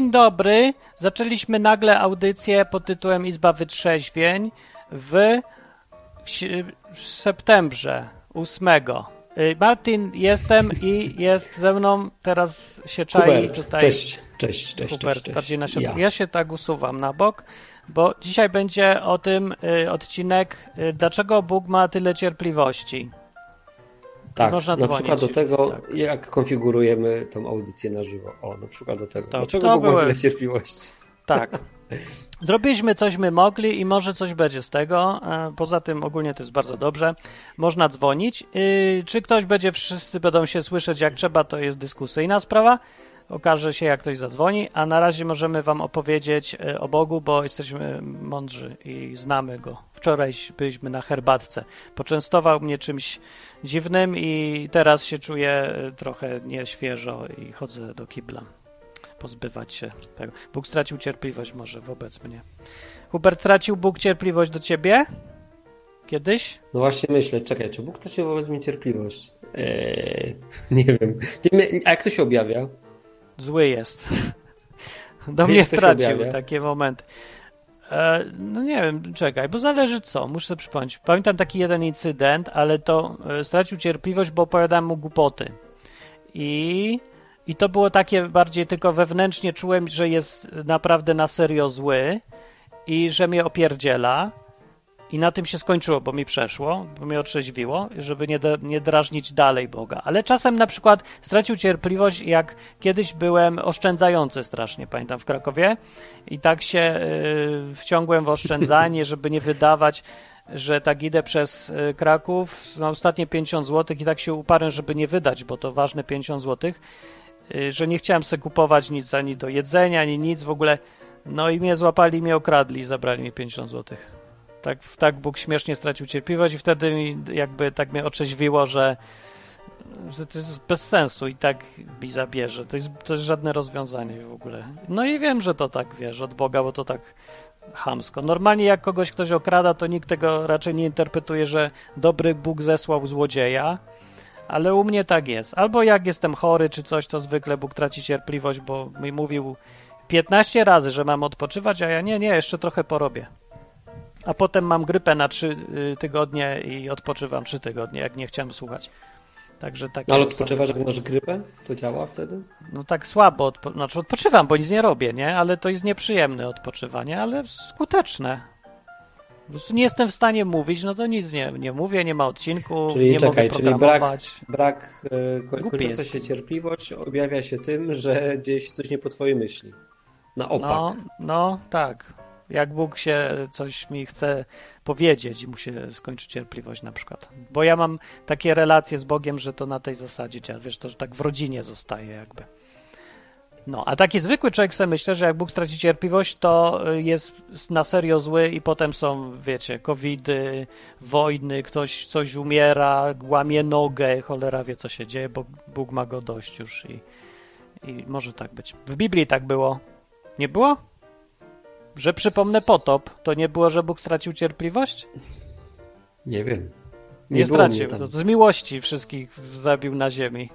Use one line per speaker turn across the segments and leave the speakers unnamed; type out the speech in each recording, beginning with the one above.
Dzień dobry. Zaczęliśmy nagle audycję pod tytułem Izba Wytrzeźwień w, w septembrze 8. Y, Martin, jestem i jest ze mną, teraz się czai
Hubert,
tutaj.
Cześć, cześć, cześć.
Hubert,
cześć,
bardziej na
cześć.
ja. ja się tak usuwam na bok, bo dzisiaj będzie o tym y, odcinek, y, dlaczego Bóg ma tyle cierpliwości.
Tak,
można
na przykład do tego,
Tak.
jak konfigurujemy tą audycję na żywo. O, na przykład do tego.
To-
Dlaczego
to były-
tyle cierpliwości?
Tak. Zrobiliśmy coś my mogli i może coś będzie z tego. E, Poza tym ogólnie to jest bardzo dobrze. Można dzwonić. Yy, Czy ktoś będzie, wszyscy będą się słyszeć jak trzeba, to jest dyskusyjna sprawa. Okaże się, jak ktoś zadzwoni, a na razie możemy Wam opowiedzieć e, o Bogu, bo jesteśmy mądrzy i znamy Go. Wczoraj byliśmy na herbatce. Poczęstował mnie czymś dziwnym i teraz się czuję e, trochę nieświeżo i chodzę do kibla pozbywać się tego. Bóg stracił cierpliwość może wobec mnie. Hubert, tracił Bóg cierpliwość do ciebie? Kiedyś?
No właśnie myślę, czekaj, czy Bóg tracił wobec mnie cierpliwość? Eee, nie wiem. A jak to się objawia?
Zły jest. Do mnie stracił takie momenty. E, no nie wiem, czekaj, bo zależy co, muszę sobie przypomnieć. Pamiętam taki jeden incydent, ale to e, stracił cierpliwość, bo opowiadałem mu głupoty. I, I to było takie bardziej tylko wewnętrznie czułem, że jest naprawdę na serio zły i że mnie opierdziela. I na tym się skończyło, bo mi przeszło, bo mnie otrzeźwiło, żeby nie, da- nie drażnić dalej Boga. Ale czasem na przykład stracił cierpliwość, jak kiedyś byłem oszczędzający strasznie, pamiętam, w Krakowie. I tak się y, wciągłem w oszczędzanie, żeby nie wydawać, że tak idę przez y, Kraków na ostatnie 50 zł i tak się uparłem, żeby nie wydać, bo to ważne 50 zł, y, że nie chciałem sobie kupować nic ani do jedzenia, ani nic w ogóle. No i mnie złapali, mnie okradli i zabrali mi 50 złotych. Tak, tak Bóg śmiesznie stracił cierpliwość i wtedy mi jakby tak mnie otrzeźwiło, że, że to jest bez sensu i tak mi zabierze. To jest, to jest żadne rozwiązanie w ogóle. No i wiem, że to tak, wiesz, od Boga, bo to tak chamsko. Normalnie jak kogoś ktoś okrada, to nikt tego raczej nie interpretuje, że dobry Bóg zesłał złodzieja, ale u mnie tak jest. Albo jak jestem chory czy coś, to zwykle Bóg traci cierpliwość, bo mi mówił 15 razy, że mam odpoczywać, a ja nie, nie, jeszcze trochę porobię. A potem mam grypę na 3 tygodnie i odpoczywam 3 tygodnie, jak nie chciałem słuchać. Także tak.
No ale odpoczywasz, jak masz grypę? To działa wtedy?
No tak słabo, odpo- znaczy odpoczywam, bo nic nie robię, nie? Ale to jest nieprzyjemne odpoczywanie, ale skuteczne. Po prostu nie jestem w stanie mówić, no to nic nie, nie mówię, nie ma odcinku,
Czyli
nie
czekaj,
mogę
czyli brak,
programować.
brak e, ko- kończąca się cierpliwość objawia się tym, że gdzieś coś nie po twojej myśli. Na opak.
No, no, tak. Jak Bóg się coś mi chce powiedzieć i mu się skończy cierpliwość na przykład. Bo ja mam takie relacje z Bogiem, że to na tej zasadzie działa. Wiesz, to że tak w rodzinie zostaje jakby. No, a taki zwykły człowiek sobie myślę, że jak Bóg straci cierpliwość, to jest na serio zły i potem są, wiecie, covidy, wojny, ktoś coś umiera, łamie nogę, cholera wie co się dzieje, bo Bóg ma go dość już i, i może tak być. W Biblii tak było. Nie było? Że przypomnę potop, to nie było, że Bóg stracił cierpliwość?
Nie wiem.
Nie,
mnie
stracił. z miłości wszystkich zabił na ziemi.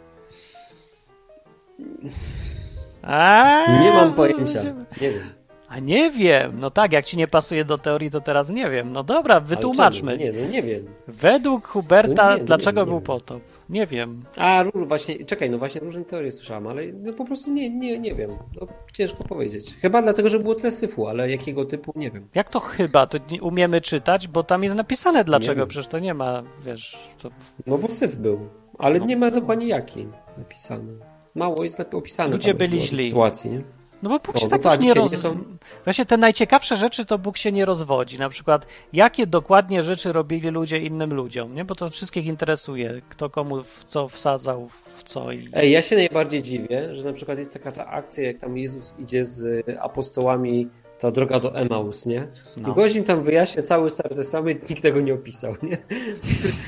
A,
Nie mam pojęcia. Nie wiem.
A nie wiem. No tak, jak ci nie pasuje do teorii, to teraz nie wiem. No dobra, wytłumaczmy.
Nie, no nie wiem.
Według Huberta,
No nie, no
dlaczego
nie, nie
był
wiem.
potop? Nie wiem.
A, róż, właśnie, czekaj, no właśnie różne teorie słyszałem, ale no po prostu nie, nie, nie wiem. No, ciężko powiedzieć. Chyba dlatego, że było tyle syfu, ale jakiego typu, nie wiem.
Jak to chyba? To nie umiemy czytać, bo tam jest napisane dlaczego. Przecież to nie ma, wiesz... To...
No bo syf był, ale
No.
nie ma dokładnie jaki napisany. Mało jest opisane.
Ludzie byli źli.
sytuacji, nie?
No bo Bóg
No,
się
no
tak
tak,
już nie
dzisiaj
roz...
nie są-
Właśnie te najciekawsze rzeczy to Bóg się nie rozwodzi. Na przykład, jakie dokładnie rzeczy robili ludzie innym ludziom, nie? Bo to wszystkich interesuje, kto komu w co wsadzał, w co i...
Ej, ja się najbardziej dziwię, że na przykład jest taka ta akcja, jak tam Jezus idzie z apostołami, ta droga do Emaus, nie?
No.
I gość im tam wyjaśnia cały Stary Testament, nikt tego nie opisał, nie?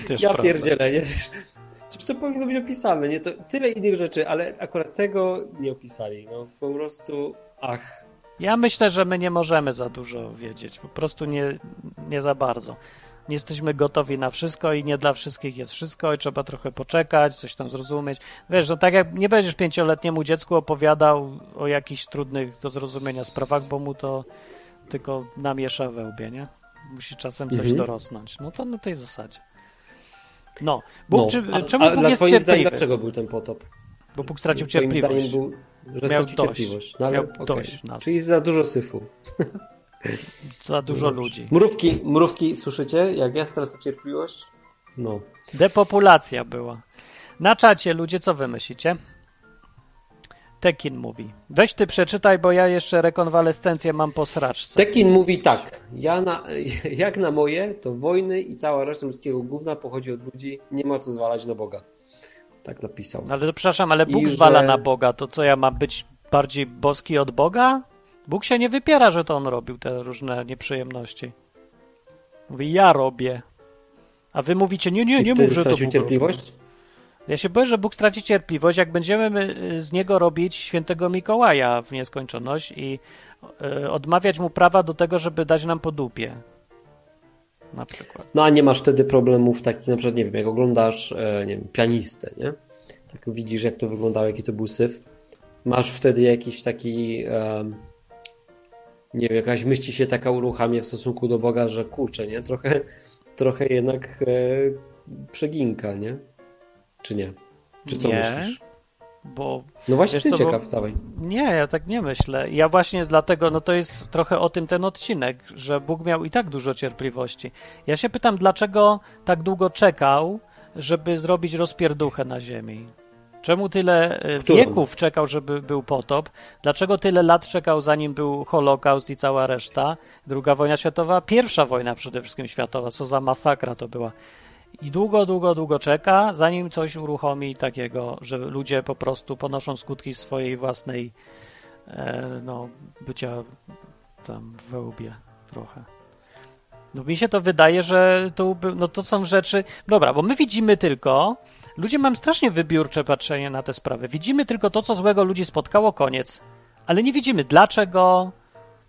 Też
ja
prawda.
pierdzielę, nie? Przecież przecież to powinno być opisane, nie? To tyle innych rzeczy, ale akurat tego nie opisali, no po prostu, ach.
Ja myślę, że my nie możemy za dużo wiedzieć. Po prostu nie, nie za bardzo. Nie jesteśmy gotowi na wszystko i nie dla wszystkich jest wszystko i trzeba trochę poczekać, coś tam zrozumieć. Wiesz, no tak jak nie będziesz pięcioletniemu dziecku opowiadał o jakichś trudnych do zrozumienia sprawach, bo mu to tylko namiesza we łbie, nie? Musi czasem coś
Mhm.
dorosnąć. No to na tej zasadzie. No, Bóg,
No,
czy,
a,
czemu
a
Bóg
dla
jest
twoim zdaniem
cierpliwy?
dlaczego był ten potop?
Bo Bóg stracił
Twoim
cierpliwość.
zdaniem był, że
Miał
stracił
dość.
cierpliwość. No, ale,
Miał dość nas.
Czyli za dużo syfu.
Za dużo ludzi.
Mrówki, mrówki, słyszycie? Jak ja stracę cierpliwość? No.
Depopulacja była. Na czacie ludzie, co wy myślicie? Tekin mówi. Weź ty przeczytaj, bo ja jeszcze rekonwalescencję mam po sraczce.
Tekin mówi tak. Ja na, jak na moje, to wojny i cała reszta ludzkiego gówna pochodzi od ludzi. Nie ma co zwalać na Boga. Tak napisał.
Ale to, przepraszam, ale Bóg
I
zwala
że-
na Boga. To co, ja mam być bardziej boski od Boga? Bóg się nie wypiera, że to on robił te różne nieprzyjemności. Mówi, ja robię. A wy mówicie, nie, nie, nie mów, że to Bóg
cierpliwość?
robił. Ja się boję, że Bóg straci cierpliwość, jak będziemy my, z niego robić świętego Mikołaja w nieskończoność i y, odmawiać mu prawa do tego, żeby dać nam po dupie. Na przykład.
No a nie masz wtedy problemów takich, na przykład, nie wiem, jak oglądasz, e, nie wiem, pianistę, nie? Tak widzisz, jak to wyglądało, jaki to był syf. Masz wtedy jakiś taki, nie wiem, jakaś myśl ci się taka uruchamia w stosunku do Boga, że kurczę, nie? Trochę, trochę jednak e, przeginka, nie? Czy nie? Czy co
Nie.
myślisz?
Bo
No właśnie jestem
co, bo-
ciekaw, dawaj.
Nie, ja tak nie myślę. Ja właśnie dlatego, no to jest trochę o tym ten odcinek, że Bóg miał i tak dużo cierpliwości. Ja się pytam, dlaczego tak długo czekał, żeby zrobić rozpierduchę na ziemi? Czemu tyle e,
Którą?
wieków czekał, żeby był potop? Dlaczego tyle lat czekał, zanim był Holokaust i cała reszta? Druga wojna światowa, pierwsza wojna przede wszystkim światowa, co za masakra to była. I długo, długo, długo czeka, zanim coś uruchomi takiego, że ludzie po prostu ponoszą skutki swojej własnej e, no, bycia tam we łbie trochę. No mi się to wydaje, że to, no to są rzeczy... Dobra, bo my widzimy tylko... Ludzie mają strasznie wybiórcze patrzenie na te sprawy. Widzimy tylko to, co złego ludzi spotkało, koniec. Ale nie widzimy dlaczego,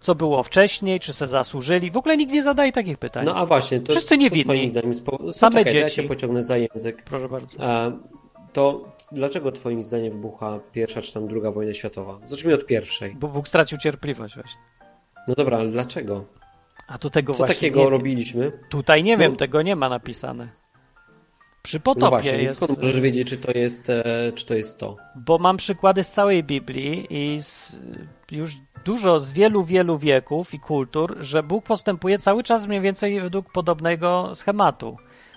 co było wcześniej, czy se zasłużyli. W ogóle nikt nie zadaje takich pytań.
No a właśnie, to
Wszyscy niewinni.
co twoim zdaniem... Spo... No,
Same
czekaj, to ja
dzieci.
cię pociągnę za język.
Proszę bardzo.
A, to dlaczego twoim zdaniem wybucha pierwsza czy tam druga wojna światowa? Zacznijmy od pierwszej.
Bo Bóg stracił cierpliwość właśnie.
No dobra, ale dlaczego?
A tu tego
Co
właśnie
takiego
nie
robiliśmy?
Tutaj nie wiem,
No.
tego nie ma napisane. Przy
No
potopie
właśnie, więc
jest,
skąd możesz wiedzieć, czy to jest, e, czy to jest to?
bo mam przykłady z całej Biblii i z, już dużo z wielu, wielu wieków i kultur, że Bóg postępuje cały czas mniej więcej według podobnego schematu.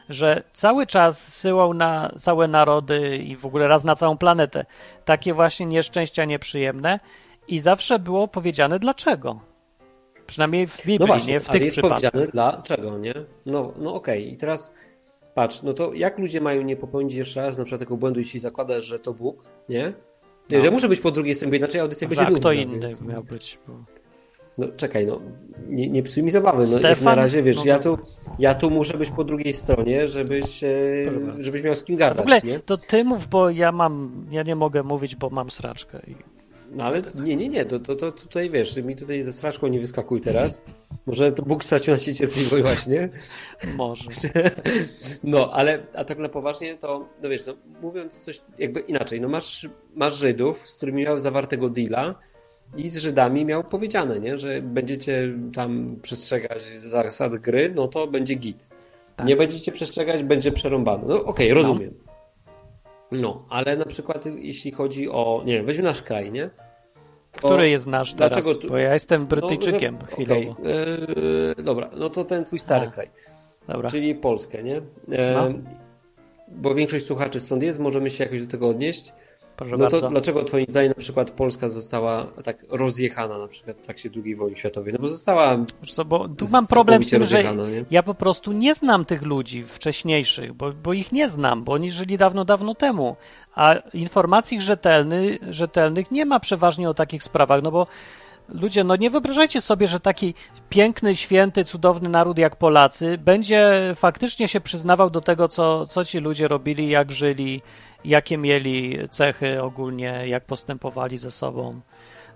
Że cały czas zsyłał na całe narody i w ogóle raz na całą planetę takie właśnie nieszczęścia nieprzyjemne i zawsze było powiedziane dlaczego. Przynajmniej w Biblii,
No właśnie,
nie w
ale
tych
jest
przypadkach.
powiedziane dlaczego, nie? No, no okej, i teraz patrz, no to jak ludzie mają nie popełnić jeszcze raz na przykład tego błędu, jeśli zakładasz, że to Bóg, nie? Nie,
No.
że muszę być po drugiej stronie, bo inaczej audycja będzie
a
nudna.
kto inny
więc-
miał być? Bo...
No czekaj, no nie, nie psuj mi zabawy. No, jak
Stefan?
na razie, wiesz,
No
ja, tu, ja tu muszę być po drugiej stronie, żebyś, e, żebyś miał z kim gadać,
w ogóle
nie?
to ty mów, bo ja mam, ja nie mogę mówić, bo mam sraczkę. I...
No ale nie, nie, nie, to, to, to tutaj wiesz, mi tutaj ze straczką nie wyskakuj teraz. Może to Bóg stracił na ciebie cierpliwość właśnie.
Może.
No, ale a tak na poważnie to, no wiesz, no, mówiąc coś jakby inaczej, no masz, masz Żydów, z którymi miał zawartego deala i z Żydami miał powiedziane, nie, że będziecie tam przestrzegać zasad gry, no to będzie git.
Tak.
Nie będziecie przestrzegać, będzie przerąbane. No okej, rozumiem. No, ale na przykład jeśli chodzi o, nie wiem, weźmy nasz kraj, nie? To-
Który jest nasz teraz?
dlaczego tu-
Bo ja jestem Brytyjczykiem
no, że-
chwilowo.
okej, e, dobra, no to ten twój stary
A.
kraj.
Dobra.
Czyli Polskę, nie? E,
No.
Bo większość słuchaczy stąd jest, możemy się jakoś do tego odnieść.
Proszę
No
bardzo.
to dlaczego twoim zdaniem na przykład Polska została tak rozjechana na przykład w trakcie II wojny światowej? No bo została
co, bo tu mam problem z tym, że
nie?
ja po prostu nie znam tych ludzi wcześniejszych, bo, bo ich nie znam, bo oni żyli dawno, dawno temu. A informacji rzetelny, rzetelnych nie ma przeważnie o takich sprawach, no bo ludzie, no nie wyobrażajcie sobie, że taki piękny, święty, cudowny naród jak Polacy będzie faktycznie się przyznawał do tego, co, co ci ludzie robili, jak żyli, jakie mieli cechy ogólnie, jak postępowali ze sobą.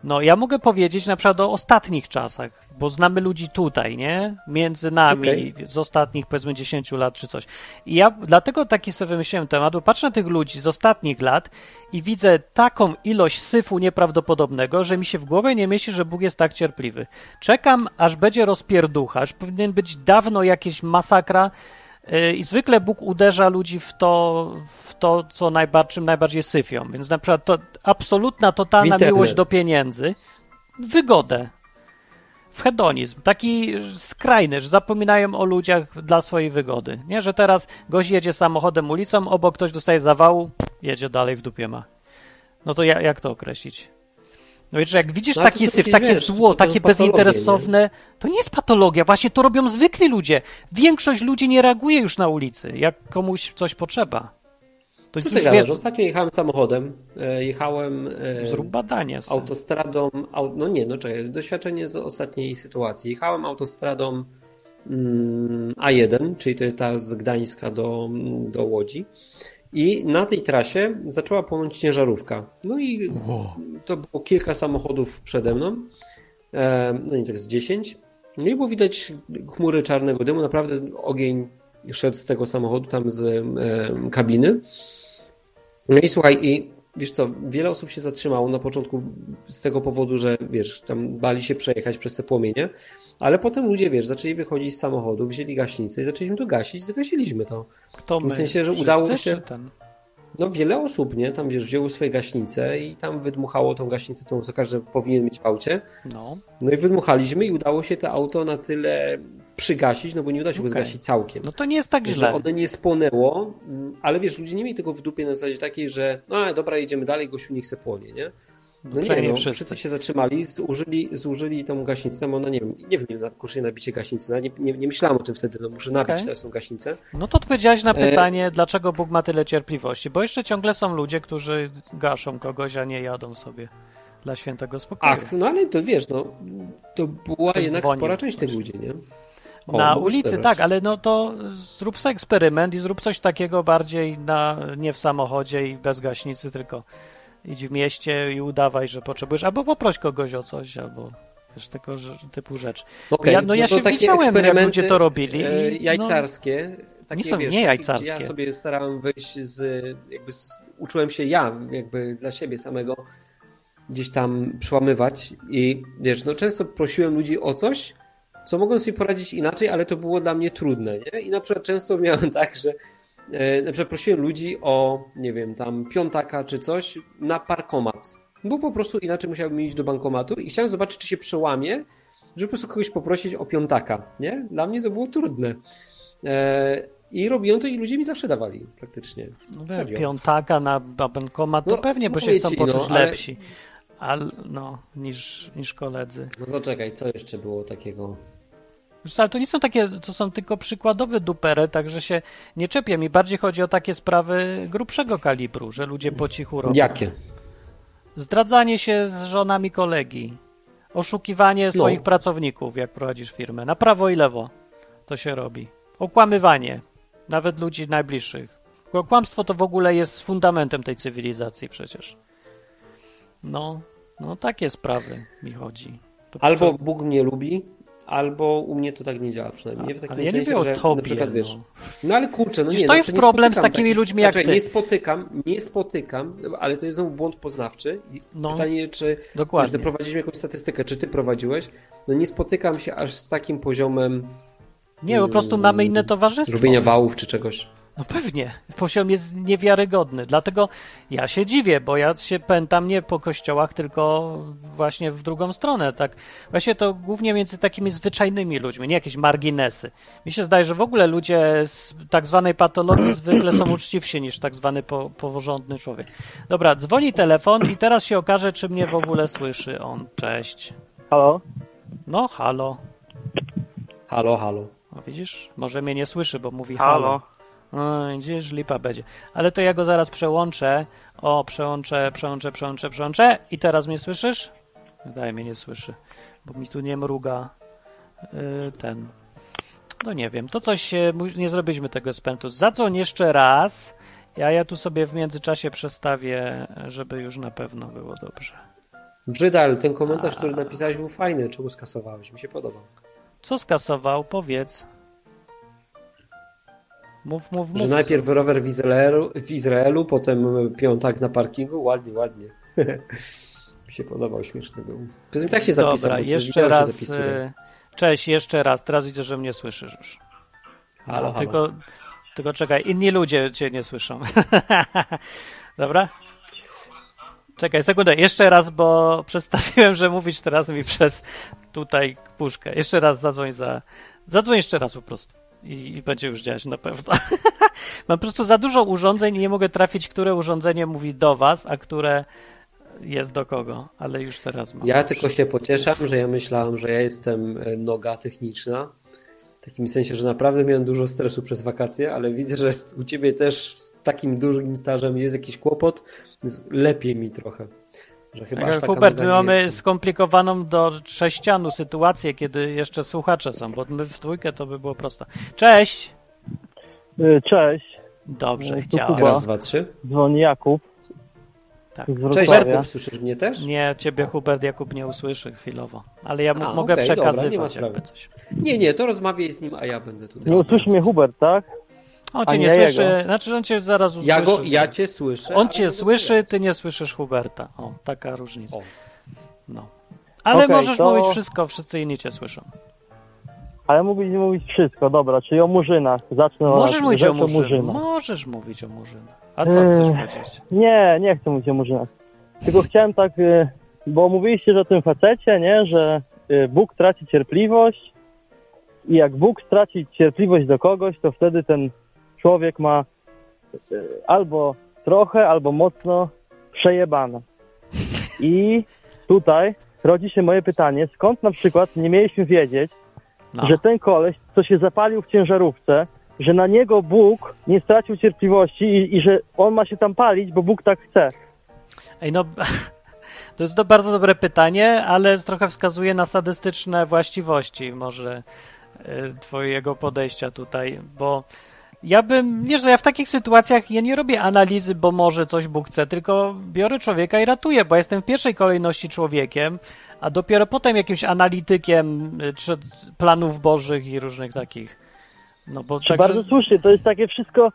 No, ja mogę powiedzieć na przykład o ostatnich czasach, bo znamy ludzi tutaj, nie? Między nami
Okej.
z ostatnich powiedzmy 10 lat czy coś. I ja dlatego taki sobie wymyśliłem temat, bo patrzę na tych ludzi z ostatnich lat i widzę taką ilość syfu nieprawdopodobnego, że mi się w głowie nie mieści, że Bóg jest tak cierpliwy. Czekam, aż będzie rozpierducha, aż powinien być dawno jakieś masakra i zwykle Bóg uderza ludzi w to, w to co najbardziej, czym najbardziej syfią. Więc na przykład to absolutna, totalna miłość do pieniędzy, wygodę, w hedonizm, taki skrajny, że zapominają o ludziach dla swojej wygody. Nie, że teraz gość jedzie samochodem ulicą, obok ktoś dostaje zawału, jedzie dalej w dupie ma. No to ja, jak to określić? No wiesz, jak widzisz
No,
taki syf, takie
wiesz,
zło,
to-
takie bezinteresowne, to nie jest patologia, właśnie to robią zwykli ludzie. Większość ludzi nie reaguje już na ulicy, jak komuś coś potrzeba. To
Co ty gadasz?
wiesz,
Ostatnio jechałem samochodem, e, jechałem e,
zrób badanie. sobie.
autostradą, au, no nie, no czekaj, doświadczenie z ostatniej sytuacji. Jechałem autostradą mm, A1, czyli to jest ta z Gdańska do, do Łodzi i na tej trasie zaczęła płonąć ciężarówka. No i to było kilka samochodów przede mną, e, no nie tak z 10. No i było widać chmury czarnego dymu, naprawdę ogień szedł z tego samochodu, tam z kabiny. No i słuchaj, i wiesz co, wiele osób się zatrzymało na początku z tego powodu, że wiesz, tam bali się przejechać przez te płomienie, ale potem ludzie, wiesz, zaczęli wychodzić z samochodu, wzięli gaśnicę i zaczęliśmy to gasić, zagasiliśmy to.
Kto my?
w sensie, że
Wszyscy,
udało się-
Ten?
No wiele osób, nie, tam wiesz, wzięło swoje gaśnice i tam wydmuchało tą gaśnicę, tą co każdy powinien mieć w aucie.
No,
No i wydmuchaliśmy i udało się to auto na tyle przygasić, no bo nie uda się go
Okej.
zgasić całkiem.
no to nie jest tak
że
źle.
one nie spłonęło, mm, ale wiesz, ludzie nie mieli tego w dupie na zasadzie takiej, że no dobra, idziemy dalej, gościu niech se płonie, nie? No nie,
przynajmniej
no,
wszyscy.
wszyscy się zatrzymali, zużyli, zużyli tą gaśnicę, tam ona, nie wiem, nie wiem, ile kosztuje nabicie gaśnicy, no, nie, nie, nie myślałem o tym wtedy, no muszę nabić
Okej.
teraz tą gaśnicę.
No to odpowiedziałeś na
E-
pytanie, dlaczego Bóg ma tyle cierpliwości, bo jeszcze ciągle są ludzie, którzy gaszą kogoś, a nie jadą sobie dla świętego spokoju.
Ach, no ale to wiesz, no to była
Ktoś
jednak
dzwonił
spora część tych ludzi, nie? O,
na ulicy tak, ale no to zrób sobie eksperyment i zrób coś takiego bardziej na, nie w samochodzie i bez gaśnicy, tylko idź w mieście i udawaj, że potrzebujesz, albo poproś kogoś o coś, albo wiesz, tego typu rzecz.
Okej,
Ja- no ja
to
się
takie
widziałem, jak ludzie to robili
e,
i, no,
jajcarskie. takie,
nie są-
wiesz,
nie jajcarskie.
Ja sobie starałem wyjść z, jakby z, uczyłem się ja, jakby dla siebie samego gdzieś tam przełamywać i wiesz, no często prosiłem ludzi o coś, co mogłem sobie poradzić inaczej, ale to było dla mnie trudne, nie? I na przykład często miałem tak, że e, na przykład prosiłem ludzi o, nie wiem, tam piątaka czy coś na parkomat, bo po prostu inaczej musiałbym iść do bankomatu i chciałem zobaczyć, czy się przełamie, żeby po prostu kogoś poprosić o piątaka, nie? Dla mnie to było trudne. E, I robiłem to i ludzie mi zawsze dawali, praktycznie.
no,
Serio.
piątaka na bankomat, to
No,
pewnie, bo się chcą
ci,
poczuć
no, ale-
lepsi. Al, no, niż, niż koledzy.
No to czekaj, co jeszcze było takiego?
Ale to nie są takie, to są tylko przykładowe dupery, także się nie czepię. Mi bardziej chodzi o takie sprawy grubszego kalibru, że ludzie po cichu robią.
Jakie?
Zdradzanie się z żonami kolegi, oszukiwanie swoich
No.
pracowników, jak prowadzisz firmę, na prawo i lewo to się robi. Okłamywanie, nawet ludzi najbliższych. Bo Kłamstwo to w ogóle jest fundamentem tej cywilizacji przecież. No, no takie sprawy mi chodzi. To,
Albo
to,
Bóg mnie lubi, albo u mnie to tak nie działa przynajmniej. Nie w takim
ale ja nie
sensie,
o
że
tobie.
na przykład wiesz,
no.
No ale kurczę, no
Przecież
nie.
to
no,
jest
nie
problem z takimi
takich-
ludźmi jak
znaczy,
ty.
Nie spotykam, nie spotykam, ale to jest znowu błąd poznawczy.
No.
Pytanie, czy
Dokładnie.
Wiesz, doprowadziliśmy jakąś statystykę, czy ty prowadziłeś? No nie spotykam się aż z takim poziomem
Nie, po prostu mamy inne towarzystwo.
robienia wałów czy czegoś.
No pewnie. Poziom jest niewiarygodny. Dlatego ja się dziwię, bo ja się pętam nie po kościołach, tylko właśnie w drugą stronę. Tak. Właśnie to głównie między takimi zwyczajnymi ludźmi, nie jakieś marginesy. Mi się zdaje, że w ogóle ludzie z tak zwanej patologii zwykle są uczciwsi niż tak zwany po, porządny człowiek. Dobra, dzwoni telefon i teraz się okaże, czy mnie w ogóle słyszy on. Cześć.
Halo?
No, halo.
Halo, halo.
O, widzisz? Może mnie nie słyszy, bo mówi halo.
Halo?
O, gdzież lipa będzie. Ale to ja go zaraz przełączę. O, przełączę, przełączę, przełączę, przełączę. I teraz mnie słyszysz? Wydaje mnie nie słyszy, bo mi tu nie mruga yy, ten. No nie wiem, to coś mu- nie zrobiliśmy tego spętu. Zadzwoń jeszcze raz, a ja tu sobie w międzyczasie przestawię, żeby już na pewno było dobrze.
Brzydal, ten komentarz, który napisałeś był fajny. Czemu skasowałeś? Mi się podobał.
Co skasował? Powiedz. Mów, mów, mów.
Że najpierw rower w Izraelu, w Izraelu potem piątak na parkingu. Ładnie, ładnie. Mi się podobał, śmieszny był. Poza tym tak się zapisał.
Dobra, jeszcze raz. y, Cześć, jeszcze raz. Teraz widzę, że mnie słyszysz już.
Halo, halo.
Tylko, tylko czekaj, inni ludzie cię nie słyszą. Dobra? Czekaj, sekundę, jeszcze raz, bo przedstawiłem, że mówisz teraz mi przez tutaj puszkę. Jeszcze raz zadzwoń za. Zadzwoń jeszcze raz po prostu. I, i będzie już działać na pewno. Mam po prostu za dużo urządzeń i nie mogę trafić, które urządzenie mówi do was, a które jest do kogo, ale już teraz mam.
Ja tylko się pocieszam, że ja myślałem, że ja jestem e, noga techniczna. W takim sensie, że naprawdę miałem dużo stresu przez wakacje, ale widzę, że u ciebie też z takim dużym stażem jest jakiś kłopot. Lepiej mi trochę. Że chyba aż
Tak,
taka
Hubert, my mamy skomplikowaną do sześcianu sytuację, kiedy jeszcze słuchacze są, bo my w dwójkę to by było prosto. Cześć!
Y, Cześć,
Dobrze,
No,
działa.
Kuba.
Raz, dwa, trzy.
dzwoni Jakub
Tak.
Cześć. Jakub, słyszysz mnie też?
Nie, ciebie Hubert Jakub nie usłyszy chwilowo, ale ja
A,
mogę
okej, dobra, nie ma
przekazywać
sprawy.
coś.
Nie, nie, to rozmawiaj z nim, a ja będę tutaj.
Nie usłyszy mnie Hubert, tak?
On cię nie
nie
słyszy,
jego.
znaczy on cię zaraz usłyszy.
Ja, go, ja cię słyszę.
On cię słyszy, ty nie słyszysz Huberta. O, taka różnica.
O.
No. Ale
Okej,
możesz
to-
mówić wszystko, wszyscy inni cię słyszą.
Ale mówić mówić wszystko, dobra, czyli o murzynach. Zacznę
Możesz
od
mówić o murzynach.
murzynach.
Możesz mówić o murzynach. A co
Eee.
chcesz powiedzieć?
Nie, nie chcę mówić o murzynach. Tylko chciałem tak, y, bo mówiliście że o tym facecie, nie, że y, Bóg traci cierpliwość i jak Bóg straci cierpliwość do kogoś, to wtedy ten człowiek ma y, albo trochę, albo mocno przejebane. I tutaj rodzi się moje pytanie, skąd na przykład nie mieliśmy wiedzieć,
No.
że ten koleś, co się zapalił w ciężarówce, że na niego Bóg nie stracił cierpliwości i, i że on ma się tam palić, bo Bóg tak chce.
Ej, no, to jest to bardzo dobre pytanie, ale trochę wskazuje na sadystyczne właściwości może y, twojego podejścia tutaj, bo ja bym, wiesz, że ja w takich sytuacjach ja nie robię analizy, bo może coś Bóg chce, tylko biorę człowieka i ratuję, bo jestem w pierwszej kolejności człowiekiem, a dopiero potem jakimś analitykiem y, czy planów bożych i różnych takich. No bo tak,
bardzo słusznie, to jest takie wszystko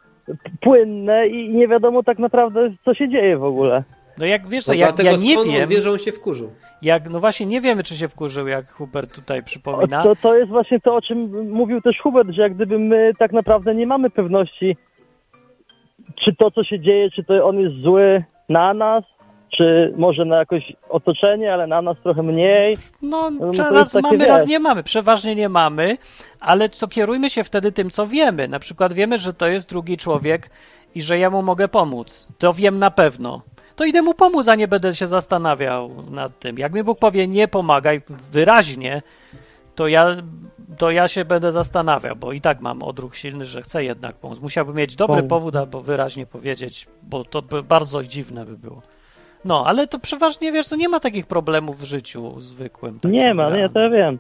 płynne i nie wiadomo tak naprawdę, co się dzieje w ogóle.
No jak wiesz,
No
co, ja, nie wiem,
wie, że on się wkurzył.
jak, no właśnie nie wiemy, czy się wkurzył, jak Hubert tutaj przypomina.
To, to jest właśnie to, o czym mówił też Hubert, że jak gdyby my tak naprawdę nie mamy pewności, czy to, co się dzieje, czy to on jest zły na nas, czy może na jakoś otoczenie, ale na nas trochę mniej.
No,
No, to
raz mamy, raz
wiesz.
nie mamy. Przeważnie nie mamy, ale co kierujmy się wtedy tym, co wiemy. Na przykład wiemy, że to jest drugi człowiek i że ja mu mogę pomóc. To wiem na pewno. To idę mu pomóc, a nie będę się zastanawiał nad tym. Jak mi Bóg powie nie pomagaj wyraźnie, to ja, to ja się będę zastanawiał, bo i tak mam odruch silny, że chcę jednak pomóc. Musiałbym mieć dobry powód albo wyraźnie powiedzieć, bo to by bardzo dziwne by było. No, ale to przeważnie, wiesz, to nie ma takich problemów w życiu zwykłym. takim
Nie ma, nie, to ja wiem.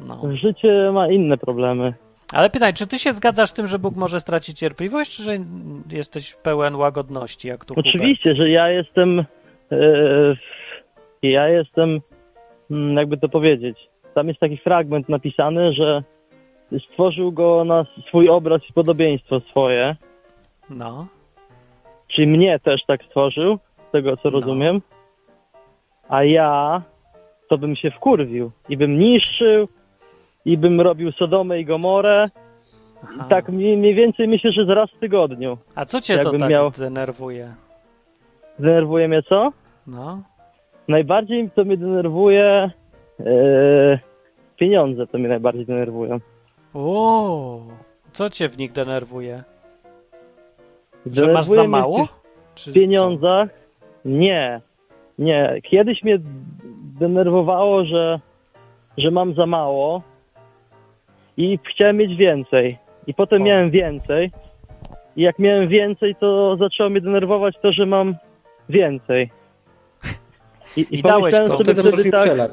No.
Życie ma inne problemy.
Ale pytaj, czy ty się zgadzasz z tym, że Bóg może stracić cierpliwość, czy że jesteś pełen łagodności, jak tu
Oczywiście, że ja jestem. E, ja jestem. mm, Jakby to powiedzieć. Tam jest taki fragment napisany, że stworzył go na swój obraz i podobieństwo swoje.
Hubert? No.
Czyli mnie też tak stworzył, z tego co
No.
rozumiem. A ja to bym się wkurwił i bym niszczył, i bym robił Sodomę i Gomorę.
Aha.
Tak mniej, mniej więcej myślę, że raz w tygodniu.
A co cię to tak
miał-
denerwuje?
Denerwuje mnie co?
No.
Najbardziej to mnie denerwuje e, pieniądze, to mnie najbardziej denerwują.
O, co cię w nich denerwuje? Że
Denerwuje
masz za mało?
W pieniądzach? Nie. Nie. Kiedyś mnie denerwowało, że, że mam za mało i chciałem mieć więcej. I potem
O.
miałem więcej. I jak miałem więcej, to zaczęło mnie denerwować to, że mam więcej. I,
I dałeś
pomyślałem
to.
Wtedy możesz
tak,
przelać.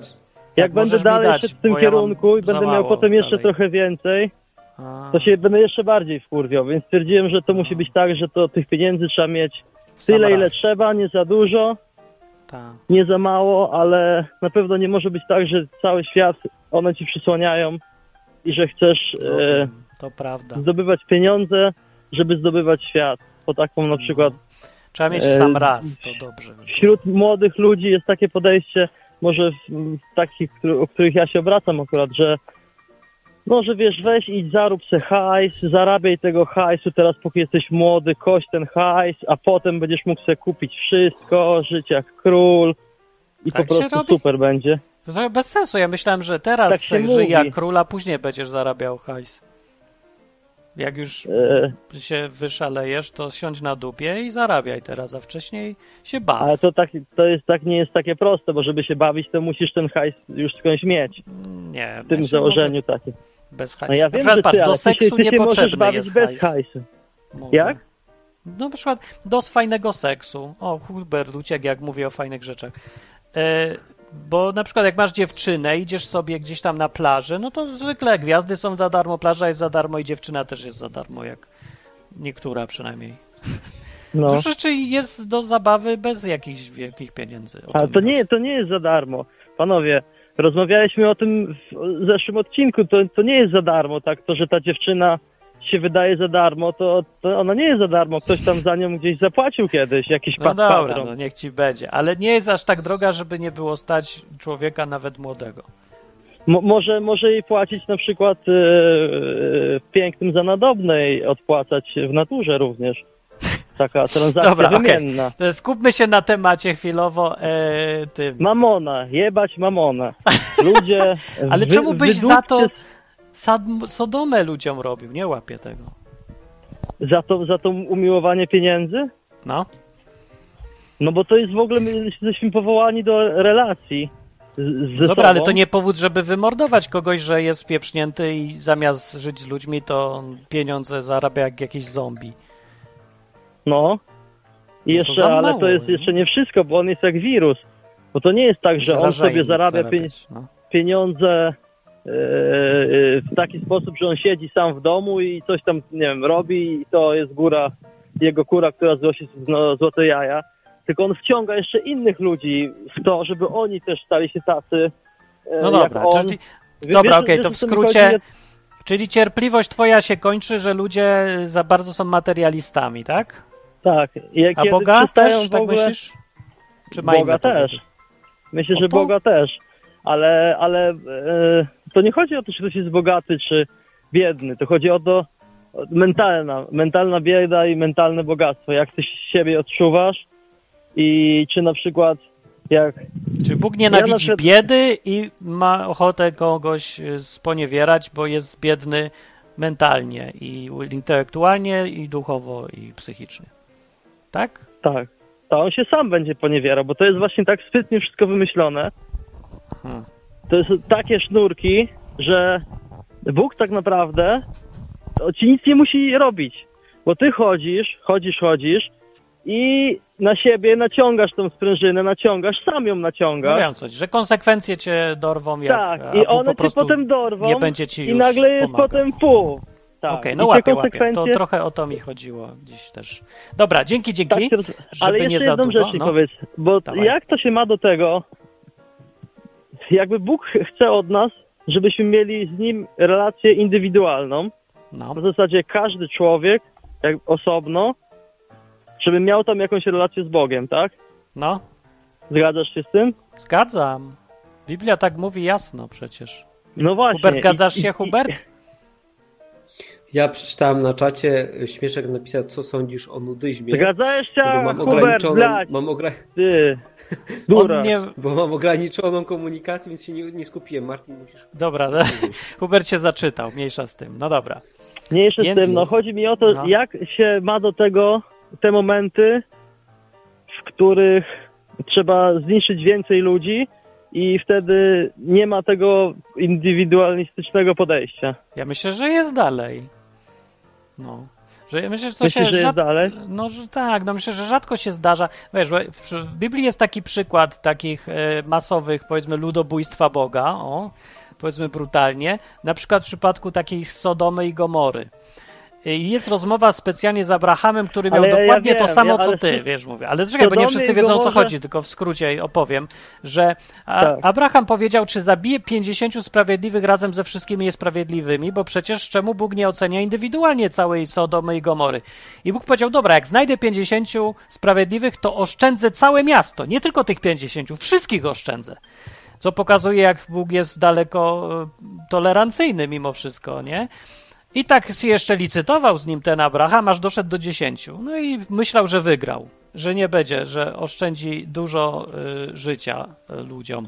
jak
Tak,
będę dalej
dać,
szedł w tym
ja
kierunku i będę miał potem jeszcze
dalej.
trochę więcej,
A,
to się będę jeszcze bardziej wkurwiał, więc stwierdziłem, że to musi być tak, że to tych pieniędzy trzeba mieć tyle, ile trzeba, nie za dużo
Tak.
nie za mało, ale na pewno nie może być tak, że cały świat one ci przysłaniają i że chcesz e,
To prawda.
zdobywać pieniądze, żeby zdobywać świat. Po taką na przykład
Trzeba mieć
e,
sam raz, to dobrze.
wśród młodych ludzi jest takie podejście, może w, takich, o których ja się obracam akurat, że no, że wiesz, weź idź zarób se hajs, zarabiaj tego hajsu teraz póki jesteś młody, kość ten hajs, a potem będziesz mógł sobie kupić wszystko, żyć jak król i
Tak
po prostu
robi?
super będzie.
To bez sensu. Ja myślałem, że teraz
Tak się
żyj jak król, a później będziesz zarabiał hajs. Jak już
E,
się wyszalejesz, to siądź na dupie i zarabiaj teraz, a wcześniej się baw.
ale to, tak, to jest tak nie jest takie proste, bo żeby się bawić, to musisz ten hajs już skądś mieć.
Nie,
W tym
ja
założeniu takim.
mogę Bez hajsu.
No ja wiem,
patrz,
ty,
do
ty
seksu
ty się
niepotrzebny
bawić
jest
bez
hajs.
hajsu.
Mogę.
Jak?
No na przykład do fajnego seksu. O, Hubert uciekł, jak mówię o fajnych rzeczach. E, bo na przykład jak masz dziewczynę, idziesz sobie gdzieś tam na plaży, no to zwykle gwiazdy są za darmo, plaża jest za darmo i dziewczyna też jest za darmo, jak niektóra przynajmniej.
No.
Dużo rzeczy jest do zabawy bez jakichś wielkich pieniędzy. Tym
to nie, to nie jest za darmo. Panowie, rozmawialiśmy o tym w zeszłym odcinku, to, to nie jest za darmo, tak? To, że ta dziewczyna się wydaje za darmo, to, to ona nie jest za darmo. Ktoś tam za nią gdzieś zapłacił kiedyś, jakiś
No
pat
dobra,
patron.
no niech ci będzie. Ale nie jest aż tak droga, żeby nie było stać człowieka nawet młodego.
Mo, może, może jej płacić na przykład e, e, pięknym za nadobnej, odpłacać w naturze również. Taka transakcja
Dobra,
wymienna.
To Skupmy się na temacie chwilowo e, tym.
Mamona, jebać mamona. Ludzie.
Ale
wy-
czemu byś za to Sodomę ludziom robił? Nie łapię tego.
Za to, za to umiłowanie pieniędzy?
No.
No bo to jest w ogóle, my jesteśmy powołani do relacji z,
Dobra,
sobą.
ale to nie powód, żeby wymordować kogoś, że jest pieprznięty i zamiast żyć z ludźmi, to pieniądze zarabia jak jakiś zombie.
No. I
No to
jeszcze,
za
ale
mało,
to jest
nie?
jeszcze nie wszystko, bo on jest jak wirus. Bo to nie jest tak, że on sobie zarabia pie,
zarabiać, no.
pieniądze w taki sposób, że on siedzi sam w domu i coś tam, nie wiem, robi i to jest góra, jego kura, która złosi no, złote jaja. Tylko on wciąga jeszcze innych ludzi w to, żeby oni też stali się tacy e,
No
jak
dobra,
on.
czyli,
Wie-
dobra,
wiesz-
okej,
wiesz,
to w skrócie, czyli cierpliwość twoja się kończy, że ludzie za bardzo są materialistami, tak?
Tak. I
A Boga też, tak
ogóle...
myślisz? Czy ma
Boga też. Myślę, że? Boga też. Ale, ale e, to nie chodzi o to, czy ktoś jest bogaty, czy biedny. To chodzi o to, mentalna, mentalna bieda i mentalne bogactwo. Jak ty siebie odczuwasz i czy na przykład jak
Czy Bóg nienawidzi
na przykład-
biedy i ma ochotę kogoś y, sponiewierać, bo jest biedny mentalnie i intelektualnie, i duchowo, i psychicznie. Tak?
tak, to on się sam będzie poniewierał, bo to jest właśnie tak sprytnie wszystko wymyślone.
Hmm.
To jest takie sznurki, że Bóg tak naprawdę ci nic nie musi robić. Bo ty chodzisz, chodzisz, chodzisz i na siebie naciągasz tą sprężynę, naciągasz, sam ją naciągasz.
Mówią coś, że konsekwencje cię dorwą, jak
tak, i one
po
cię potem dorwą
nie będzie ci
i nagle jest
pomagał.
potem pół. Tak.
Okej,
I
no
te
łapię, łapię. To
konsekwencje-
trochę o to mi chodziło dziś też. Dobra, dzięki, dzięki.
Tak Ale
nie
jeszcze
za
jedną rzecz
no.
powiedz, bo
Dawaj.
jak to się ma do tego, jakby Bóg chce od nas, żebyśmy mieli z Nim relację indywidualną,
No,
w zasadzie każdy człowiek, jak osobno, żeby miał tam jakąś relację z Bogiem, tak?
no,
Zgadzasz się z tym?
zgadzam. Biblia tak mówi jasno przecież.
No właśnie.
Hubert, zgadzasz
I-
się,
i-
Hubert?
Ja przeczytałem na czacie, Śmieszek napisał, co sądzisz o nudyzmie.
Zgadzałeś się,
bo mam ograniczoną, mam ogra...
ty, dura.
nie...
bo mam ograniczoną komunikację, więc się nie, nie skupiłem. Martin, musisz
Dobra, no, Hubert się zaczytał, mniejsza z tym. No dobra.
Mniejsze
Więc-
z tym, no chodzi mi o to,
No.
jak się ma do tego te momenty, w których trzeba zniszczyć więcej ludzi i wtedy nie ma tego indywidualistycznego podejścia.
Ja myślę, że jest dalej. No. Że myślę, że to
Myślisz,
się
że
rzad...
dalej?
No, że tak, no myślę, że rzadko się zdarza. Wiesz, w Biblii jest taki przykład takich e, masowych, powiedzmy, ludobójstwa Boga, o, powiedzmy brutalnie, na przykład w przypadku takiej Sodomy i Gomory. I Jest rozmowa specjalnie z Abrahamem, który miał
Ale ja- ja
dokładnie to
wiem,
samo,
ja-
co ty, wiesz, mówię. Ale czekaj, bo nie wszyscy wiedzą, o co chodzi, tylko w skrócie opowiem, że
Tak.
Abraham powiedział, czy zabije 50 sprawiedliwych razem ze wszystkimi niesprawiedliwymi, bo przecież czemu Bóg nie ocenia indywidualnie całej Sodomy i Gomory? I Bóg powiedział, dobra, jak znajdę 50 sprawiedliwych, to oszczędzę całe miasto, nie tylko tych 50, wszystkich oszczędzę. Co pokazuje, jak Bóg jest daleko e, tolerancyjny mimo wszystko, nie? I tak się jeszcze licytował z nim ten Abraham, aż doszedł do 10. No i myślał, że wygrał, że nie będzie, że oszczędzi dużo y, życia y, ludziom.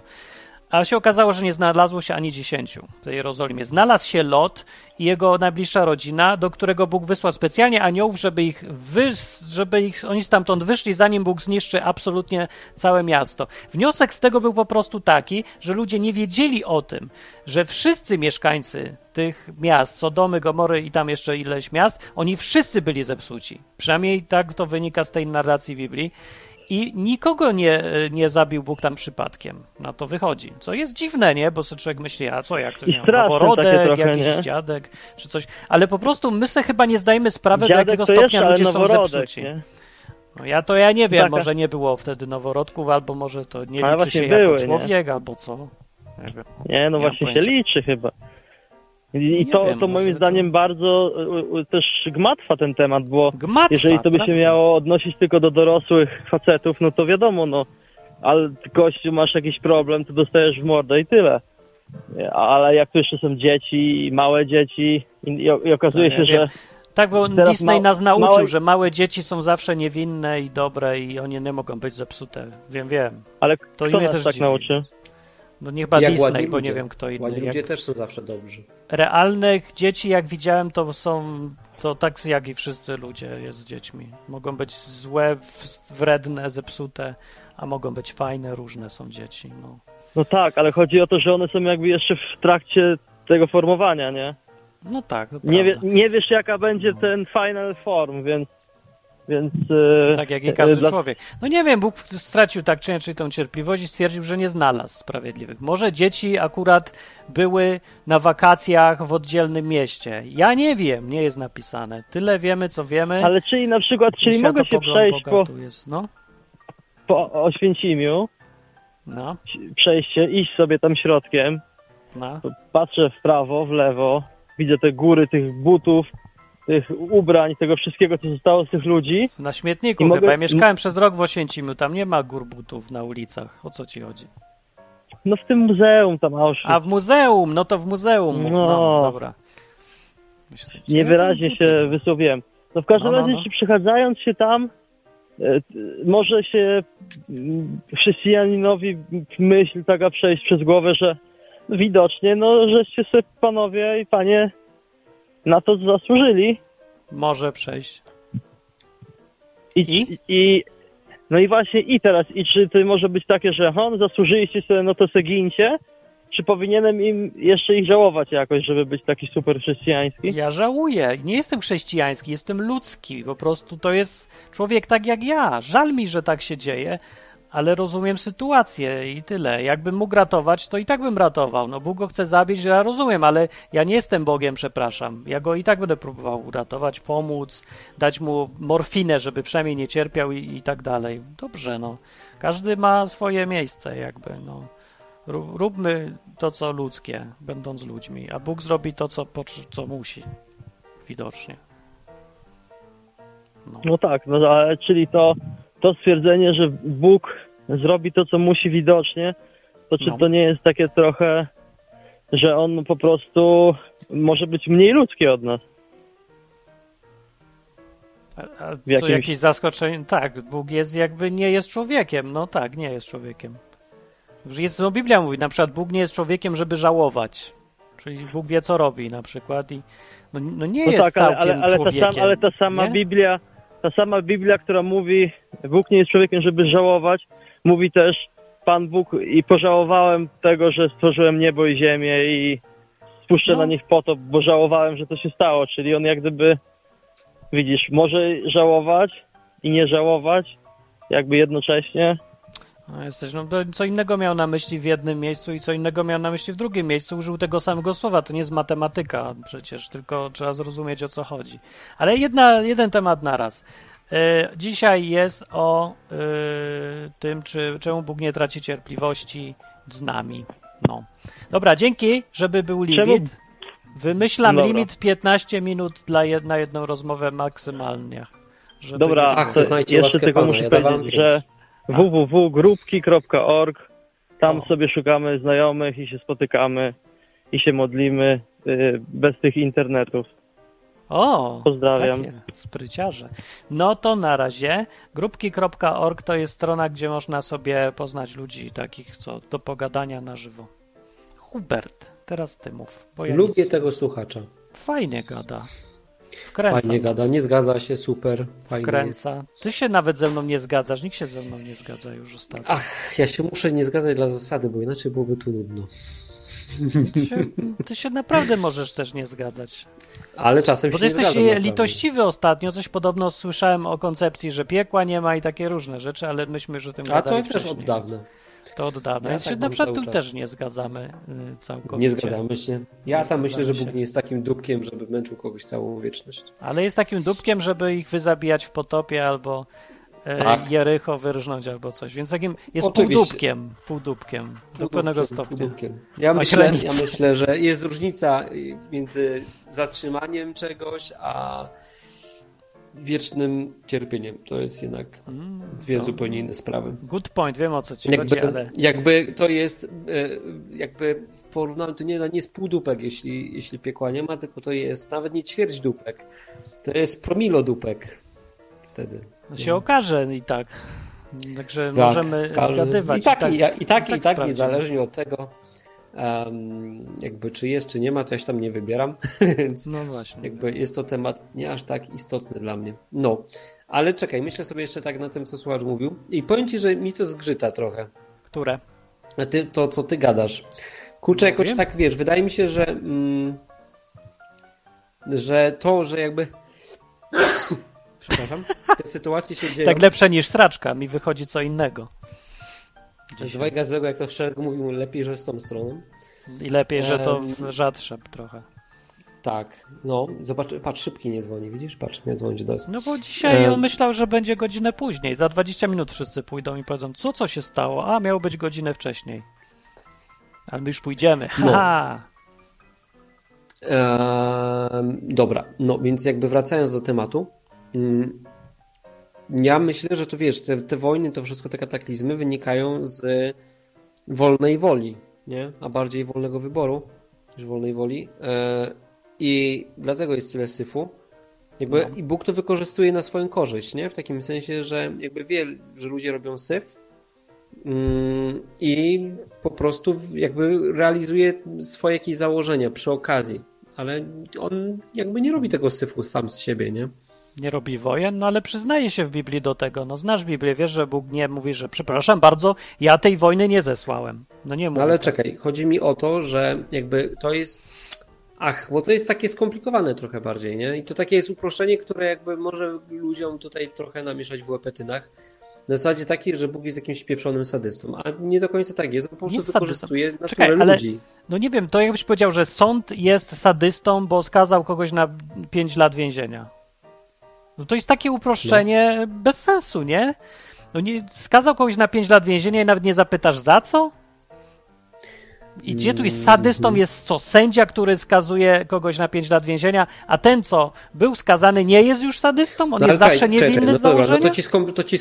A się okazało, że nie znalazło się ani 10 w Jerozolimie. Znalazł się Lot i jego najbliższa rodzina, do którego Bóg wysłał specjalnie aniołów, żeby ich, wy, żeby ich oni stamtąd wyszli, zanim Bóg zniszczy absolutnie całe miasto. Wniosek z tego był po prostu taki, że ludzie nie wiedzieli o tym, że wszyscy mieszkańcy tych miast, Sodomy, Gomory i tam jeszcze ileś miast, oni wszyscy byli zepsuci. Przynajmniej tak to wynika z tej narracji Biblii. I nikogo nie, nie zabił Bóg tam przypadkiem. Na to wychodzi. Co jest dziwne, nie? Bo sobie człowiek myśli, a co, jak ktoś miał noworodek,
trochę,
jakiś
nie?
dziadek, czy coś. Ale po prostu my sobie chyba nie zdajemy sprawy, do
Dziadek
jakiego
to
stopnia
jeszcze,
ludzie są zepsuci.
nie?
No ja to ja nie wiem,
Taka-
może nie było wtedy noworodków, albo może to nie liczy się
były,
jako
nie?
człowiek, albo co. Nie wiem.
Nie, no
Nie
właśnie się liczy chyba. I, to,
wiem,
to moim
to-
zdaniem bardzo y, y, też gmatwa ten temat, bo
Gmatwa,
jeżeli to by się miało odnosić tylko do dorosłych facetów, no to wiadomo, no, ale gościu masz jakiś problem, to dostajesz w mordę i tyle. Ale jak to jeszcze są dzieci, małe dzieci i, i, i okazuje
No,
się, że.
Tak, bo Disney nas nauczył,
małe-
że małe dzieci są zawsze niewinne i dobre i oni nie mogą być zepsute. Wiem, wiem.
ale
To
kto
mnie
nas
też
tak
dziwi.
nauczy?
No niech chyba
Jak
Disney,
ładni
bo nie
ludzie.
wiem kto inny.
Ładni
Jak
ludzie też są zawsze dobrzy.
realnych dzieci, jak widziałem, to są to tak jak i wszyscy ludzie jest z dziećmi. Mogą być złe, wredne, zepsute, a mogą być fajne, różne są dzieci. No.
No tak, ale chodzi o to, że one są jakby jeszcze w trakcie tego formowania, nie?
No tak,
Nie, wie, nie wiesz jaka będzie ten final form, więc więc e,
Tak jak i
e,
każdy
dla-
człowiek. No nie wiem, Bóg stracił tak czy inaczej tą cierpliwość i stwierdził, że nie znalazł sprawiedliwych. Może dzieci akurat były na wakacjach w oddzielnym mieście. Ja nie wiem, nie jest napisane. Tyle wiemy, co wiemy.
Ale czyli na przykład, czyli mogę się przejść po,
jest. No,
po Oświęcimiu,
no,
przejść się, iść sobie tam środkiem,
no.
patrzę w prawo, w lewo, widzę te góry tych butów, tych ubrań, tego wszystkiego, co zostało z tych ludzi.
Na śmietniku
I
chyba.
mogę-
Ja mieszkałem przez rok w Oświęcimiu. Tam nie ma gór butów na ulicach. O co ci chodzi?
No w tym muzeum tam Auschwitz.
A w muzeum, no to w muzeum. No,
No.
dobra. Myślę,
Niewyraźnie
buty.
się wysłowiłem. No w każdym
No, no,
razie,
no.
czy przechadzając się tam, e, może się mm, chrześcijaninowi myśl taka przejść przez głowę, że widocznie, no, żeście sobie panowie i panie na to zasłużyli.
Może przejść.
I,
I?
i no i właśnie i teraz, i czy to może być takie, że on zasłużyliście sobie, no to se gincie, czy powinienem im jeszcze ich żałować jakoś, żeby być taki super chrześcijański?
Ja żałuję. Nie jestem chrześcijański, jestem ludzki. Po prostu to jest człowiek tak jak ja. Żal mi, że tak się dzieje, ale rozumiem sytuację i tyle. Jakbym mógł ratować, to i tak bym ratował. No Bóg go chce zabić, ja rozumiem, ale ja nie jestem Bogiem, przepraszam. Ja go i tak będę próbował uratować, pomóc, dać mu morfinę, żeby przynajmniej nie cierpiał i, i tak dalej. Dobrze, no. Każdy ma swoje miejsce, jakby, no. Ró- Róbmy to, co ludzkie, będąc ludźmi, a Bóg zrobi to, co, co musi. Widocznie. No.
No tak, no ale czyli to, to stwierdzenie, że Bóg zrobi to, co musi widocznie, to czy
No.
to nie jest takie trochę, że on po prostu może być mniej ludzki od nas?
A,
jakimś-
jakieś zaskoczenie? Tak, Bóg jest jakby nie jest człowiekiem. No tak, nie jest człowiekiem. Jest, no Biblia mówi, na przykład Bóg nie jest człowiekiem, żeby żałować. Czyli Bóg wie, co robi na przykład i no, no nie
No
jest
tak, ale,
całkiem
ale, ale, ta
człowiekiem.
sam, ale ta sama
nie?
Biblia, ta sama Biblia, która mówi, Bóg nie jest człowiekiem, żeby żałować, mówi też Pan Bóg i pożałowałem tego, że stworzyłem niebo i ziemię i spuszczę
No.
na nich potop, bo żałowałem, że to się stało. Czyli on jak gdyby, widzisz, może żałować i nie żałować, jakby jednocześnie.
No, jesteś, no, co innego miał na myśli w jednym miejscu i co innego miał na myśli w drugim miejscu. Użył tego samego słowa. To nie jest matematyka przecież, tylko trzeba zrozumieć o co chodzi. Ale jedna, jeden temat naraz. E, dzisiaj jest o e, tym, czy, czemu Bóg nie traci cierpliwości z nami. No. Dobra, dzięki, żeby był limit. Wymyślam
Dobra.
limit 15 minut dla jed, na jedną rozmowę maksymalnie. Żeby
Dobra,
Ach,
to
znajdzie
jeszcze tylko muszę
ja
powiedzieć, że
pięć.
www.grupki.org tam
O.
sobie szukamy znajomych i się spotykamy i się modlimy y, bez tych internetów.
O,
Pozdrawiam.
Takie spryciarze. No to na razie. Grupki.org to jest strona, gdzie można sobie poznać ludzi takich, co do pogadania na żywo. Hubert, teraz ty mów. Bo ja
Lubię
nic...
tego słuchacza.
Fajnie gada. Wkręca.
Fajnie gada, nie zgadza się, super. Fajnie jest.
Wkręca. Ty się nawet ze mną nie zgadzasz. Nikt się ze mną nie zgadza już ostatnio.
Ach, ja się muszę nie zgadzać dla zasady, bo inaczej byłoby tu nudno.
Ty się, ty się naprawdę możesz też nie zgadzać.
Ale czasem
Bo
się
ty
nie
jesteś
zgadzam. naprawdę.
litościwy ostatnio. Coś podobno słyszałem o koncepcji, że piekła nie ma i takie różne rzeczy, ale myśmy już o tym
A to
gadali
też
wcześniej.
od dawna.
To od dawna.
Ja
Więc
tak
się
mam
na przykład też nie zgadzamy y, całkowicie.
Nie zgadzamy się. Ja
Nie
tam myślę, że Bóg
się.
nie jest takim dupkiem, żeby męczył kogoś całą wieczność.
Ale jest takim dupkiem, żeby ich wyzabijać w potopie albo e,
Tak.
Jericho wyrżnąć albo coś. Więc takim jest
Oczywiście.
półdupkiem. Półdupkiem. Do pewnego stopnia.
półdupkiem. Ja myślę, ja myślę, że jest różnica między zatrzymaniem czegoś, a wiecznym cierpieniem. To jest jednak
Mm,
dwie
to-
zupełnie inne sprawy.
Good point, wiem o co ci
Jakby,
chodzi, ale
jakby to jest, e, jakby w porównaniu to nie, nie jest półdupek, jeśli, jeśli piekła nie ma, tylko to jest nawet nie ćwierć dupek. To jest promilo dupek wtedy.
to się okaże i tak. Także
Tak,
możemy
każdy-
zgadywać.
I tak, i, i tak, i tak,
sprawdzimy.
niezależnie od tego, em, jakby czy jest, czy nie ma, to ja się tam nie wybieram, więc
No właśnie.
jakby jest to temat nie aż tak istotny dla mnie. No, ale czekaj, myślę sobie jeszcze tak na tym, co słuchacz mówił i powiem ci, że mi to zgrzyta trochę.
Które?
A ty, to, co ty gadasz. Kurczę, jakoś
wiem.
tak, wiesz, wydaje mi się, że mm, że to, że jakby przepraszam, te sytuacje się dzieją
Tak lepsze niż straczka. Mi wychodzi co innego.
Z dwojga złego, jak to Szereg mówił, lepiej, że z tą stroną.
I lepiej, że to w rzadsze trochę.
Tak, no, zobacz, patrz, szybki nie dzwoni, widzisz? Patrz, nie dzwoni do.
No bo dzisiaj on myślał, że będzie godzinę później. Za 20 minut wszyscy pójdą i powiedzą, co, co się stało? A, miało być godzinę wcześniej. Ale my już pójdziemy.
No. Dobra, no więc jakby wracając do tematu, mm, ja myślę, że to wiesz, te, te wojny, to wszystko te kataklizmy wynikają z wolnej woli, nie? A bardziej wolnego wyboru niż wolnej woli. E, I dlatego jest tyle syfu. Jakby,
No.
I Bóg to wykorzystuje na swoją korzyść, nie? W takim sensie, że jakby wie, że ludzie robią syf mm, i po prostu jakby realizuje swoje jakieś założenia przy okazji. Ale on jakby nie robi tego syfu sam z siebie, nie?
Nie robi wojen, no ale przyznaje się w Biblii do tego. No znasz Biblię, wiesz, że Bóg nie mówi, że przepraszam bardzo, ja tej wojny nie zesłałem. No nie.
No ale
tak.
czekaj, chodzi mi o to, że jakby to jest. Ach, bo to jest takie skomplikowane trochę bardziej, nie? I to takie jest uproszczenie, które jakby może ludziom tutaj trochę namieszać w łepetynach. Na zasadzie takiej, że Bóg jest jakimś pieprzonym sadystą, a nie do końca tak jest, on po prostu
sadystą.
wykorzystuje naturę
Czekaj, ale-
ludzi.
No nie wiem, to jakbyś powiedział, że sąd jest sadystą, bo skazał kogoś na 5 lat więzienia. No to jest takie uproszczenie bez sensu, nie? No nie, skazał kogoś na 5 lat więzienia i nawet nie zapytasz za co? I gdzie tu jest sadystą? Jest co? Sędzia, który skazuje kogoś na 5 lat więzienia, a ten, co był skazany, nie jest już sadystą? On
No,
jest
ale
zawsze
czekaj,
niewinny
czekaj,
z
no dobra, no
założenia?
to ci, skom, to ci.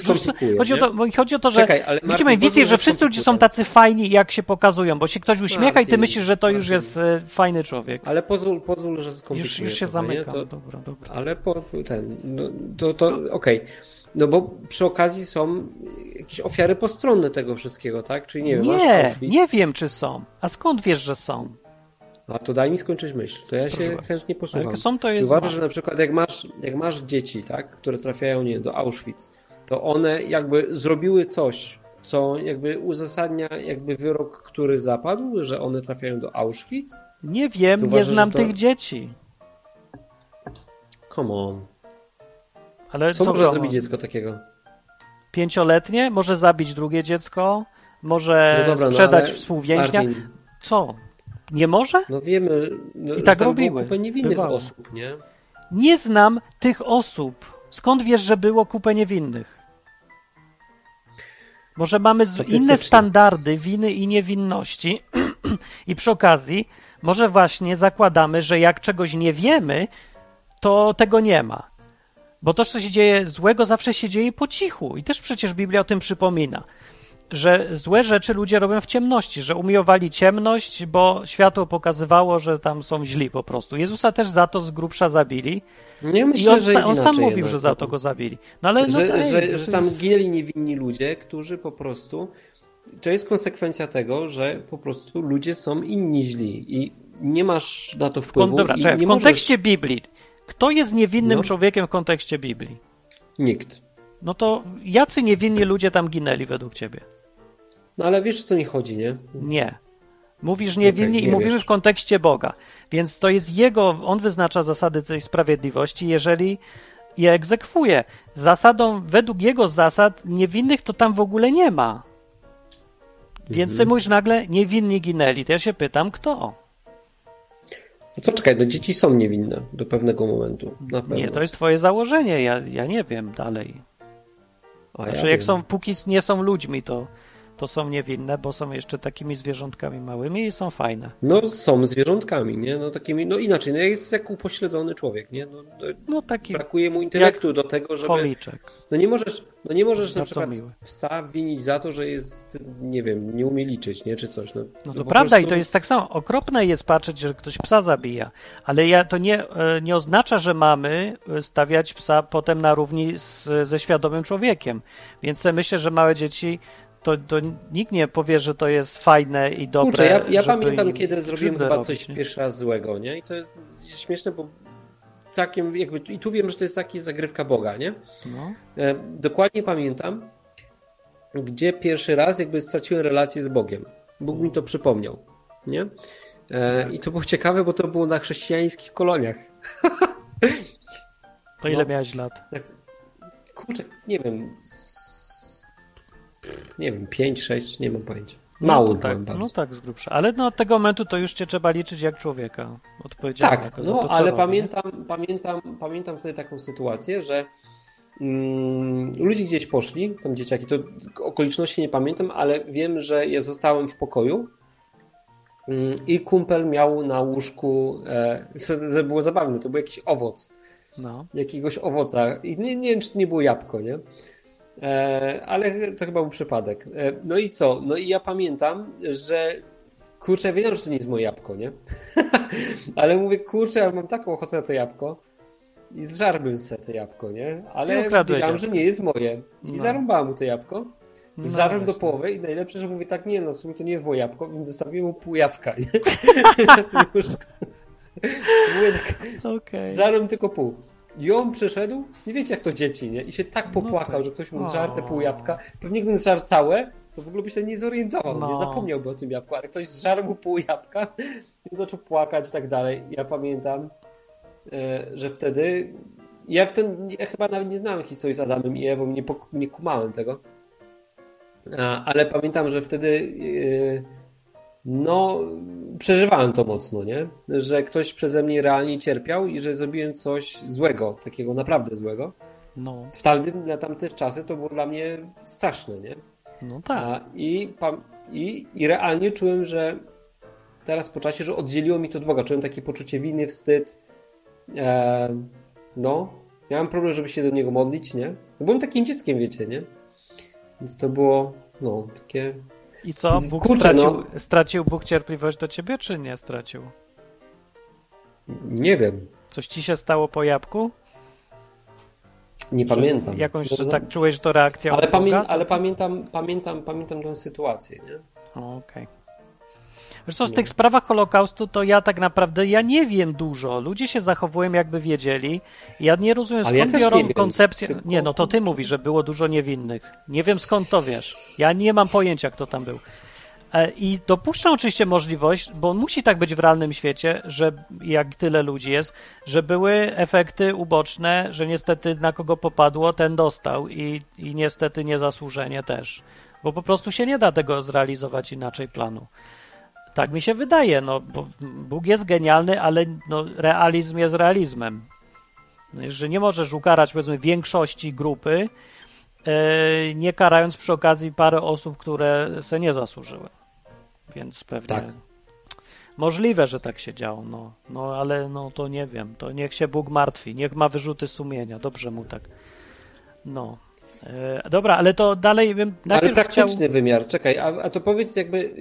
Chodzi o, to, chodzi o to, że
Czekaj, ale
widzimy
Martin,
wizję, że wszyscy ludzie są tacy fajni, jak się pokazują, bo się ktoś uśmiecha i ty
Martin,
myślisz, że to już
Martin.
jest e, fajny człowiek.
Ale pozwól, pozwól że skomplikuję.
Już, już się
nie?
zamykam.
To,
Dobra, dobra.
Ale po ten, no, to, to okej. No bo przy okazji są jakieś ofiary postronne tego wszystkiego, tak? Czyli nie wiem,
Nie, nie wiem, czy są. A skąd wiesz, że są?
A to daj mi skończyć myśl. To ja się
Proszę bardzo.
chętnie posłucham.
jak są, to
Czy
jest
uważasz, że na przykład jak masz, jak masz dzieci, tak, które trafiają nie, do Auschwitz, to one jakby zrobiły coś, co jakby uzasadnia jakby wyrok, który zapadł, że one trafiają do Auschwitz?
Nie wiem,
To
nie
uważasz,
znam
to-
tych dzieci.
Come on.
Ale
Co
co
może zrobić dziecko takiego?
pięcioletnie, może zabić drugie dziecko, może
No dobra, no
sprzedać
ale
współwięźnia.
Martin,
Co? Nie może?
no wiemy, no,
I tak robiły.
było kupę niewinnych
Bywało.
osób, nie?
Nie znam tych osób. Skąd wiesz, że było kupę niewinnych? Może mamy inne standardy winy i niewinności i przy okazji może właśnie zakładamy, że jak czegoś nie wiemy, to tego nie ma. Bo to, co się dzieje złego, zawsze się dzieje po cichu. I też przecież Biblia o tym przypomina, że złe rzeczy ludzie robią w ciemności, że umiłowali ciemność, bo światło pokazywało, że tam są źli po prostu. Jezusa też za to z grubsza zabili.
Nie
I
myślę,
on,
że
on sam mówił,
jednak.
że za to go zabili. No ale no,
że,
to, ej,
że, że tam ginęli niewinni ludzie, którzy po prostu. To jest konsekwencja tego, że po prostu ludzie są inni źli i nie masz na to wpływu.
dobra,
i
czekaj, w kontekście Biblii. Kto jest niewinnym
No.
człowiekiem w kontekście Biblii?
Nikt.
No to jacy niewinni ludzie tam ginęli według ciebie?
No ale wiesz o co mi chodzi, nie?
Nie. Mówisz niewinni i
nie
mówimy
wiesz.
w kontekście Boga. Więc to jest jego, on wyznacza zasady tej sprawiedliwości, jeżeli je egzekwuje. Zasadą, według jego zasad, niewinnych to tam w ogóle nie ma. Więc ty
Mhm.
mówisz nagle, niewinni ginęli. To ja się pytam, kto?
No to czekaj, no dzieci są niewinne do pewnego momentu.
Nie, to jest twoje założenie, ja, ja nie wiem dalej.
A ja
Znaczy, jak
wiem.
są, póki nie są ludźmi, to, to są niewinne, bo są jeszcze takimi zwierzątkami małymi i są fajne.
No są zwierzątkami, nie? No takimi, no inaczej, no jest jak upośledzony człowiek, nie? No, no,
No taki
brakuje mu intelektu do tego, żeby...
choliczek.
No nie możesz, no nie możesz na przykład
miły.
psa winić za to, że jest, nie wiem, nie umie liczyć, nie? Czy coś. No,
No to
po
prawda i to jest tak samo. Okropne jest patrzeć, że ktoś psa zabija, ale ja, to nie, e, nie oznacza, że mamy e, stawiać psa potem na równi z, ze świadomym człowiekiem. Więc myślę, że małe dzieci, to, to nikt nie powie, że to jest fajne i dobre.
Kurczę, ja, ja pamiętam, kiedy zrobiłem chyba
robić,
coś
nie?
pierwszy raz złego, nie? I to jest śmieszne, bo całkiem jakby, i tu wiem, że to jest taki zagrywka Boga, nie?
No.
E, dokładnie pamiętam, gdzie pierwszy raz jakby straciłem relację z Bogiem. Bóg mi to przypomniał, nie? E, I to było ciekawe, bo to było na chrześcijańskich koloniach.
To ile
No.
miałeś lat?
Tak, kurczę, nie wiem. Nie wiem, 5, 6, nie mam pojęcia.
No, to tak,
byłem bardzo.
no tak z grubsza. Ale no, od tego momentu to już cię trzeba liczyć jak człowieka.
Tak, no
to,
ale
robi,
pamiętam, pamiętam, pamiętam wtedy taką sytuację, że mm, ludzie gdzieś poszli, tam dzieciaki, to okoliczności nie pamiętam, ale wiem, że ja zostałem w pokoju mm, i kumpel miał na łóżku, e, to było zabawne, to był jakiś owoc?
No.
jakiegoś owoca i nie, nie wiem, czy to nie było jabłko, nie? E, ale to chyba był przypadek. E, no i co? No i ja pamiętam, że kurczę, wiedziałem, że to nie jest moje jabłko, nie? ale mówię, kurczę, ale mam taką ochotę na to jabłko i zżarłbym sobie to jabłko, nie? Ale
ukradłeś
wiedziałem, że
jabłko.
nie jest moje. I
No.
zarąbałem mu to jabłko.
No
Zżarłem do
właśnie.
połowy i najlepsze, że mówię tak, nie no, w sumie to nie jest moje jabłko, więc zostawiłem mu pół jabłka, nie? Mówię tak,
Okej.
Zżarłem tylko pół. I on przyszedł, nie wiecie jak to dzieci, nie? I się tak popłakał,
tak.
że ktoś mu zżarł te pół jabłka. Pewnie gdybym zżarł całe, to w ogóle by się nie zorientował,
No.
nie zapomniałby o tym jabłku, ale ktoś zżarł mu pół jabłka i zaczął płakać i tak dalej. Ja pamiętam, e, że wtedy ja, wtedy, ja chyba nawet nie znałem historii z Adamem i Ewą, nie, nie kumałem tego. Ale pamiętam, że wtedy e, no, przeżywałem to mocno, nie? Że ktoś przeze mnie realnie cierpiał i że zrobiłem coś złego, takiego naprawdę złego.
No,
W tamtym, na tamte czasy to było dla mnie straszne, nie?
no tak.
A, i, i, I realnie czułem, że teraz po czasie, że oddzieliło mi to od Boga. Czułem takie poczucie winy, wstyd. E, no, miałem problem, żeby się do Niego modlić, nie? No, byłem takim dzieckiem, wiecie, nie? Więc to było, no, takie...
I co? Bóg
Kurczę,
stracił,
no.
stracił Bóg cierpliwość do ciebie, czy nie stracił?
Nie wiem,
Coś ci się stało po jabłku?
nie
Czy
pamiętam.
Jakąś, że tak czułeś, że to reakcja
Ale, pamię, ale pamiętam, pamiętam, pamiętam tę sytuację, nie?
Okej. Wiesz co, w tych sprawach Holokaustu to ja tak naprawdę, ja nie wiem dużo. Ludzie się zachowują jakby wiedzieli. Ja nie rozumiem
ja
skąd
też
biorą
nie
koncepcję... Nie, no to ty mówisz, że było dużo niewinnych. Nie wiem skąd to wiesz. Ja nie mam pojęcia, kto tam był. E, I dopuszczam oczywiście możliwość, bo musi tak być w realnym świecie, że jak tyle ludzi jest, że były efekty uboczne, że niestety na kogo popadło, ten dostał i, i niestety niezasłużenie też. Bo po prostu się nie da tego zrealizować inaczej planu. Tak mi się wydaje, no bo Bóg jest genialny, ale no, realizm jest realizmem. No, że nie możesz ukarać powiedzmy większości grupy, e, nie karając przy okazji parę osób, które se nie zasłużyły. Więc pewnie
Tak.
możliwe, że tak się działo, no, no ale no to nie wiem, to niech się Bóg martwi, niech ma wyrzuty sumienia, dobrze mu tak. No. E, dobra, ale to dalej bym
Ale praktyczny
chciał...
wymiar, czekaj, a, a to powiedz jakby,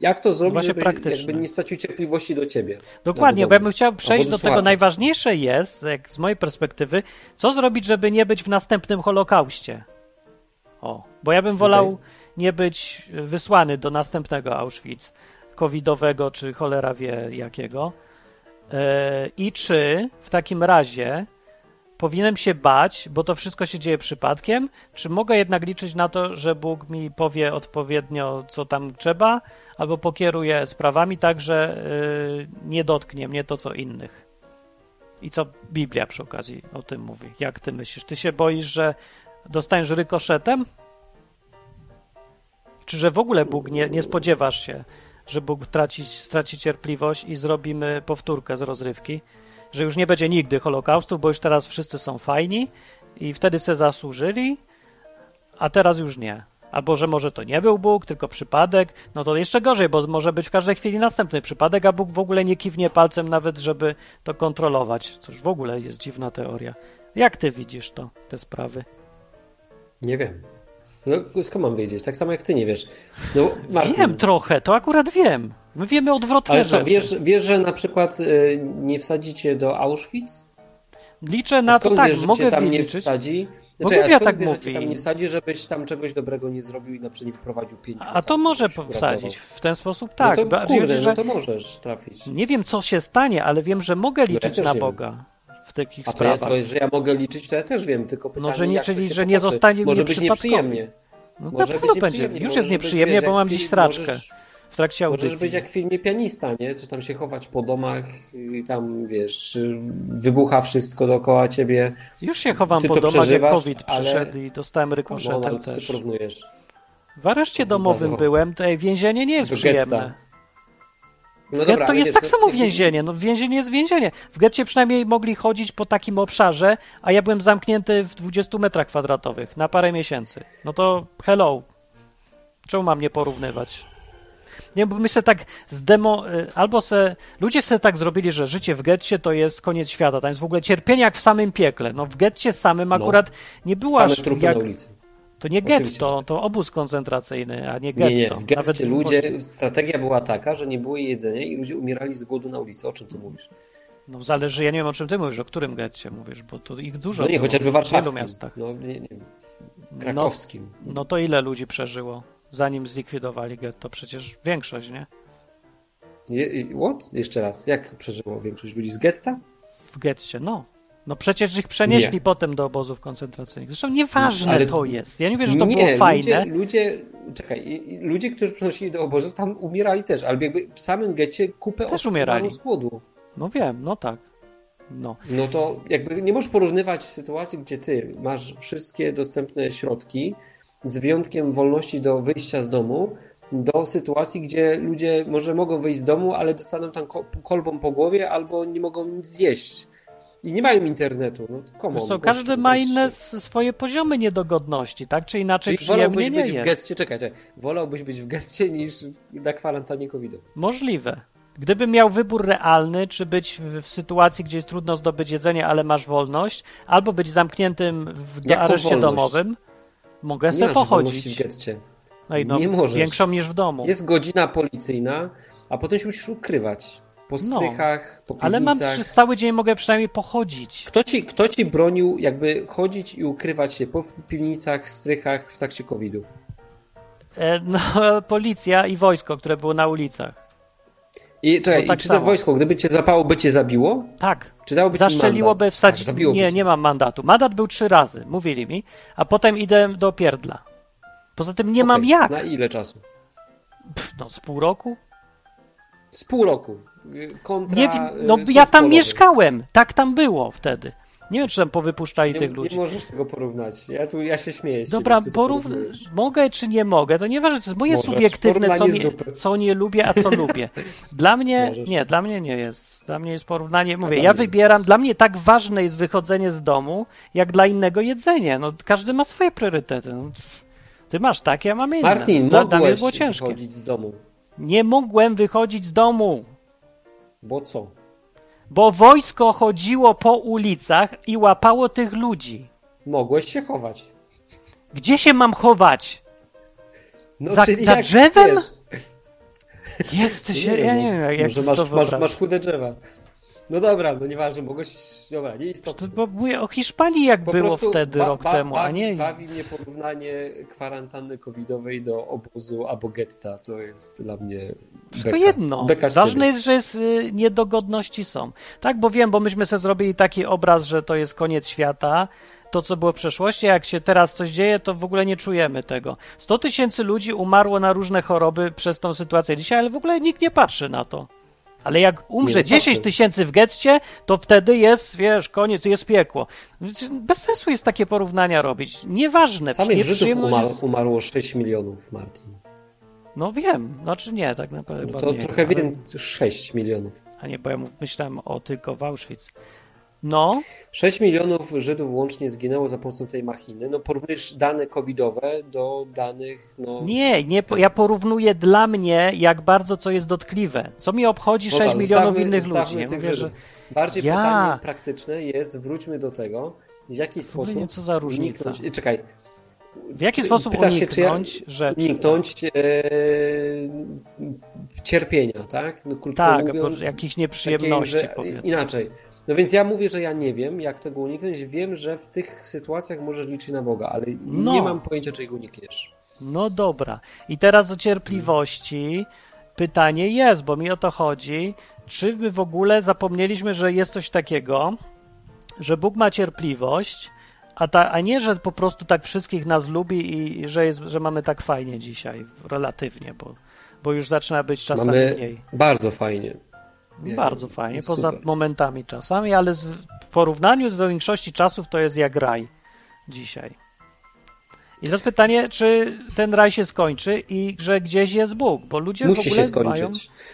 jak to zrobić,
Właśnie
żeby jakby nie stracił cierpliwości do ciebie?
Dokładnie, bo ja bym chciał przejść do tego najważniejsze jest, jak z mojej perspektywy, co zrobić, żeby nie być w następnym Holokauście. O, bo ja bym wolał
Okej.
nie być wysłany do następnego Auschwitz, covidowego czy cholera wie jakiego. E, I czy w takim razie powinienem się bać, bo to wszystko się dzieje przypadkiem, czy mogę jednak liczyć na to, że Bóg mi powie odpowiednio, co tam trzeba, albo pokieruje sprawami tak, że y, nie dotknie mnie to, co innych. I co Biblia przy okazji o tym mówi. Jak ty myślisz? Ty się boisz, że dostaniesz rykoszetem? Czy że w ogóle Bóg nie, nie spodziewasz się, że Bóg traci, straci cierpliwość i zrobimy powtórkę z rozrywki? Że już nie będzie nigdy Holokaustu, bo już teraz wszyscy są fajni i wtedy se zasłużyli, a teraz już nie. Albo że może to nie był Bóg, tylko przypadek, no to jeszcze gorzej, bo może być w każdej chwili następny przypadek, a Bóg w ogóle nie kiwnie palcem nawet, żeby to kontrolować. Coż w ogóle jest dziwna teoria. Jak ty widzisz to, te sprawy?
Nie wiem. No skąd mam wiedzieć? Tak samo jak ty nie wiesz. No, Martin,
Wiem trochę, to akurat wiem. My wiemy odwrotne
ale co,
rzeczy.
wiesz, wiesz, że na przykład y, nie wsadzicie do Auschwitz?
Liczę na to,
skąd
tak,
wiesz, że
mogę
tam nie
wyliczyć.
wsadzi?
Bo
Znaczy, a
Biblia tak
wiesz,
mówi.
tam nie wsadzi, żebyś tam czegoś dobrego nie zrobił i na przykład nie wprowadził pięciu.
A to może wsadzić w ten sposób, tak.
No to kurde,
że
no to możesz trafić.
Nie wiem, co się stanie, ale wiem, że mogę
ja
liczyć
też
na
nie wiem.
Boga w takich
A to, ja,
sprawach.
to, że ja mogę liczyć, to ja też wiem, tylko pytanie,
że nie-
to
czyli, że nie zostanie
Może być nieprzyjemnie.
No, na pewno będzie. Już jest nieprzyjemnie,
wiesz,
bo mam dziś straczkę
Możesz,
w trakcie
możesz
audycji.
być jak w filmie Pianista, nie? Czy tam się chować po domach i tam, wiesz, wybucha wszystko dookoła ciebie.
Już się chowam
Ty
po
to
domach, jak COVID
ale-
przyszedł i dostałem
No,
rykoszetem
ale co ty
też.
porównujesz?
W areszcie domowym
do-
byłem, to więzienie nie jest
do
przyjemne.
getta. No
Getto
ale
jest tak
no,
samo więzienie, no więzienie jest więzienie. W getcie przynajmniej mogli chodzić po takim obszarze, a ja byłem zamknięty w 20 metrach kwadratowych na parę miesięcy. No to hello. Czemu mam nie porównywać? Nie, bo myślę tak z demo, y, albo se, ludzie sobie tak zrobili, że życie w getcie to jest koniec świata, tam jest w ogóle cierpienie jak w samym piekle. No w getcie samym
No.
akurat nie było
Same trupy
jak,
na ulicy.
to nie getto, to obóz koncentracyjny, a nie getto.
Nie, nie, w getcie
Nawet
ludzie, strategia była taka, że nie było jedzenia i ludzie umierali z głodu na ulicy. O czym ty mówisz?
No zależy, ja nie wiem o czym ty mówisz, o którym getcie mówisz, bo to ich dużo
No nie,
było
chociażby
w wielu
warszawskim.
miastach.
No nie, nie,
No,
krakowskim.
no to ile ludzi przeżyło, zanim zlikwidowali getto? Przecież większość, nie?
Je, what? Jeszcze raz. Jak przeżyło większość ludzi z getta?
W getcie, no. No przecież ich przenieśli
Nie.
potem do obozów koncentracyjnych. Zresztą nieważne
Ale-
to jest. Ja nie wiem, że to
nie,
było fajne.
Ludzie, ludzie, czekaj, ludzie, którzy przenosili do obozu, tam umierali też, albo jakby w samym getcie kupę
Też
osób
umierali.
z głodu.
No wiem, no tak. No.
No to jakby nie możesz porównywać sytuacji, gdzie ty masz wszystkie dostępne środki, z wyjątkiem wolności do wyjścia z domu, do sytuacji, gdzie ludzie może mogą wyjść z domu, ale dostaną tam ko- kolbą po głowie albo nie mogą nic zjeść. I nie mają internetu. No
co,
gościu,
każdy ma inne swoje poziomy niedogodności, tak czy inaczej
Czyli wolałbyś
przyjemnie
być
nie
w
jest.
getcie, czekaj, czekaj, wolałbyś być w getcie niż na kwarantannie covidowej.
Możliwe. Gdybym miał wybór realny, czy być w, sytuacji, gdzie jest trudno zdobyć jedzenie, ale masz wolność, albo być zamkniętym w
Jaką
areszcie
wolność?
domowym, mogę
Nie
sobie
wolności w
pochodzić.
getcie.
No i no,
Nie możesz.
większą niż w domu.
Jest godzina policyjna, a potem się musisz ukrywać. Po
No.
strychach, po
Ale mam przez cały dzień mogę przynajmniej pochodzić.
Kto ci, kto ci bronił jakby chodzić i ukrywać się po piwnicach, strychach w trakcie COVID-u?
E, no, policja i wojsko, które było na ulicach.
I czekaj,
No tak
czy to
samo.
wojsko, gdyby cię zapało, by cię zabiło?
Tak.
Czy dałoby
Zaszczeliłoby,
mandat?
wsadzić.
Tak,
nie,
cię.
nie mam mandatu. Mandat był trzy razy, mówili mi, a potem idę do pierdla. Poza tym nie mam
Okej,
jak.
Na ile czasu?
Pff, no z pół roku?
Z pół roku. Y, Kontra,
Nie,
y,
no
sąd
ja tam mieszkałem, tak tam było wtedy. Nie wiem, czy tam powypuszczali
Nie,
tych
nie
ludzi.
możesz tego porównać. Ja tu ja się śmieję. ciebie,
Dobra,
to
porów... mogę czy nie mogę, to nieważne, to jest moje
Możesz.
subiektywne, co,
dupy.
co nie lubię, a co lubię. Dla mnie,
Możesz.
nie, dla mnie nie jest. Dla mnie jest porównanie, mówię, ja wybieram, dla mnie tak ważne jest wychodzenie z domu, jak dla innego jedzenie. No, każdy ma swoje priorytety. No, ty masz takie, ja mam inne.
Martin,
dla, dla mnie było ciężkie.
wychodzić z domu.
Nie mogłem wychodzić z domu.
Bo co?
Bo wojsko chodziło po ulicach i łapało tych ludzi.
Mogłeś się chować.
Gdzie się mam chować?
No,
Za- za
jak,
drzewem?
Wiesz,
Jest,
nie
ja nie wiem, jak
może
to
masz, masz, masz chude drzewa. No dobra, no nieważne, mogłeś... Dobra, nie istotne.
To, bo mówię o Hiszpanii jak
Po
było wtedy
ba-
rok
ba-
temu, a nie...
Bawi mnie porównanie kwarantanny covidowej do obozu albo getta. To jest dla mnie
Wszystko
beka.
jedno.
Beka
Ważne jest, że jest, y, niedogodności są. Tak, bo wiem, bo myśmy sobie zrobili taki obraz, że to jest koniec świata, to co było w przeszłości, a jak się teraz coś dzieje, to w ogóle nie czujemy tego. 100 tysięcy ludzi umarło na różne choroby przez tą sytuację dzisiaj, ale w ogóle nikt nie patrzy na to. Ale jak umrze
Nie,
10
patrzy.
tysięcy w getcie, to wtedy jest, wiesz, koniec, jest piekło. Bez sensu jest takie porównania robić. Nieważne.
Samych Żydów umarło,
jest-
umarło 6 milionów, Martin.
No wiem, znaczy nie, tak naprawdę.
No to
nie,
trochę
ale-
więcej, 6 milionów.
A nie, bo ja myślałem o tylko w Auschwitz. No,
6 milionów Żydów łącznie zginęło za pomocą tej machiny. No porównujesz dane covidowe do danych, no...
nie, nie, ja porównuję dla mnie, jak bardzo co jest dotkliwe. Co mi obchodzi 6
Dobra,
milionów
zostawmy-
innych
zostawmy
ludzi? Ja mówię, że.
Bardziej
Ja-
pytanie praktyczne jest, wróćmy do tego, w jaki
ogóle nie
sposób
co za różnica.
uniknąć... Czekaj,
W jaki
Czy-
sposób
pytasz się, czy ja-
uniknąć rzeczy?
uniknąć e, cierpienia, tak? No,
Tak,
mówiąc,
jakichś
takiej,
nieprzyjemności
że,
powiedzmy.
Inaczej. No więc ja mówię, że ja nie wiem, jak tego uniknąć. Wiem, że w tych sytuacjach możesz liczyć na Boga, ale
No.
nie mam pojęcia, czego unikniesz.
No dobra. I teraz o cierpliwości pytanie jest, bo mi o to chodzi, czy my w ogóle zapomnieliśmy, że jest coś takiego, że Bóg ma cierpliwość, a, ta, a nie, że po prostu tak wszystkich nas lubi i że, jest, że mamy tak fajnie dzisiaj, relatywnie, bo, bo już zaczyna być czasami
Mamy
mniej.
bardzo fajnie. Nie,
Bardzo fajnie,
jest
poza
super.
momentami czasami, ale z, w porównaniu z większości czasów to jest jak raj dzisiaj. I teraz pytanie, czy ten raj się skończy i że gdzieś jest Bóg, bo ludzie w
Musi
ogóle
się skończyć.
mają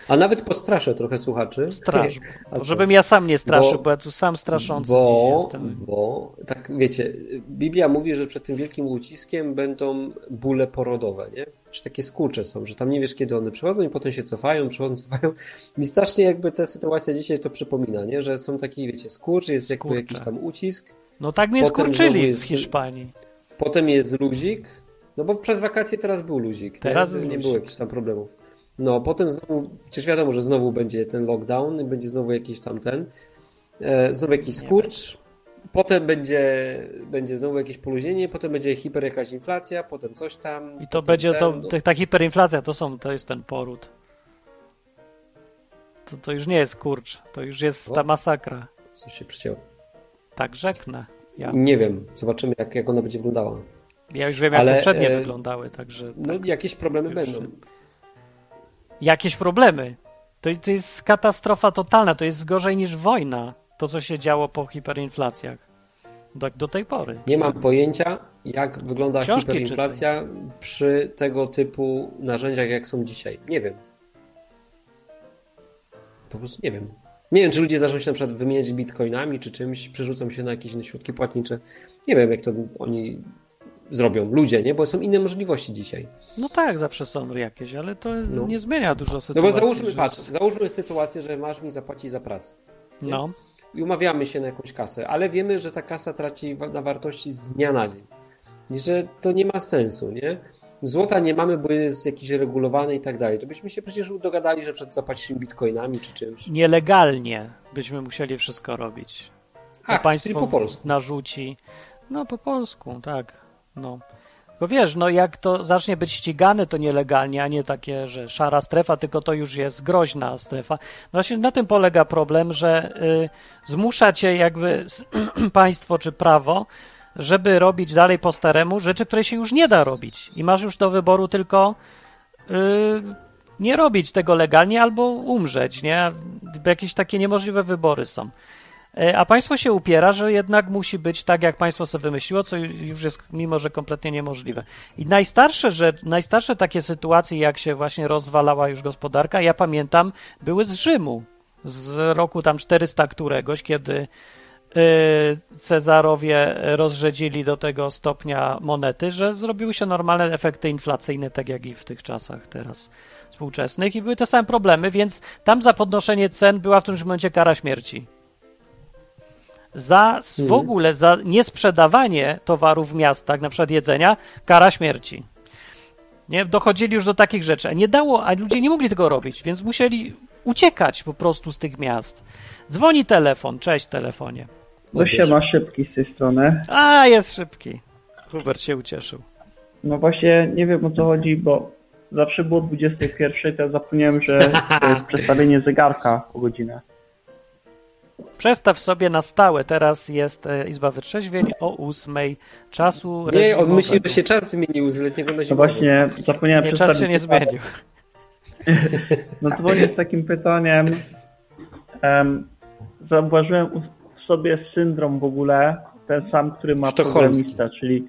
A nawet postraszę trochę słuchaczy. co?
Żebym ja sam nie straszył, bo,
Bo-
ja tu sam straszący
Bo,
jestem.
bo, tak wiecie, Biblia mówi, że przed tym wielkim uciskiem będą bóle porodowe, nie? Czy takie skurcze są, że tam nie wiesz, kiedy one przychodzą i potem się cofają, przychodzą, cofają. Mi strasznie jakby ta sytuacja dzisiaj to przypomina, nie? Że są takie, wiecie, skurcz, jest jakby
Skurcze.
jakiś tam ucisk,
No tak mnie
potem
skurczyli w Hiszpanii.
Potem jest luzik, no bo przez wakacje teraz był luzik,
Teraz
nie? nie było jakichś tam problemów. No, potem znowu, przecież wiadomo, że znowu będzie ten lockdown, i będzie znowu jakiś tam ten, e, znowu jakiś skurcz, potem będzie, będzie znowu jakieś poluźnienie, potem będzie hiper jakaś inflacja, potem coś tam.
I to będzie to,
ten, no.
ta- ta hiperinflacja, to są, to jest ten poród. To, to już nie jest kurcz, to już jest ta
O.
masakra.
Coś się przycięło.
Tak rzeknę. Ja,
Nie wiem, zobaczymy jak, jak ona będzie wyglądała.
ja już wiem, jak
Ale,
poprzednie
e,
wyglądały, także
No
tak.
jakieś problemy
Już-
będą.
jakieś problemy. To, to jest katastrofa totalna, to jest gorzej niż wojna, to co się działo po hiperinflacjach. Do, do tej pory.
Nie mam pojęcia, jak wygląda
Książki
hiperinflacja przy tego typu narzędziach, jak są dzisiaj. Nie wiem. Po prostu nie wiem. Nie wiem, czy ludzie zaczną się na przykład wymieniać bitcoinami, czy czymś, przerzucą się na jakieś inne środki płatnicze. Nie wiem, jak to oni zrobią. Ludzie, nie? Bo są inne możliwości dzisiaj.
No tak, zawsze są jakieś, ale to
No.
nie zmienia dużo
No
sytuacji.
bo załóżmy,
że
patrz, załóżmy sytuację, że masz mi zapłacić za pracę. nie?
No,
i umawiamy się na jakąś kasę, ale wiemy, że ta kasa traci na wartości z dnia na dzień. I że to nie ma sensu, nie? Złota nie mamy, bo jest jakiś regulowany i tak dalej. To byśmy się przecież dogadali, że przed zapłacisz im bitcoinami czy czymś.
nielegalnie byśmy musieli wszystko robić.
Ach,
państwo
czyli po polsku.
narzuci. No po polsku, tak. No. Bo wiesz, no jak to zacznie być ścigane, to nielegalnie, a nie takie, że szara strefa, tylko to już jest groźna strefa. No właśnie na tym polega problem, że y, zmusza cię jakby państwo czy prawo, żeby robić dalej po staremu rzeczy, które się już nie da robić. I masz już do wyboru tylko nie robić tego legalnie albo umrzeć, nie? Jakieś takie niemożliwe wybory są. E, a państwo się upiera, że jednak musi być tak, jak państwo sobie wymyśliło, co już jest mimo, że kompletnie niemożliwe. I najstarsze, że, najstarsze takie sytuacje, jak się właśnie rozwalała już gospodarka, ja pamiętam, były z Rzymu, z roku tam 400 któregoś, kiedy Cezarowie rozrzedzili do tego stopnia monety, że zrobiły się normalne efekty inflacyjne, tak jak i w tych czasach teraz współczesnych i były te same problemy, więc tam za podnoszenie cen była w którymś momencie kara śmierci. Za w mhm. ogóle za niesprzedawanie towarów w miastach, na przykład jedzenia, kara śmierci. Nie, dochodzili już do takich rzeczy. A nie dało, a ludzie nie mogli tego robić, więc musieli uciekać po prostu z tych miast. Dzwoni telefon, cześć telefonie.
No się ma szybki z tej strony.
A, jest szybki. Hubert się ucieszył.
No właśnie nie wiem o co chodzi, bo zawsze było 21, to ja zapomniałem, że to jest przestawienie zegarka po godzinę.
Przestaw sobie na stałe. Teraz jest e, Izba Wytrzeźwień o 8 czasu
Nie, on myśli, że się czas zmienił z letniego na
zimowego. No właśnie, zapomniałem
nie, czas się nie zmienił.
No dzwonię z takim pytaniem. Um, zauważyłem sobie syndrom w ogóle, ten sam, który ma programista, czyli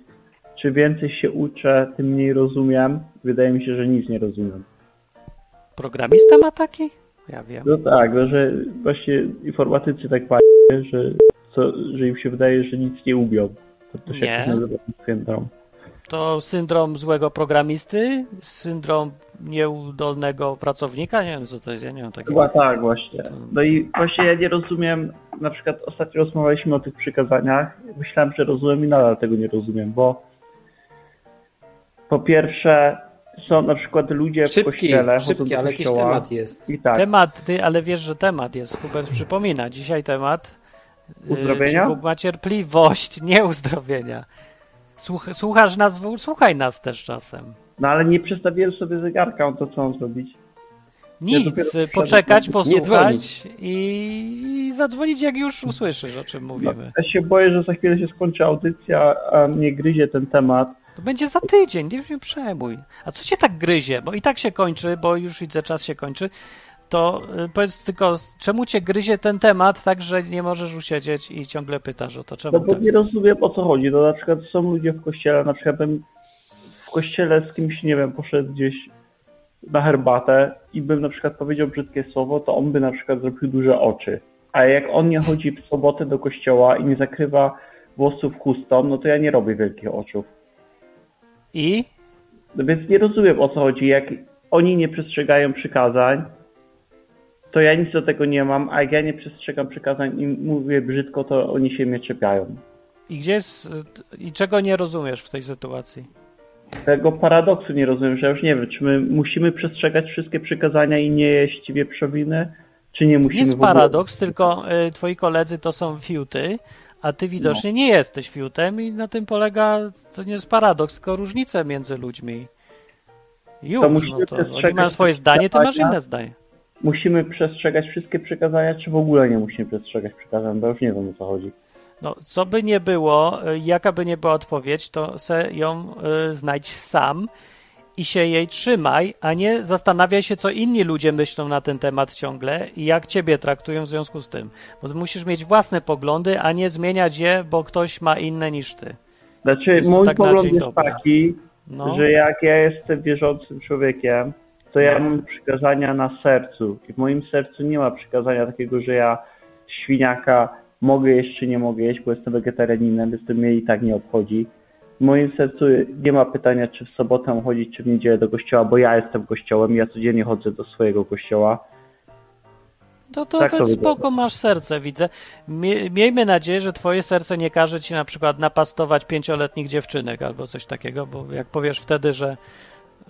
czy więcej się uczę, tym mniej rozumiem. Wydaje mi się, że nic nie rozumiem.
Programista ma taki? Ja wiem.
No tak, no, że właśnie informatycy tak mają, że, co, że im się wydaje, że nic nie ubią. To, to się nie. nazywa syndrom.
To syndrom złego programisty? Syndrom nieudolnego pracownika? Nie wiem, co to jest, ja nie wiem takiego.
Chyba tak, właśnie. No i właśnie ja nie rozumiem, na przykład ostatnio rozmawialiśmy o tych przykazaniach, myślałem, że rozumiem i nadal tego nie rozumiem, bo po pierwsze są na przykład ludzie
szybki,
w kościele.
Szybki, ale jakiś temat jest.
I tak. Temat, ty, ale wiesz, że temat jest. Hubert przypomina. Dzisiaj temat.
Y, uzdrowienia?
Czy Bóg ma cierpliwość, nie uzdrowienia. Słuch, słuchasz nas, słuchaj nas też czasem.
No ale nie przestawiłem sobie zegarka, on to co on zrobić?
Nic, ja poczekać, posłuchać i, i zadzwonić, jak już usłyszysz, o czym mówimy. No,
ja się boję, że za chwilę się skończy audycja, a mnie gryzie ten temat
to będzie za tydzień, nie się przejmuj. A co cię tak gryzie? Bo i tak się kończy, bo już widzę, czas się kończy. To y, powiedz tylko, czemu cię gryzie ten temat tak, że nie możesz usiedzieć i ciągle pytasz o to? Czemu
no bo
tak?
nie rozumiem o co chodzi. No na przykład są ludzie w kościele, na przykład bym w kościele z kimś, nie wiem, poszedł gdzieś na herbatę i bym na przykład powiedział brzydkie słowo, to on by na przykład zrobił duże oczy. A jak on nie chodzi w sobotę do kościoła i nie zakrywa włosów chustą, no to ja nie robię wielkich oczów.
I?
No więc nie rozumiem o co chodzi. Jak oni nie przestrzegają przykazań, to ja nic do tego nie mam, a jak ja nie przestrzegam przykazań i mówię brzydko, to oni się mnie czepiają.
I gdzie jest, i czego nie rozumiesz w tej sytuacji?
Tego paradoksu nie rozumiem, że ja już nie wiem, czy my musimy przestrzegać wszystkie przykazania i nie jeść wieprzowiny, czy nie musimy
Jest paradoks, tylko y, twoi koledzy to są fiuty, a ty widocznie no. nie jesteś fiutem i na tym polega, to nie jest paradoks, tylko różnica między ludźmi. Już, to no to oni mają swoje zdanie, ty masz inne zdanie.
Musimy przestrzegać wszystkie przykazania, czy w ogóle nie musimy przestrzegać przykazań, bo już nie wiem o co chodzi.
No, co by nie było, y, jaka by nie była odpowiedź, to se ją y, znajdź sam i się jej trzymaj, a nie zastanawiaj się, co inni ludzie myślą na ten temat ciągle i jak ciebie traktują w związku z tym. Bo musisz mieć własne poglądy, a nie zmieniać je, bo ktoś ma inne niż ty.
Znaczy, jest mój tak pogląd jest dobra. taki, no. że jak ja jestem wierzącym człowiekiem, to ja mam przykazania na sercu. I w moim sercu nie ma przykazania takiego, że ja świniaka mogę jeść czy nie mogę jeść, bo jestem wegetarianinem, więc to mnie i tak nie obchodzi w moim sercu nie ma pytania, czy w sobotę chodzić, czy w niedzielę do kościoła, bo ja jestem kościołem, ja codziennie chodzę do swojego kościoła.
To, to, tak to spoko masz serce, widzę. Miejmy nadzieję, że twoje serce nie każe ci na przykład napastować pięcioletnich dziewczynek albo coś takiego, bo jak powiesz wtedy, że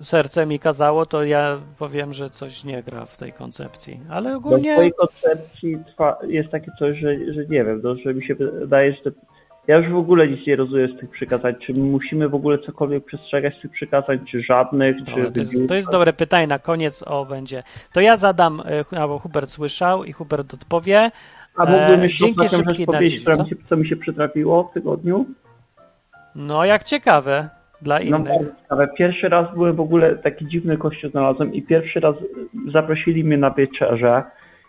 serce mi kazało, to ja powiem, że coś nie gra w tej koncepcji. Ale ogólnie...
w twojej koncepcji jest takie coś, że, że nie wiem, to, że mi się wydaje, że te ja już w ogóle nic nie rozumiem z tych przykazań. Czy musimy w ogóle cokolwiek przestrzegać z tych przykazań, czy żadnych? Czy
to, jest, to jest dobre pytanie na koniec, o będzie. To ja zadam, e, albo Hubert słyszał i Hubert odpowie.
A mógłbym e, jeszcze Dzięki rzecz powiedzieć, co? co mi się przytrafiło w tygodniu?
No, jak ciekawe. Dla no, innych.
No, pierwszy raz byłem w ogóle taki dziwny kościół znalazłem i pierwszy raz zaprosili mnie na wieczerzę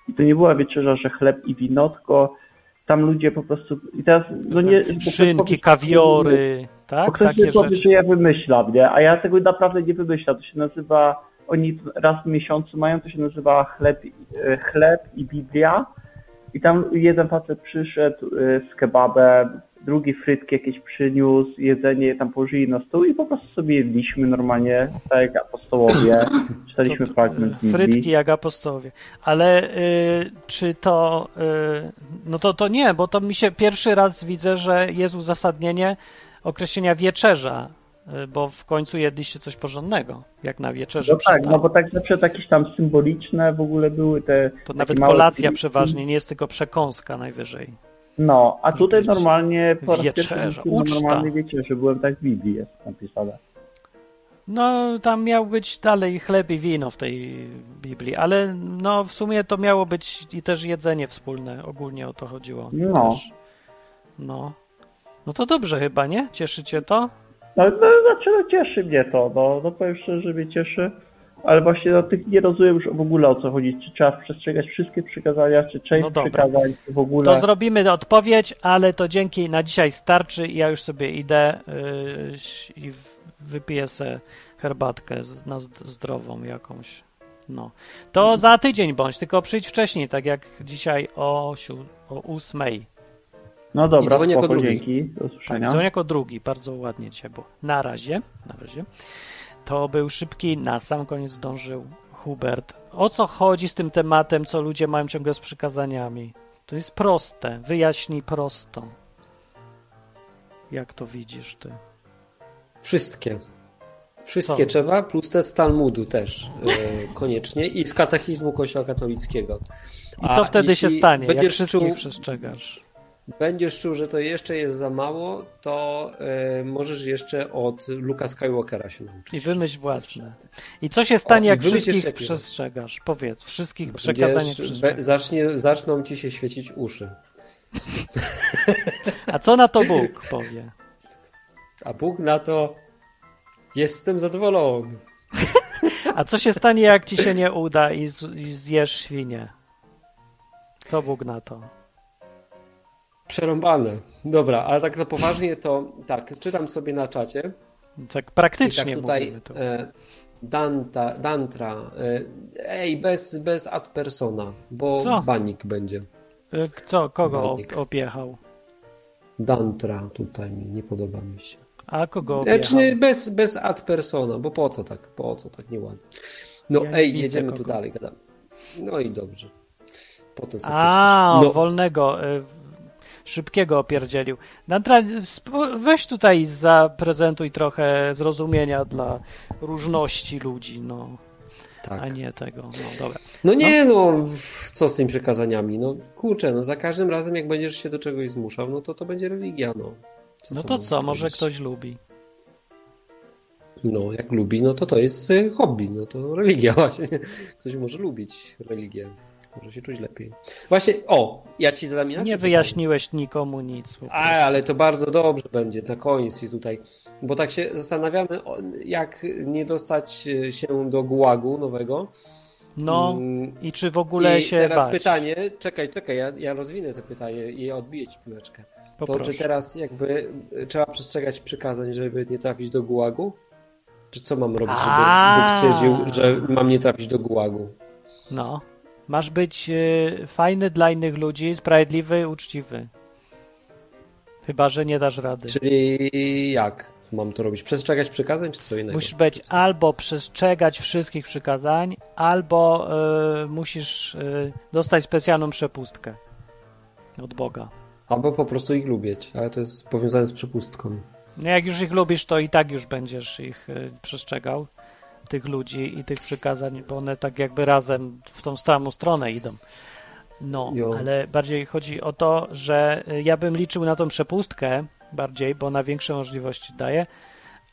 i to nie była wieczerza, że chleb i wino, tylko tam ludzie po prostu i teraz no nie
szynki, kawiory, tak?
Ktoś Takie rzeczy. że ja wymyślam, nie? A ja tego naprawdę nie wymyślam. To się nazywa oni raz w miesiącu mają, to się nazywa chleb, e, chleb i Biblia. I tam jeden facet przyszedł e, z kebabem, drugi frytki jakieś przyniósł, jedzenie tam położyli na stół i po prostu sobie jedliśmy normalnie, tak jak apostołowie. Czytaliśmy to, fragment Biblii.
Frytki jak apostołowie. Ale y, czy to... Y, no to, to nie, bo to mi się pierwszy raz widzę, że jest uzasadnienie określenia wieczerza Y, bo w końcu jedliście coś porządnego, jak na wieczerze.
No tak, no bo tak zawsze jakieś tam symboliczne w ogóle były te.
To nawet kolacja przeważnie, nie jest tylko przekąska najwyżej.
No, a tutaj normalnie po raz wieczerza, uczta. normalnie wieczerzy, byłem tak w Biblii jest napisane.
No, tam miał być dalej chleb i wino w tej Biblii, ale no w sumie to miało być i też jedzenie wspólne, ogólnie o to chodziło.
No.
Też. No. No to dobrze chyba, nie? Cieszycie to?
No, no znaczy, no cieszy mnie to, no, no powiem szczerze, że mnie cieszy, ale właśnie no, tych nie rozumiem już w ogóle o co chodzi, czy trzeba przestrzegać wszystkie przykazania, czy część no przykazań, czy w ogóle...
To zrobimy odpowiedź, ale to dzięki na dzisiaj starczy i ja już sobie idę yy, i wypiję sobie herbatkę na zdrową jakąś. No. To za tydzień bądź, tylko przyjdź wcześniej, tak jak dzisiaj o, o ósmej.
No dobra, dzwonię jako drugi. dzięki. Do usłyszenia.
Tak, dzwonię jako drugi, bardzo ładnie dzisiaj było. Na razie, na razie. To był szybki, na sam koniec zdążył Hubert. O co chodzi z tym tematem, co ludzie mają ciągle z przykazaniami? To jest proste, wyjaśnij prosto. Jak to widzisz ty?
Wszystkie. Wszystkie co? trzeba, plus te z Talmudu też yy, koniecznie i z katechizmu Kościoła katolickiego.
I co wtedy się stanie, jak wszystkich czuł... przestrzegasz?
Będziesz czuł, że to jeszcze jest za mało, to y, możesz jeszcze od Luka Skywalkera się nauczyć.
I wymyśl własne. I co się stanie, o, jak wszystkich przestrzegasz? Powiedz, wszystkich przekazaniach przestrzegasz.
Zacznie, zaczną ci się świecić uszy.
A co na to Bóg powie?
A Bóg na to jestem zadowolony.
A co się stanie, jak ci się nie uda i, zjesz świnię? Co Bóg na to?
Przerąbane. Dobra, ale tak na poważnie to tak, czytam sobie na czacie.
Tak praktycznie tak tutaj.
E, Danta, Dantra. E, ej, bez, bez ad persona, bo Co? banik będzie.
E, co, kogo banik. opiechał?
Dantra tutaj mi, nie podoba mi się.
A kogo e, opiechał?
Znaczy bez, bez ad persona, bo po co tak, po co tak nieładnie. No ja ej, jedziemy kogo. tu dalej, gadamy. No i dobrze. Potem sobie
A, no. wolnego. Szybkiego opierdzielił. Nantra, weź tutaj zaprezentuj trochę zrozumienia dla różności ludzi, no. Tak. A nie tego, no dobra.
No nie, no. no, co z tymi przekazaniami? No kurczę, no za każdym razem jak będziesz się do czegoś zmuszał, no to to będzie religia, no.
Co no to, to co, może ktoś lubi.
No, jak lubi, no to to jest y, hobby, no to religia właśnie. Ktoś może lubić religię. Może się czuć lepiej. Właśnie, o, ja ci zadam inaczej.
Nie wyjaśniłeś nikomu nic.
A, ale to bardzo dobrze będzie na koniec i tutaj. Bo tak się zastanawiamy, jak nie dostać e, się do gułagu nowego.
No mm, i czy w ogóle
I
się
teraz
bać?
pytanie, czekaj, czekaj, ja, ja rozwinę to pytanie i odbiję ci piłeczkę. Poproszę. To czy teraz jakby e, trzeba przestrzegać przykazań, żeby nie trafić do gułagu? Czy co mam robić, żeby Bóg stwierdził, że mam nie trafić do gułagu?
No. Masz być e, fajny dla innych ludzi, sprawiedliwy, uczciwy. Chyba, że nie dasz rady.
Czyli jak mam to robić? Przestrzegać przykazań, czy co innego?
Musisz być albo przestrzegać wszystkich przykazań, albo y, musisz y, dostać specjalną przepustkę od Boga.
Albo po prostu ich lubić, ale to jest powiązane z przepustką.
No jak już ich lubisz, to i tak już będziesz ich y, przestrzegał tych ludzi i tych przykazań, bo one tak jakby razem w tą samą stronę idą. No, jo. ale bardziej chodzi o to, że ja bym liczył na tą przepustkę bardziej, bo na większe możliwości daje,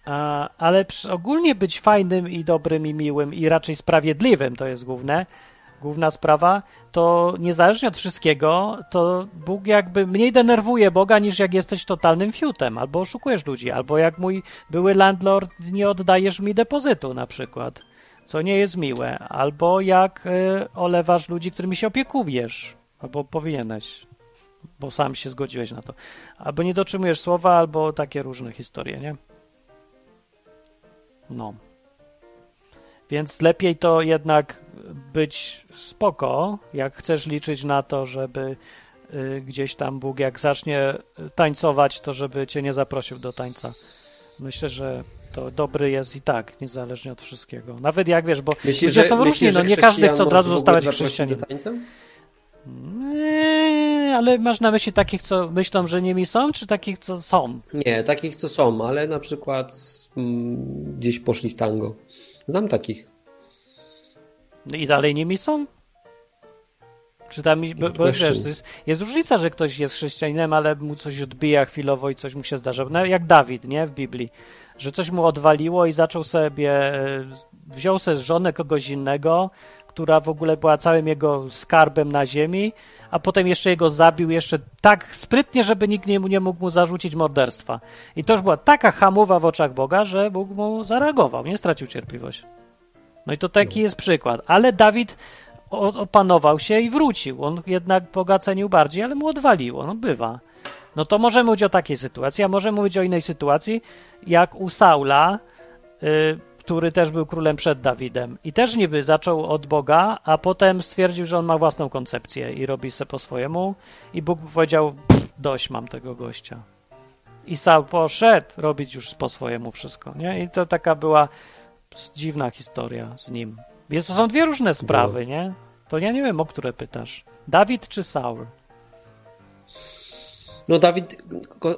a, ale ogólnie być fajnym i dobrym i miłym i raczej sprawiedliwym to jest główne, główna sprawa, to niezależnie od wszystkiego, to Bóg jakby mniej denerwuje Boga niż jak jesteś totalnym fiutem, albo oszukujesz ludzi, albo jak mój były landlord nie oddajesz mi depozytu na przykład, co nie jest miłe, albo jak y, olewasz ludzi, którymi się opiekujesz, albo powinieneś, bo sam się zgodziłeś na to, albo nie dotrzymujesz słowa, albo takie różne historie, nie? No. Więc lepiej to jednak być spoko, jak chcesz liczyć na to, żeby y, gdzieś tam Bóg jak zacznie tańcować, to żeby cię nie zaprosił do tańca. Myślę, że to dobry jest i tak, niezależnie od wszystkiego. Nawet jak wiesz, bo
myślisz,
ludzie są różni, no nie każdy chce od razu zostawać chrześcijaninem. Nie, ale masz na myśli takich, co myślą, że nimi są, czy takich, co są?
Nie, takich, co są, ale na przykład mm, gdzieś poszli w tango. Znam takich.
I dalej nimi są? Czy tam, bo, bo wiesz, jest, jest, różnica, że ktoś jest chrześcijaninem, ale mu coś odbija chwilowo i coś mu się zdarza. No, jak Dawid, nie, w Biblii, że coś mu odwaliło i zaczął sobie, e, wziął sobie żonę kogoś innego, która w ogóle była całym jego skarbem na ziemi, a potem jeszcze jego zabił jeszcze tak sprytnie, żeby nikt nie, nie mógł mu zarzucić morderstwa. I to już była taka hamowa w oczach Boga, że Bóg mu zareagował, nie stracił cierpliwości. No i to taki jest przykład. Ale Dawid opanował się i wrócił. On jednak Boga cenił bardziej, ale mu odwaliło. No bywa. No to możemy mówić o takiej sytuacji, a możemy mówić o innej sytuacji, jak u Saula, y, który też był królem przed Dawidem. I też niby zaczął od Boga, a potem stwierdził, że on ma własną koncepcję i robi se po swojemu. I Bóg powiedział, dość mam tego gościa. I Saul poszedł robić już po swojemu wszystko. Nie? I to taka była dziwna historia z nim. Więc to są dwie różne sprawy, nie? To ja nie wiem, o które pytasz. Dawid czy Saul?
No Dawid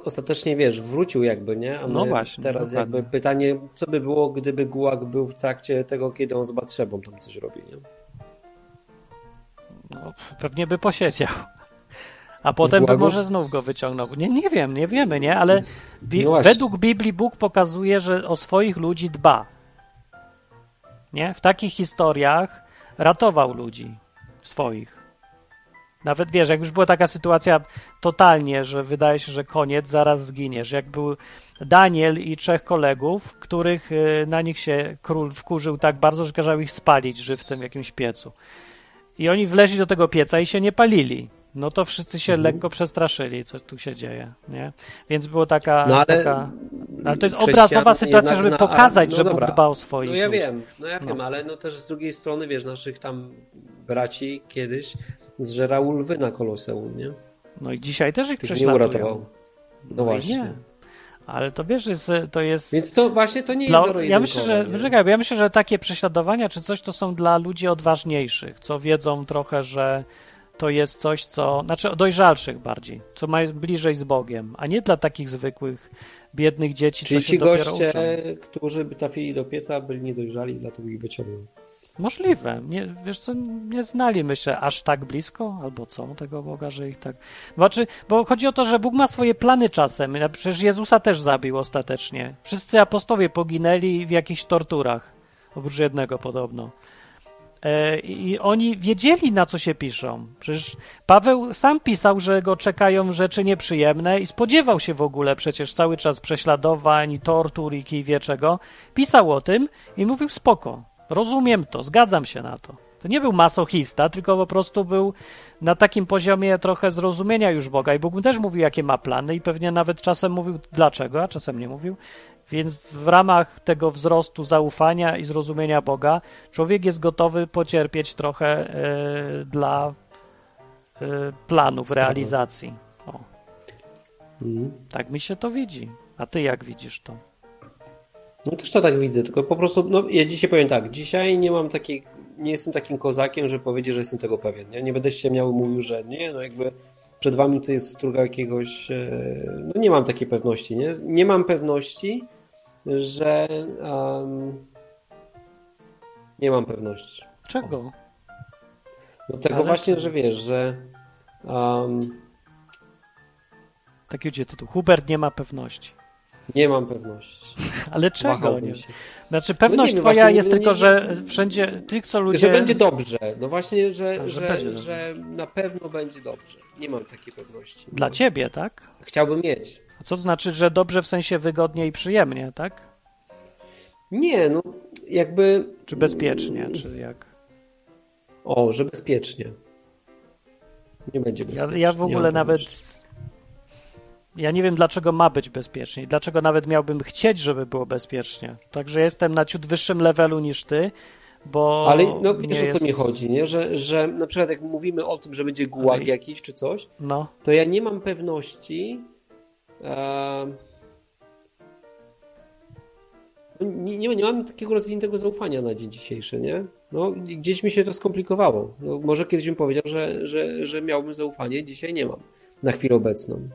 ostatecznie, wiesz, wrócił jakby, nie? A
no właśnie.
Teraz dokładnie. jakby pytanie, co by było, gdyby Gułak był w trakcie tego, kiedy on z Batrzebą tam coś robi, nie?
No, pewnie by posiedział. A potem by może znów go wyciągnął. Nie, nie wiem, nie wiemy, nie? Ale bi no według Biblii Bóg pokazuje, że o swoich ludzi dba. Nie? W takich historiach ratował ludzi swoich. Nawet wiesz, jak już była taka sytuacja totalnie, że wydaje się, że koniec, zaraz zginiesz. Jak był Daniel i trzech kolegów, których y, na nich się król wkurzył tak bardzo, że kazał ich spalić żywcem w jakimś piecu. I oni wleźli do tego pieca i się nie palili no to wszyscy się mhm. lekko przestraszyli, co tu się dzieje, nie? Więc było taka... No ale, taka, ale to jest obrazowa sytuacja, żeby pokazać, no że Bóg dba o swoich
No ja ludzi. wiem, no ja no. wiem, ale no też z drugiej strony, wiesz, naszych tam braci kiedyś zżerał lwy na Koloseum, nie?
No i dzisiaj też ich Tych prześladują. nie uratował.
No, no właśnie. Nie.
Ale to wiesz, jest, to jest.
Więc to właśnie to nie jest
Ja myślę, że. Czekaj, ja myślę, że takie prześladowania czy coś to są dla ludzi odważniejszych, co wiedzą trochę, że to jest coś, co, znaczy dojrzalszych bardziej, co ma bliżej z Bogiem, a nie dla takich zwykłych, biednych dzieci,
Czyli
co się
ci goście, uczą. którzy by trafili do pieca, byli niedojrzali, dlatego ich wyciągnął.
Możliwe. Nie, wiesz co, nie znali, myślę, aż tak blisko, albo co, tego Boga, że ich tak... Znaczy, bo chodzi o to, że Bóg ma swoje plany czasem. Przecież Jezusa też zabił ostatecznie. Wszyscy apostowie poginęli w jakichś torturach. Oprócz jednego podobno. E, I oni wiedzieli, na co się piszą. Przecież Paweł sam pisał, że go czekają rzeczy nieprzyjemne i spodziewał się w ogóle przecież cały czas prześladowań, tortur i kij wie czego. Pisał o tym i mówił spoko, rozumiem to, zgadzam się na to. To nie był masochista, tylko po prostu był na takim poziomie trochę zrozumienia już Boga. I Bóg mu też mówił, jakie ma plany, i pewnie nawet czasem mówił dlaczego, a czasem nie mówił. Więc w ramach tego wzrostu zaufania i zrozumienia Boga, człowiek jest gotowy pocierpieć trochę y, dla y, planów, realizacji. O. Mhm. Tak mi się to widzi. A ty jak widzisz to?
No też to tak widzę, tylko po prostu, no ja dzisiaj powiem tak, dzisiaj nie mam takiej, nie jestem takim kozakiem, że powiedzieć, że jestem tego pewien, nie? Nie będę się miał mówił, że nie, no jakby przed wami to jest struga jakiegoś, e, no nie mam takiej pewności, nie? Nie mam pewności, że um, nie mam pewności.
Czego?
No tego Ale właśnie, że wiesz, że um,
taki gdzie tytuł. Hubert nie ma pewności.
Nie mam pewności.
Ale czego? Nie? Znaczy pewność no twoja jest no tylko, nie, że wszędzie tych, co ludzie...
Że będzie dobrze. No właśnie, że, A, że, że, że, na pewno będzie dobrze. Nie mam takiej pewności.
Dla no. ciebie, tak?
Chciałbym mieć.
A co to znaczy, że dobrze w sensie wygodnie i przyjemnie, tak?
Nie, no jakby...
Czy bezpiecznie, czy jak?
O, że bezpiecznie. Nie będzie bezpiecznie.
Ja, ja w ogóle nawet ja nie wiem, dlaczego ma być bezpiecznie. Dlaczego nawet miałbym chcieć, żeby było bezpiecznie. Także jestem na ciut wyższym levelu niż ty, bo.
Ale no, wiesz jest... o co mi chodzi, nie? Że, że na przykład jak mówimy o tym, że będzie gułag Ale... jakiś czy coś, no. to ja nie mam pewności. E... Nie, nie, nie, mam takiego rozwiniętego zaufania na dzień dzisiejszy, nie? No, gdzieś mi się to skomplikowało. No, może kiedyś bym powiedział, że, że, że miałbym zaufanie, dzisiaj nie mam. Na chwilę obecną.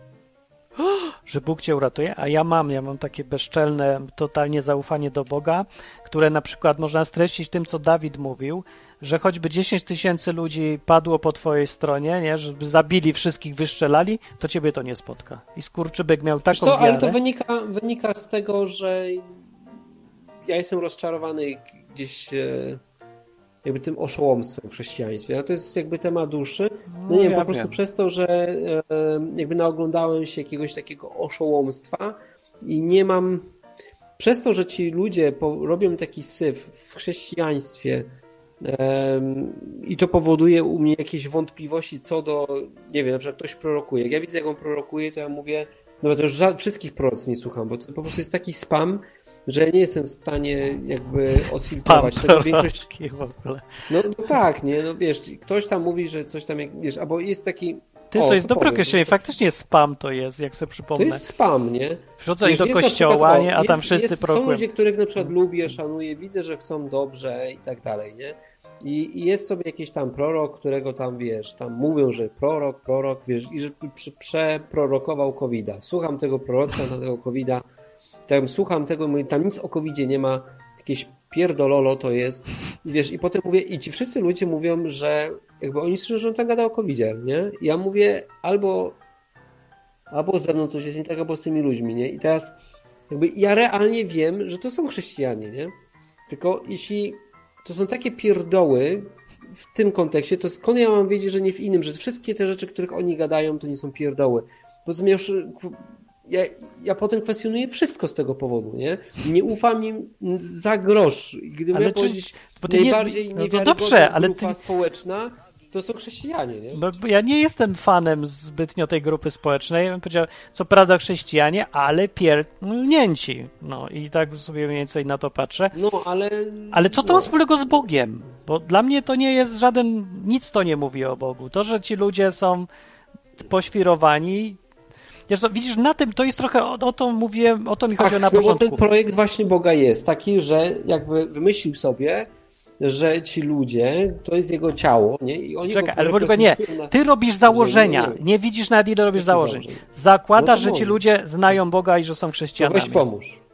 Że Bóg cię uratuje, a ja mam, ja mam takie bezczelne, totalnie zaufanie do Boga, które na przykład można streścić tym, co Dawid mówił, że choćby 10 tysięcy ludzi padło po twojej stronie, nie, żeby zabili wszystkich, wyszczelali, to ciebie to nie spotka. I skurczybyk miał taką co,
wiarę. Ale to wynika, wynika z tego, że ja jestem rozczarowany gdzieś e, jakby tym oszołomstwem w chrześcijaństwie. A to jest jakby temat dłuższy. No, no nie wiem, ja po prostu wiem. przez to, że e, jakby naoglądałem się jakiegoś takiego oszołomstwa i nie mam przez to, że ci ludzie robią taki syf w chrześcijaństwie i to powoduje u mnie jakieś wątpliwości co do, nie wiem, na przykład ktoś prorokuje. Jak ja widzę, jak on prorokuje, to ja mówię, no to już wszystkich proroc nie słucham, bo to po prostu jest taki spam, że nie jestem w stanie jakby odfiltrować tego większość.
w ogóle.
No, no, tak, nie, no wiesz, ktoś tam mówi, że coś tam, wiesz, albo jest taki...
Ty, o, to jest dobre określenie, faktycznie spam to jest, jak sobie przypomnę.
To jest spam, nie?
Przychodzą do kościoła, przykład, nie, a tam jest, wszyscy jest,
Są ludzie, których na przykład lubię, szanuję, widzę, że chcą dobrze i tak dalej, nie? I, I, jest sobie jakiś tam prorok, którego tam wiesz, tam mówią, że prorok, prorok, wiesz, i że przeprorokował covid -a. Słucham tego proroctwa na tego covid -a tam słucham tego, mówię, tam nic o covid nie ma, jakieś pierdololo to jest. I wiesz, i potem mówię, i ci wszyscy ludzie mówią, że jakby oni słyszą, że on tam gada o covid nie? I ja mówię, albo albo ze mną coś jest nie tak, albo z tymi ludźmi, nie? I teraz jakby ja realnie wiem, że to są chrześcijanie, nie? Tylko jeśli to są takie pierdoły w tym kontekście, to skąd ja mam wiedzieć, że nie w innym, że wszystkie te rzeczy, których oni gadają, to nie są pierdoły. Bo ja ja, potem kwestionuję wszystko z tego powodu, nie? Nie ufam im za grosz. Gdybym ale czy, powiedzieć, bo ty najbardziej nie, no to dobrze, ale grupa ty... społeczna to są chrześcijanie, nie?
Bo ja nie jestem fanem zbytnio tej grupy społecznej. Ja bym powiedział, co prawda chrześcijanie, ale pierdolnięci. No i tak sobie mniej więcej na to patrzę.
No, ale...
Ale co to no. ma wspólnego z Bogiem? Bo dla mnie to nie jest żaden... Nic to nie mówi o Bogu. To, że ci ludzie są poświrowani, Widzisz, na tym to jest trochę, o, o to mówię, o to mi chodzi Ach, na początku.
No bo ten projekt właśnie Boga jest taki, że jakby wymyślił sobie, że ci ludzie, to jest jego ciało, nie? I oni
Czekaj, ale w ogóle nie. Ty robisz założenia. Nie, nie, widzisz nawet ile robisz założeń. Zakładasz, no że ci ludzie znają Boga i że są chrześcijanami.
No weź pomóż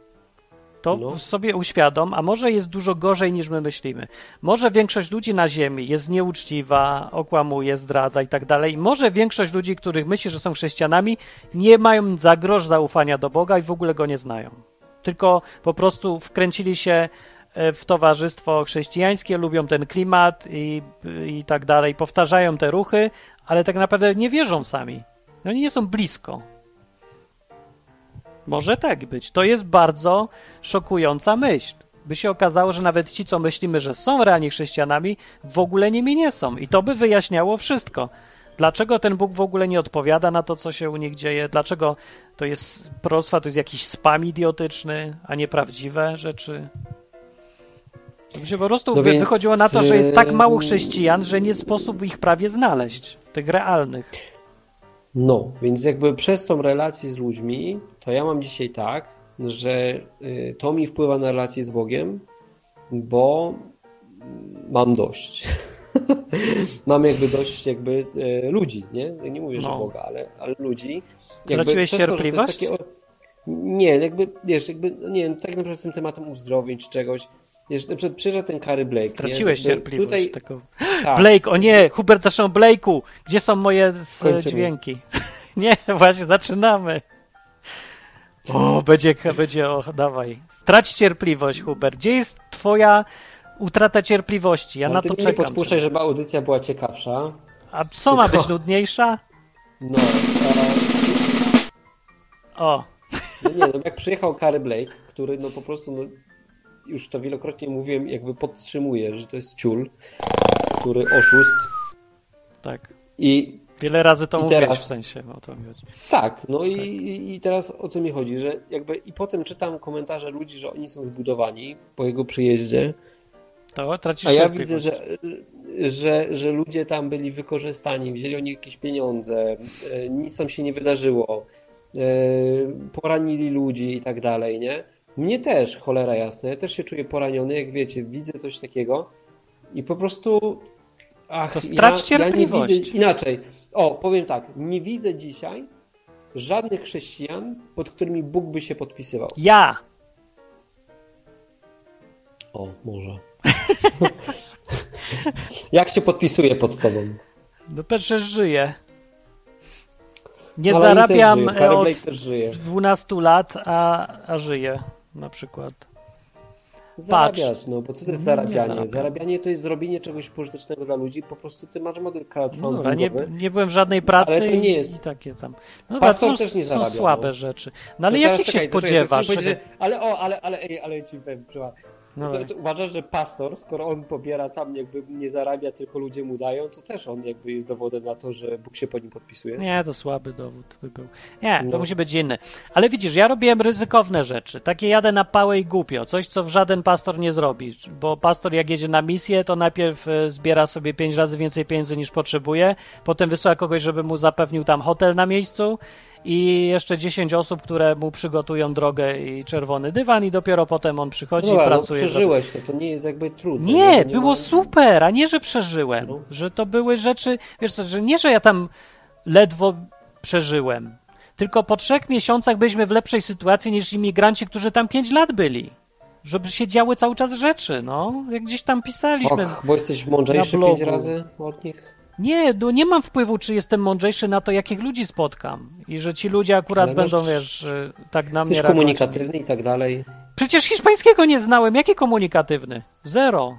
to no. sobie uświadom, a może jest dużo gorzej niż my myślimy. Może większość ludzi na Ziemi jest nieuczciwa, okłamuje, zdradza i tak dalej. Może większość ludzi, których myśli, że są chrześcijanami, nie mają za grosz zaufania do Boga i w ogóle go nie znają. Tylko po prostu wkręcili się e, w towarzystwo chrześcijańskie, lubią ten klimat i, i tak dalej, powtarzają te ruchy, ale tak naprawdę nie wierzą sami. Oni nie są blisko. Może tak być. To jest bardzo szokująca myśl. By się okazało, że nawet ci, co myślimy, że są realnie chrześcijanami, w ogóle nimi nie są. I to by wyjaśniało wszystko. Dlaczego ten Bóg w ogóle nie odpowiada na to, co się u nich dzieje? Dlaczego to jest proroctwa, to jest jakiś spam idiotyczny, a nie prawdziwe rzeczy? To się po prostu no wychodziło na to, że jest tak mało chrześcijan, że nie sposób ich prawie znaleźć, tych realnych.
No, więc jakby przez tą relację z ludźmi, to ja mam dzisiaj tak, że y, to mi wpływa na relację z Bogiem, bo mam dość. mam jakby dość jakby y, ludzi, nie? Nie mówię, że no. Boga, ale, ale ludzi.
Straciłeś cierpliwość? To, takie...
Nie, jakby, wiesz, jakby, nie tak na przykład z tym tematem uzdrowień czy czegoś, Wiesz, na przykład przyjeżdża ten Kary Blake.
Straciłeś nie? cierpliwość. Tutaj... Taką... Tak. Blake, o nie, Hubert zaczął Blake'u. Gdzie są moje dźwięki? nie, właśnie zaczynamy. O, będzie, będzie, o, dawaj. Strać cierpliwość, Hubert. Gdzie jest twoja utrata cierpliwości? Ja
Ale
na to czekam.
nie podpuszczaj, żeby audycja była ciekawsza.
A co Tylko... ma być nudniejsza?
No. E...
O.
No nie, no jak przyjechał Kary Blake, który no po prostu, no, już to wielokrotnie mówiłem, jakby podtrzymuje, że to jest ciul, który oszust.
Tak.
I
Wiele razy to mówisz teraz, w sensie o to chodzi.
Tak, no tak. I, i teraz o co mi chodzi, że jakby i potem czytam komentarze ludzi, że oni są zbudowani po jego przyjeździe.
To tracisz
A ja widzę, że, że, że ludzie tam byli wykorzystani, wzięli oni jakieś pieniądze, e, nic tam się nie wydarzyło, e, poranili ludzi i tak dalej, nie? Mnie też, cholera jasna, ja też się czuję poraniony, jak wiecie, widzę coś takiego i po prostu
Ach, to strać ja, cierpliwość.
Ja nie widzę, inaczej, o, powiem tak, nie widzę dzisiaj żadnych chrześcijan, pod którymi Bóg by się podpisywał.
Ja!
O, może. Jak się podpisuje pod tobą?
No przecież żyję. Nie zarabiam od 12 lat, a, a żyję na przykład.
Zarabiać, no bo co to jest zarabianie? Zarabianie to jest zrobienie czegoś pożytecznego dla ludzi, po prostu ty masz model crowdfundingowy. No,
nie, nie byłem w żadnej pracy
ale to nie jest.
i takie tam.
No, Pastor też nie
zarabia. Są słabe no. rzeczy. No ale jakich się spodziewasz?
Czekaj, ale o, ale, ale, ale, ale ci powiem, no to, to uważasz, że pastor, skoro on pobiera tam, jakby nie zarabia, tylko ludzie mu dają, to też on jakby jest dowodem na to, że Bóg się po nim podpisuje?
Nie, to słaby dowód by był. Nie, to no. musi być inny. Ale widzisz, ja robiłem ryzykowne rzeczy. Takie jadę na pałę i głupio. Coś, co żaden pastor nie zrobi. Bo pastor jak jedzie na misję, to najpierw e, zbiera sobie pięć razy więcej pieniędzy niż potrzebuje, potem wysyła kogoś, żeby mu zapewnił tam hotel na miejscu i jeszcze 10 osób, które mu przygotują drogę i czerwony dywan i dopiero potem on przychodzi no, i pracuje.
No przeżyłeś to, to nie jest jakby trudne.
Nie, nie było ma... super, a nie, że przeżyłem. No. Że to były rzeczy, wiesz co, że nie, że ja tam ledwo przeżyłem, tylko po trzech miesiącach byliśmy w lepszej sytuacji niż imigranci, którzy tam 5 lat byli. Żeby się działy cały czas rzeczy, no. Jak gdzieś tam pisaliśmy.
Och, bo jesteś mądrzejszy pięć razy od nich.
Nie, no nie mam wpływu, czy jestem mądrzejszy na to, jakich ludzi spotkam. I że ci ludzie akurat Ale będą, wiesz, tak na mnie
Jesteś komunikatywny i tak dalej.
Przecież hiszpańskiego nie znałem. Jaki komunikatywny? Zero.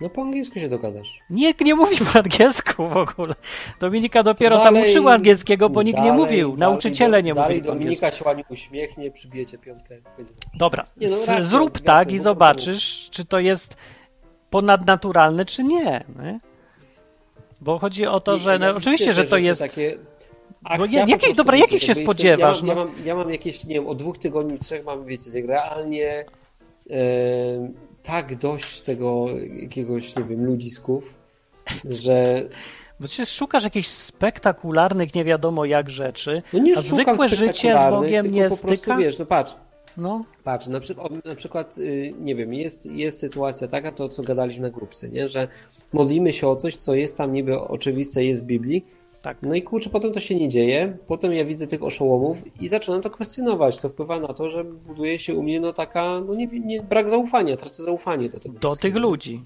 No po angielsku się dogadasz.
Nikt nie mówił po angielsku w ogóle. Dominika dopiero dalej, tam uczyła angielskiego, bo nikt dalej, nie mówił. Dalej, Nauczyciele nie
dalej
mówili.
Dominika się ładnie uśmiechnie, przybijecie piątkę.
Dobra, nie, no, raczej, zrób tak i zobaczysz, czy to jest ponadnaturalne, czy nie. nie? Bo chodzi o to, że no, oczywiście, że to jest. Takie... Bo ja jakich, dobra, jakich się spodziewasz?
Ja mam, ja, mam, ja mam jakieś, nie wiem, od dwóch tygodni, trzech mam, wiecie, tak realnie e, tak dość tego jakiegoś, nie wiem, ludzisków, że
bo ty szukasz jakichś spektakularnych, nie wiadomo jak rzeczy, no nie a zwykłe życie z Bogiem nie
po
styka?
Prostu, wiesz, no patrz, no. Patrz, na przykład, na przykład y, nie wiem, jest, jest sytuacja taka, to co gadaliśmy na grupce, nie? że modlimy się o coś, co jest tam niby oczywiste, jest w Biblii, tak. No i kurczę, potem to się nie dzieje, potem ja widzę tych oszołomów i zaczynam to kwestionować. To wpływa na to, że buduje się u mnie no taka, no nie, nie brak zaufania, tracę zaufanie do tego.
Do tych ludzi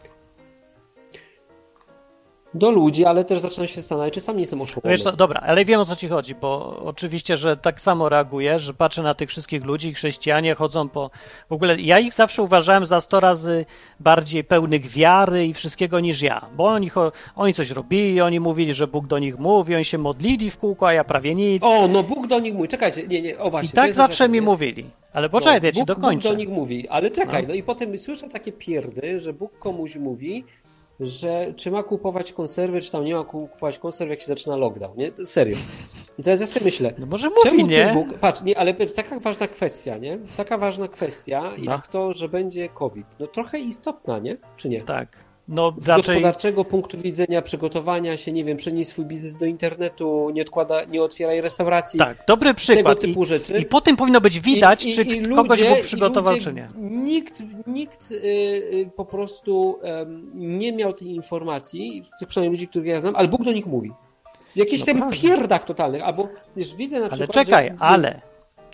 do ludzi, ale też zaczynam się zastanawiać, czy sam nie jestem oszukany.
Wiesz, dobra, ale wiem o co ci chodzi, bo oczywiście, że tak samo reaguję, że patrzę na tych wszystkich ludzi, chrześcijanie chodzą po... W ogóle ja ich zawsze uważałem za 100 razy bardziej pełnych wiary i wszystkiego niż ja, bo oni, oni coś robili, oni mówili, że Bóg do nich mówi, oni się modlili w kółko, a ja prawie nic.
O, no Bóg do nich mówi, czekajcie, nie, nie, o właśnie.
I tak zawsze mi mówili. Ale poczekaj, no, ja ci
Bóg,
dokończę.
Bóg do nich mówi, ale czekaj, no. no i potem słyszę takie pierdy, że Bóg komuś mówi, że czy ma kupować konserwy, czy tam nie ma kupować konserw, jak się zaczyna lockdown, nie? Serio. I teraz ja sobie myślę,
no może mówi, czemu nie? Bóg,
patrz, nie, ale taka ważna kwestia, nie? Taka ważna kwestia, no. jak to, że będzie COVID. No trochę istotna, nie? Czy nie?
Tak. No,
Z raczej... gospodarczego punktu widzenia, przygotowania się, nie wiem, przenieść swój biznes do internetu, nie odkłada, nie otwieraj restauracji.
Tak, dobry przykład.
Tego typu I, rzeczy.
I po tym powinno być widać, I, i, czy i ludzie, kogoś Bóg przygotował,
ludzie,
czy nie.
Nikt, nikt yy, po prostu nie miał tej informacji, z tych przynajmniej ludzi, których ja znam, ale Bóg do nich mówi. W jakichś no tam pierdach totalnych, albo wiesz, widzę na przykład.
Ale czekaj,
że...
ale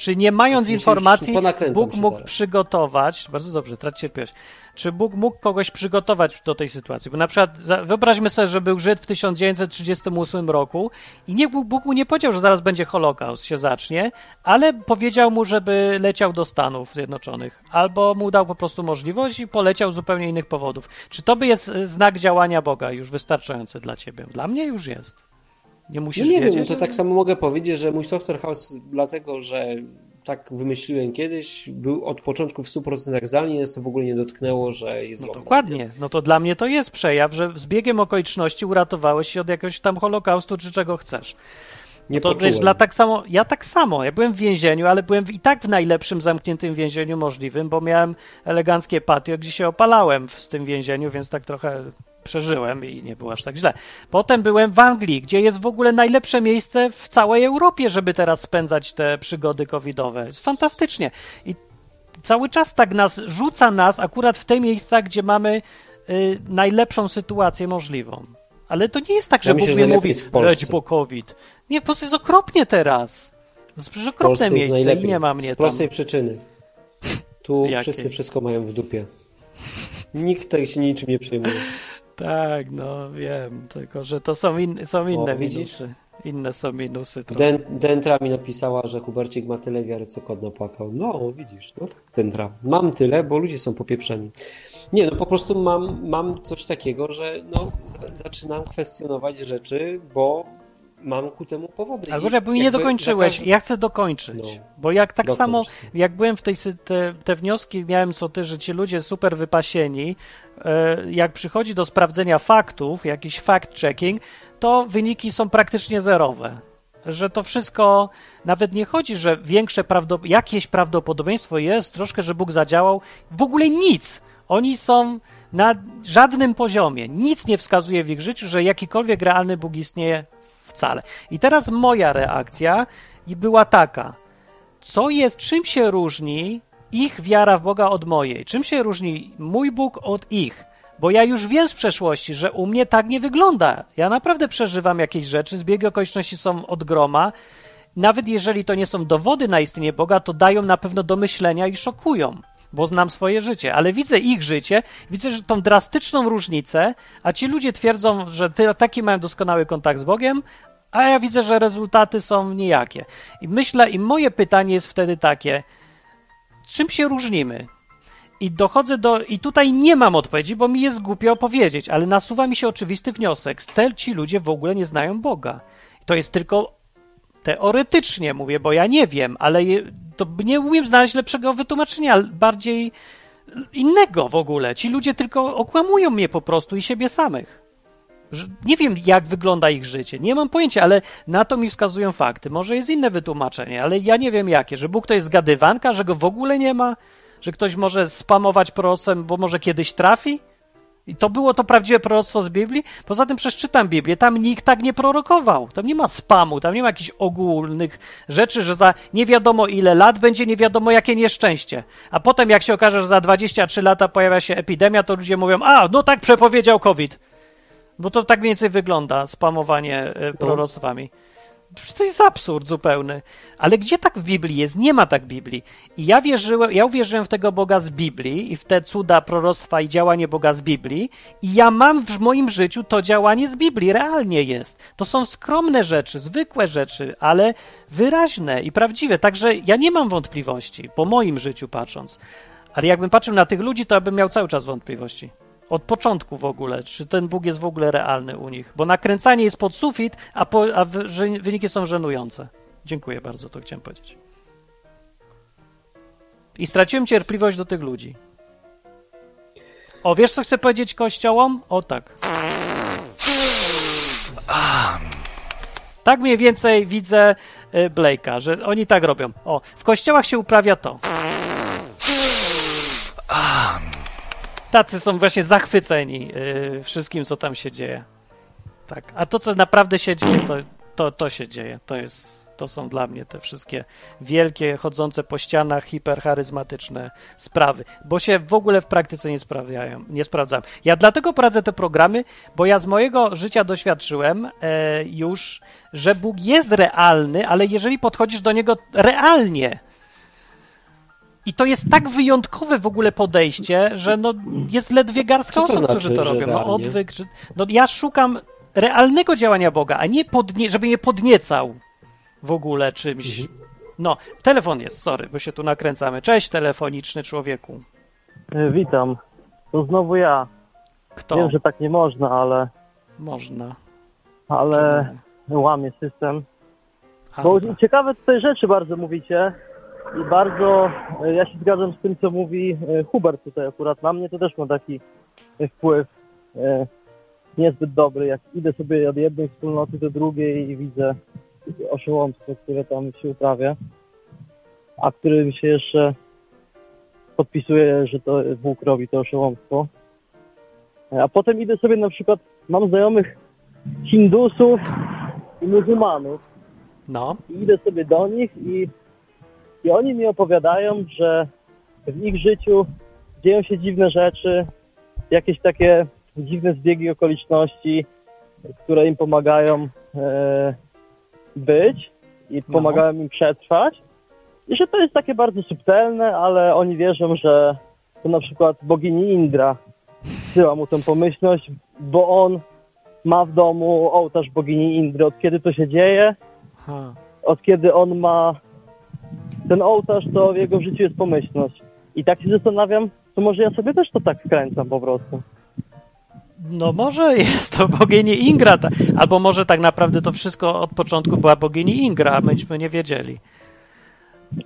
Czy nie mając informacji, Bóg mógł przygotować, bardzo dobrze, trać cierpliwość, czy Bóg mógł kogoś przygotować do tej sytuacji? Bo na przykład wyobraźmy sobie, że był Żyd w 1938 roku i nie, Bóg mu nie powiedział, że zaraz będzie Holokaust, się zacznie, ale powiedział mu, żeby leciał do Stanów Zjednoczonych, albo mu dał po prostu możliwość i poleciał z zupełnie innych powodów. Czy to by jest e, znak działania Boga już wystarczający dla ciebie? Dla mnie już jest. Nie musisz
no nie
wiedzieć.
wiem, to tak samo mogę powiedzieć, że mój software house, dlatego że tak wymyśliłem kiedyś, był od początku w 100% zdalnie, jest to w ogóle nie dotknęło, że jest
No dokładnie, no to dla mnie to jest przejaw, że z biegiem okoliczności uratowałeś się od jakiegoś tam holokaustu, czy czego chcesz.
Nie
to
wiesz,
dla tak samo, ja tak samo, ja byłem w więzieniu, ale byłem i tak w najlepszym zamkniętym więzieniu możliwym, bo miałem eleganckie patio, gdzie się opalałem w tym więzieniu, więc tak trochę przeżyłem i nie było aż tak źle. Potem byłem w Anglii, gdzie jest w ogóle najlepsze miejsce w całej Europie, żeby teraz spędzać te przygody covidowe. Jest fantastycznie. I cały czas tak nas rzuca nas akurat w te miejsca, gdzie mamy y, najlepszą sytuację możliwą. Ale to nie jest tak, że ja Bóg mi mówi, leć po COVID. Nie, po prostu jest okropnie teraz. To jest przecież okropne miejsce i nie ma mnie
Z prostej tam. przyczyny. Tu wszyscy wszystko mają w dupie. Nikt się niczym nie przejmuje.
Tak, no wiem, tylko że to są, in, są inne o, minusy. Inne są minusy. Den,
Dentra mi napisała, że Hubercik ma tyle wiary, co kod napłakał. No, widzisz, no tak, Dentra. Mam tyle, bo ludzie są popieprzeni. Nie, no po prostu mam, mam coś takiego, że no, zaczynam kwestionować rzeczy, bo mam ku temu powody.
Ale jakby mi nie dokończyłeś, ja chcę dokończyć. No, bo jak tak samo, jak byłem w tej, te, te wnioski miałem co ty, że ci ludzie super wypasieni, e, jak przychodzi do sprawdzenia faktów, jakiś fact-checking, to wyniki są praktycznie zerowe. Że to wszystko, nawet nie chodzi, że większe prawdop jakieś prawdopodobieństwo jest, troszkę, że Bóg zadziałał, w ogóle nic. Oni są na żadnym poziomie. Nic nie wskazuje w ich życiu, że jakikolwiek realny Bóg istnieje wcale. I teraz moja reakcja była taka. Co jest, czym się różni ich wiara w Boga od mojej? Czym się różni mój Bóg od ich? Bo ja już wiem z przeszłości, że u mnie tak nie wygląda. Ja naprawdę przeżywam jakieś rzeczy, zbiegi okoliczności są od groma. Nawet jeżeli to nie są dowody na istnienie Boga, to dają na pewno do myślenia i szokują, bo znam swoje życie. Ale widzę ich życie, widzę że tą drastyczną różnicę, a ci ludzie twierdzą, że taki mają doskonały kontakt z Bogiem, a ja widzę, że rezultaty są nijakie. I myślę, i moje pytanie jest wtedy takie, czym się różnimy? I dochodzę do. I tutaj nie mam odpowiedzi, bo mi jest głupio opowiedzieć, ale nasuwa mi się oczywisty wniosek. Te, ci ludzie w ogóle nie znają Boga. To jest tylko teoretycznie mówię, bo ja nie wiem, ale to nie umiem znaleźć lepszego wytłumaczenia, bardziej innego w ogóle. Ci ludzie tylko okłamują mnie po prostu i siebie samych. Nie wiem, jak wygląda ich życie, nie mam pojęcia, ale na to mi wskazują fakty. Może jest inne wytłumaczenie, ale ja nie wiem jakie. Że Bóg to jest zgadywanka, że go w ogóle nie ma, że ktoś może spamować proroctwem, bo może kiedyś trafi? I to było to prawdziwe proroctwo z Biblii? Poza tym przeczytam Biblię, tam nikt tak nie prorokował. Tam nie ma spamu, tam nie ma jakichś ogólnych rzeczy, że za nie wiadomo ile lat będzie nie wiadomo jakie nieszczęście. A potem jak się okaże, że za 23 lata pojawia się epidemia, to ludzie mówią, a, no tak przepowiedział COVID. Bo to tak mniej więcej wygląda, spamowanie e, proroctwami. To jest absurd zupełny. Ale gdzie tak w Biblii jest? Nie ma tak Biblii. I ja wierzyłem, ja uwierzyłem w tego Boga z Biblii i w te cuda proroctwa i działanie Boga z Biblii i ja mam w moim życiu to działanie z Biblii, realnie jest. To są skromne rzeczy, zwykłe rzeczy, ale wyraźne i prawdziwe. Także ja nie mam wątpliwości, po moim życiu patrząc. Ale jakbym patrzył na tych ludzi, to ja bym miał cały czas wątpliwości. Od początku w ogóle, czy ten Bóg jest w ogóle realny u nich. Bo nakręcanie jest pod sufit, a, po, a wyniki są żenujące. Dziękuję bardzo, to chciałem powiedzieć. I straciłem cierpliwość do tych ludzi. O, wiesz co chcę powiedzieć kościołom? O tak. Tak mniej więcej widzę y, Blake'a, że oni tak robią. O, w kościołach się uprawia to. Tacy są właśnie zachwyceni yy, wszystkim, co tam się dzieje. Tak. A to, co naprawdę się dzieje, to, to, to się dzieje. To jest. To są dla mnie te wszystkie wielkie, chodzące po ścianach, hipercharyzmatyczne sprawy, bo się w ogóle w praktyce nie sprawiają, nie sprawdzam. Ja dlatego prowadzę te programy, bo ja z mojego życia doświadczyłem e, już, że Bóg jest realny, ale jeżeli podchodzisz do niego realnie, I to jest tak wyjątkowe w ogóle podejście, że no jest ledwie garstka osób,
znaczy,
którzy to robią. No, odwyk, że, no ja szukam realnego działania Boga, a nie podnie, żeby mnie podniecał w ogóle czymś. Mhm. No, telefon jest, sorry, bo się tu nakręcamy. Cześć, telefoniczny człowieku.
E, witam. To znowu ja.
Kto?
Wiem, że tak nie można, ale...
Można.
Ale Czemu? łamie system. Bo ciekawe tutaj rzeczy bardzo mówicie i bardzo e, ja się zgadzam z tym, co mówi e, Hubert tutaj akurat. Na mnie to też ma taki wpływ niezbyt dobry. Jak idę sobie od jednej wspólnoty do drugiej i widzę oszołomstwo, które tam się uprawia, a którym się jeszcze podpisuje, że to Bóg robi to oszołomstwo. A potem idę sobie na przykład, mam znajomych Hindusów i muzułmanów.
No.
I idę sobie do nich i, i oni mi opowiadają, że w ich życiu dzieją się dziwne rzeczy, jakieś takie dziwne zbiegi okoliczności, które im pomagają e, być i no. pomagają im przetrwać. I że to jest takie bardzo subtelne, ale oni wierzą, że to na przykład bogini Indra wsyła mu tę pomyślność, bo on ma w domu ołtarz bogini Indry. Od kiedy to się dzieje, od kiedy on ma ten ołtarz, to w jego życiu jest pomyślność. I tak się zastanawiam, to może ja sobie też to tak wkręcam po prostu.
No może jest to bogini Ingra, albo może tak naprawdę to wszystko od początku była bogini Ingra, a myśmy nie wiedzieli.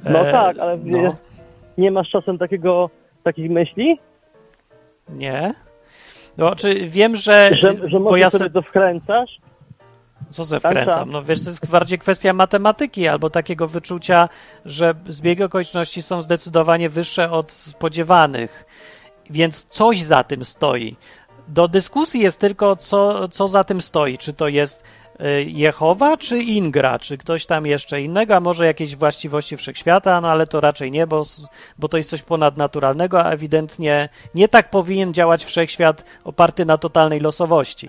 No e, tak, ale no. nie masz czasem takiego, takich myśli?
Nie. No, czy wiem, że...
Że, że może ja sobie to wkręcasz?
Co ze wkręcam? No wiesz, to jest bardziej kwestia matematyki albo takiego wyczucia, że zbiegi okoliczności są zdecydowanie wyższe od spodziewanych, więc coś za tym stoi. Do dyskusji jest tylko, co, co za tym stoi. Czy to jest y, Jehowa czy Ingra, czy ktoś tam jeszcze innego, a może jakieś właściwości wszechświata, no ale to raczej nie, bo, bo to jest coś ponadnaturalnego, a ewidentnie nie tak powinien działać wszechświat oparty na totalnej losowości.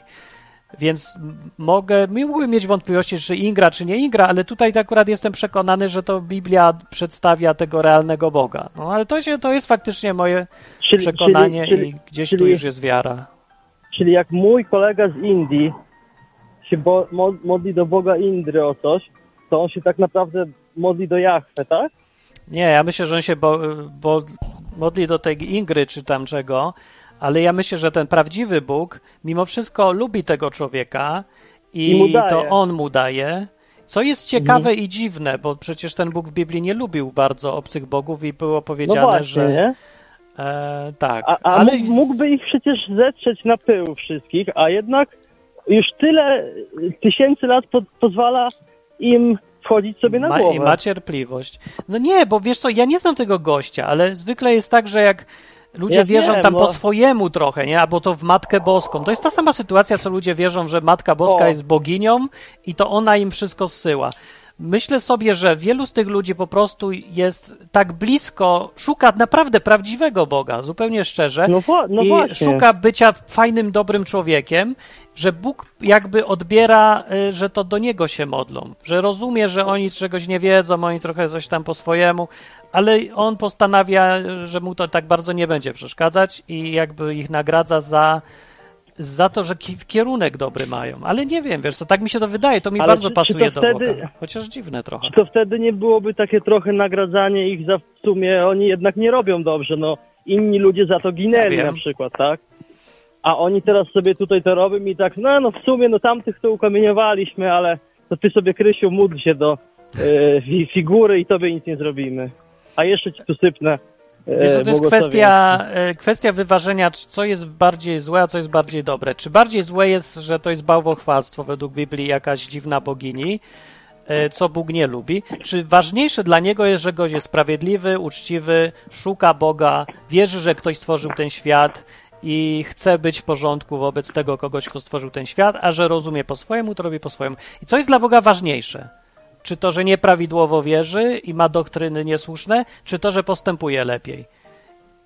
Więc mogę, mógłbym mieć wątpliwości, czy Ingra, czy nie Ingra, ale tutaj akurat jestem przekonany, że to Biblia przedstawia tego realnego Boga. No ale to, się, to jest faktycznie moje czyli, przekonanie czyli, czyli, i gdzieś tu już jest wiara.
Czyli jak mój kolega z Indii się bo, modli do Boga Indry o coś, to on się tak naprawdę modli do Jachwę, tak?
Nie, ja myślę, że on się bo, bo modli do tej Ingry czy tam czego, ale ja myślę, że ten prawdziwy Bóg mimo wszystko lubi tego człowieka i, I to on mu daje. Co jest ciekawe mhm. i dziwne, bo przecież ten Bóg w Biblii nie lubił bardzo obcych bogów i było powiedziane, no właśnie, że. Nie? E, tak.
A, a ale... mógłby ich przecież zetrzeć na pył wszystkich, a jednak już tyle tysięcy lat po, pozwala im wchodzić sobie na
ma,
głowę.
I ma cierpliwość. No nie, bo wiesz co, ja nie znam tego gościa, ale zwykle jest tak, że jak ludzie ja wierzą wiem, tam bo... po swojemu trochę, nie? Albo to w Matkę Boską. To jest ta sama sytuacja, co ludzie wierzą, że Matka Boska o. jest boginią i to ona im wszystko zsyła. Myślę sobie, że wielu z tych ludzi po prostu jest tak blisko, szuka naprawdę prawdziwego Boga, zupełnie szczerze,
no, no
i
właśnie.
szuka bycia fajnym, dobrym człowiekiem, że Bóg jakby odbiera, y, że to do Niego się modlą, że rozumie, że oni czegoś nie wiedzą, oni trochę coś tam po swojemu, ale On postanawia, że mu to tak bardzo nie będzie przeszkadzać i jakby ich nagradza za za to, że kierunek dobry mają. Ale nie wiem, wiesz co, tak mi się to wydaje, to mi Ale bardzo czy, pasuje czy do wtedy, Boga. Chociaż dziwne trochę.
Czy to wtedy nie byłoby takie trochę nagradzanie ich za w sumie, oni jednak nie robią dobrze, no inni ludzie za to ginęli ja na przykład, tak? A oni teraz sobie tutaj to robią i tak, no, no w sumie, no tamtych to ukamieniowaliśmy, ale to ty sobie, Krysiu, módl się do yy, figury i tobie nic nie zrobimy. A jeszcze ci tu sypnę
Wiesz, to jest kwestia, e, kwestia wyważenia, co jest bardziej złe, a co jest bardziej dobre. Czy bardziej złe jest, że to jest bałwochwalstwo według Biblii jakaś dziwna bogini, e, co Bóg nie lubi? Czy ważniejsze dla niego jest, że gość jest sprawiedliwy, uczciwy, szuka Boga, wierzy, że ktoś stworzył ten świat i chce być w porządku wobec tego kogoś, kto stworzył ten świat, a że rozumie po swojemu, to robi po swojemu. I co jest dla Boga ważniejsze? Czy to, że nieprawidłowo wierzy i ma doktryny niesłuszne, czy to, że postępuje lepiej?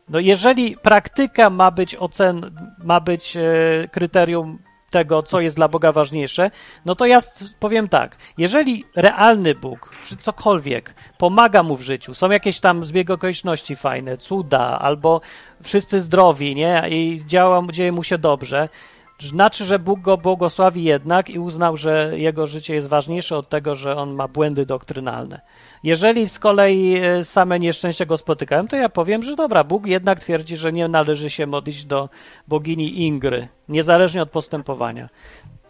No jeżeli praktyka ma być ocen, ma być e, kryterium tego, co jest dla Boga ważniejsze, no to ja powiem tak, jeżeli realny Bóg, czy cokolwiek, pomaga mu w życiu, są jakieś tam zbieg okoliczności fajne, cuda, albo wszyscy zdrowi, nie, i działa, dzieje mu się dobrze, znaczy, że Bóg go błogosławi jednak i uznał, że jego życie jest ważniejsze od tego, że on ma błędy doktrynalne. Jeżeli z kolei e, same nieszczęścia go spotykałem, to ja powiem, że dobra, Bóg jednak twierdzi, że nie należy się modlić do bogini Ingry, niezależnie od postępowania.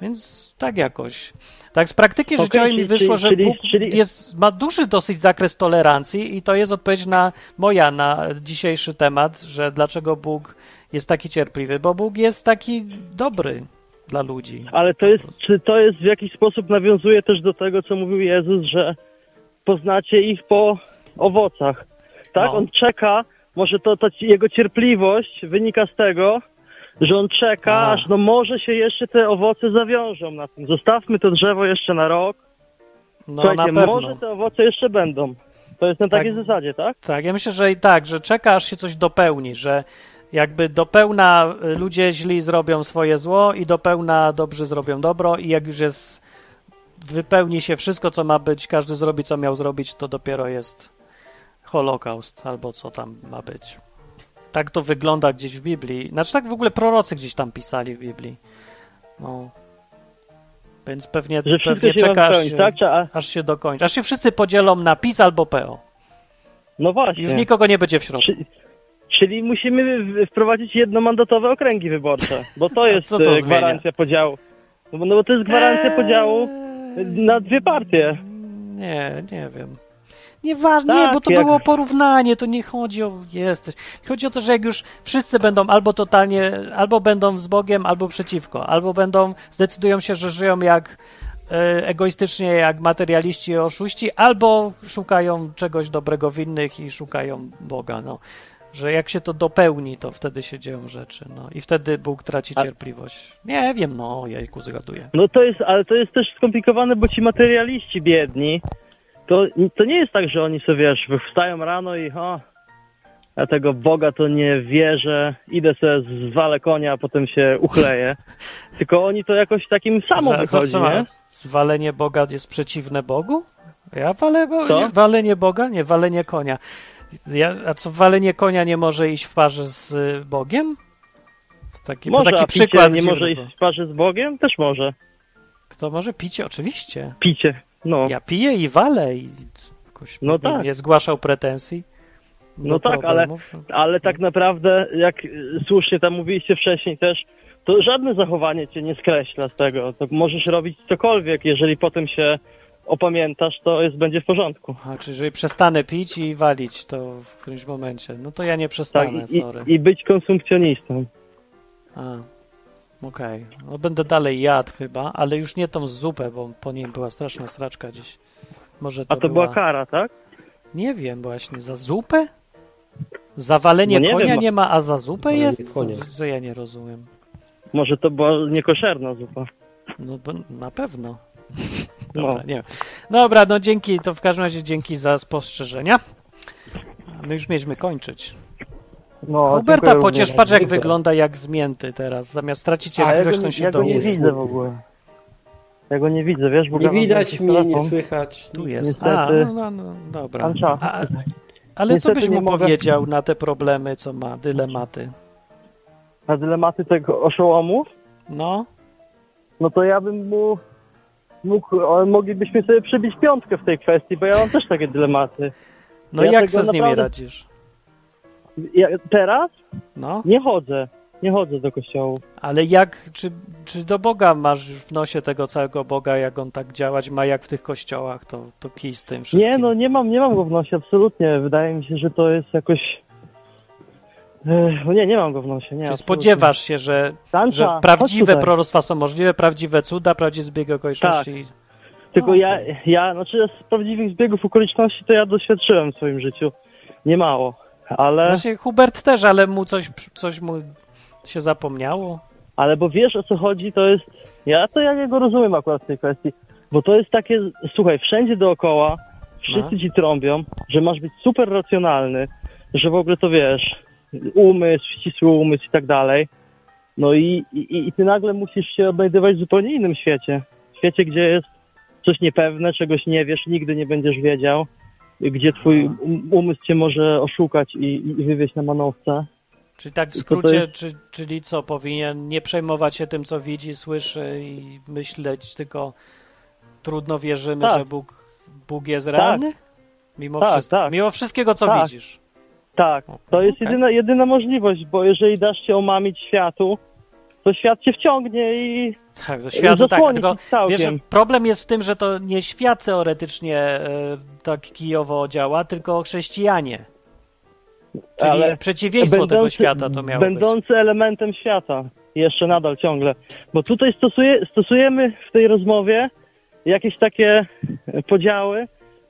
Więc tak jakoś. Tak, z praktyki okay, życiowej mi wyszło, że Bóg. Jest, ma duży dosyć zakres tolerancji i to jest odpowiedź na moja, na dzisiejszy temat, że dlaczego Bóg jest taki cierpliwy, bo Bóg jest taki dobry dla ludzi.
Ale to jest, czy to jest w jakiś sposób nawiązuje też do tego, co mówił Jezus, że poznacie ich po owocach. Tak? No. On czeka, może to, to jego cierpliwość wynika z tego, że on czeka, A. aż no może się jeszcze te owoce zawiążą na tym. Zostawmy to drzewo jeszcze na rok. No, Słuchajcie, na może te owoce jeszcze będą. To jest na tak, takiej zasadzie, tak?
Tak, ja myślę, że i tak, że czeka, aż się coś dopełni, że jakby do pełna ludzie źli zrobią swoje zło i do pełna dobrzy zrobią dobro i jak już jest wypełni się wszystko, co ma być, każdy zrobi, co miał zrobić, to dopiero jest Holokaust, albo co tam ma być. Tak to wygląda gdzieś w Biblii. Znaczy tak w ogóle prorocy gdzieś tam pisali w Biblii. No. Więc pewnie,
Że
pewnie
czeka, aż,
się, tak? aż się dokończy. Aż się wszyscy podzielą na PiS albo PO.
No właśnie.
Już nikogo nie będzie w środku.
Czyli, czyli musimy wprowadzić jednomandatowe okręgi wyborcze, bo to jest to e, gwarancja zmienia? podziału. No, no bo to jest gwarancja eee... podziału na dwie partie.
Nie, nie wiem. Nieważne, tak, nie, bo to jak... było porównanie, to nie chodzi o jesteś. Chodzi o to, że jak już wszyscy będą albo totalnie, albo będą z Bogiem, albo przeciwko, albo będą, zdecydują się, że żyją jak e, egoistycznie, jak materialiści i oszuści, albo szukają czegoś dobrego w innych i szukają Boga, no że jak się to dopełni, to wtedy się dzieją rzeczy, no i wtedy Bóg traci cierpliwość. Nie wiem, no, jajku zgaduję.
No to jest, ale to jest też skomplikowane, bo ci materialiści biedni, to, to nie jest tak, że oni sobie, wiesz, wstają rano i o, ja tego Boga to nie wierzę, idę sobie zwalę konia, a potem się uchleję. Tylko oni to jakoś takim samo wychodzi, nie?
Walenie Boga jest przeciwne Bogu? Ja walę, bo, nie, walenie Boga? Nie, walenie konia. Ja, a co, walenie konia nie może iść w parze z y, Bogiem?
Taki, może, taki przykład nie może iść w parze z Bogiem? Też może.
Kto może? Picie? Oczywiście.
Picie, no.
Ja piję i walę i jakoś no tak. nie zgłaszał pretensji.
No tak, ale, ale tak naprawdę, jak y, słusznie tam mówiliście wcześniej też, to żadne zachowanie cię nie skreśla z tego. To możesz robić cokolwiek, jeżeli potem się opamiętasz, to jest, będzie w porządku.
A, czyli jeżeli przestanę pić i walić to w którymś momencie, no to ja nie przestanę, tak,
i,
sorry.
I być konsumpcjonistą.
A, okej. Okay. No będę dalej jadł chyba, ale już nie tą zupę, bo po niej była straszna straczka dziś. Może to
A to była... była kara, tak?
Nie wiem właśnie, za zupę? Zawalenie no konia wiem, nie ma, a za zupę jest? To, to ja nie rozumiem.
Może to była niekoszerna zupa.
No na pewno. Dobra, no. nie. Dobra, no dzięki, to w każdym razie dzięki za spostrzeżenia. My już mieliśmy kończyć. No, Huberta pociesz, patrz jak wygląda jak zmięty teraz. Zamiast tracić cierpliwość, ja to się
ja go nie widzę w ogóle. Ja go nie widzę, wiesz?
Bo nie widać mnie, nie słychać.
Tu jest. Niestety. A, no, no, no, dobra. A, ale Niestety co byś mu mogę... powiedział na te problemy, co ma, dylematy?
Na dylematy tego oszołomów?
No.
No to ja bym mu mógł, moglibyśmy sobie przybić piątkę w tej kwestii, bo ja mam też takie dylematy.
No ja jak sobie z nimi radzisz?
Ja, teraz? No. Nie chodzę. Nie chodzę do kościołu.
Ale jak, czy, czy do Boga masz już w nosie tego całego Boga, jak on tak działać ma, jak w tych kościołach, to, to kij z tym wszystkim?
Nie, no nie mam, nie mam go w nosie, absolutnie. Wydaje mi się, że to jest jakoś nie, nie mam go w nosie. Nie,
Czy spodziewasz się, że, że prawdziwe proroctwa są możliwe, prawdziwe cuda, prawdziwe zbiegi okoliczności?
Tak. Tylko ja, ja, znaczy z prawdziwych zbiegów okoliczności to ja doświadczyłem w swoim życiu. Nie mało, ale...
Właśnie Hubert też, ale mu coś, coś mu się zapomniało.
Ale bo wiesz o co chodzi, to jest... Ja to ja go rozumiem akurat w tej kwestii, bo to jest takie, słuchaj, wszędzie dookoła wszyscy no. ci trąbią, że masz być super racjonalny, że w ogóle to wiesz, umysł, ścisły umysł i tak dalej. No i, i, i ty nagle musisz się odnajdywać w zupełnie innym świecie. W świecie, gdzie jest coś niepewne, czegoś nie wiesz, nigdy nie będziesz wiedział, gdzie twój um, umysł cię może oszukać i, i wywieźć na manowce.
Czyli tak w skrócie, jest... czy, czyli co, powinien nie przejmować się tym, co widzi, słyszy i myśleć, tylko trudno wierzymy, tak. że Bóg, Bóg jest tak. realny? Mimo, tak, wszystko, tak. mimo wszystkiego, co tak. widzisz.
Tak, to jest okay. jedyna, jedyna możliwość, bo jeżeli dasz się omamić światu, to świat cię wciągnie i
tak, do światu, tak, tylko wiesz, problem jest w tym, że to nie świat teoretycznie e, tak kijowo działa, tylko chrześcijanie. Czyli Ale przeciwieństwo będący, tego świata to miało
Będący być. elementem świata, jeszcze nadal ciągle. Bo tutaj stosuje, stosujemy w tej rozmowie jakieś takie podziały,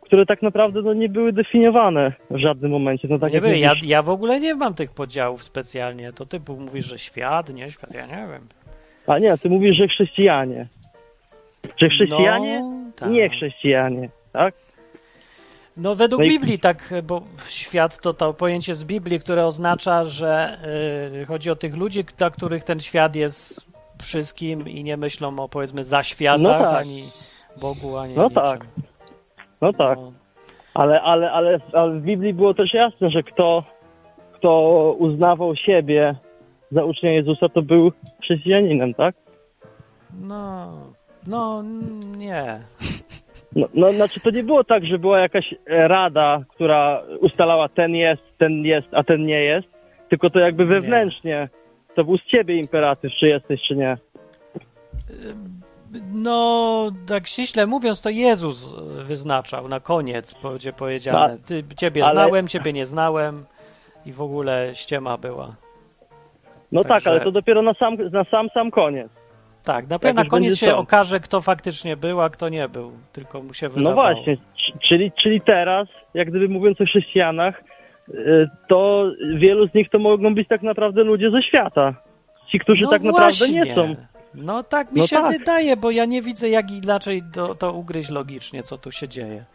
które tak naprawdę no, nie były definiowane w żadnym momencie. No, tak
nie były. Ja, ja w ogóle nie mam tych podziałów specjalnie. To ty mówisz, że świat, nie świat, ja nie wiem.
A nie, ty mówisz, że chrześcijanie. Że chrześcijanie, no, tak. nie chrześcijanie, tak?
No według no i... Biblii tak, bo świat to to pojęcie z Biblii, które oznacza, że yy, chodzi o tych ludzi, dla których ten świat jest wszystkim i nie myślą o powiedzmy zaświatach, no tak. ani Bogu, ani
No niczym. tak. No tak. No. Ale, ale, ale, ale w Biblii było też jasne, że kto, kto uznawał siebie za ucznia Jezusa, to był chrześcijaninem, tak?
No, no nie.
No, no, znaczy to nie było tak, że była jakaś rada, która ustalała ten jest, ten jest, a ten nie jest, tylko to jakby wewnętrznie nie. to był z ciebie imperatyw, czy jesteś, czy nie.
No, tak ściśle mówiąc, to Jezus wyznaczał na koniec, będzie powiedziane. No, Ty, ciebie ale... znałem, ciebie nie znałem i w ogóle ściema była.
No Także... tak, ale to dopiero na sam, na sam, sam koniec.
Tak, na, na koniec się stąd. okaże, kto faktycznie był, a kto nie był. Tylko mu się no wydawało.
No właśnie, czyli, czyli teraz, jak gdyby mówiąc o chrześcijanach, y, to wielu z nich to mogą być tak naprawdę ludzie ze świata. Ci, którzy no tak właśnie. naprawdę nie są.
No tak mi no się tak. wydaje, bo ja nie widzę jak inaczej to, to ugryźć logicznie, co tu się dzieje.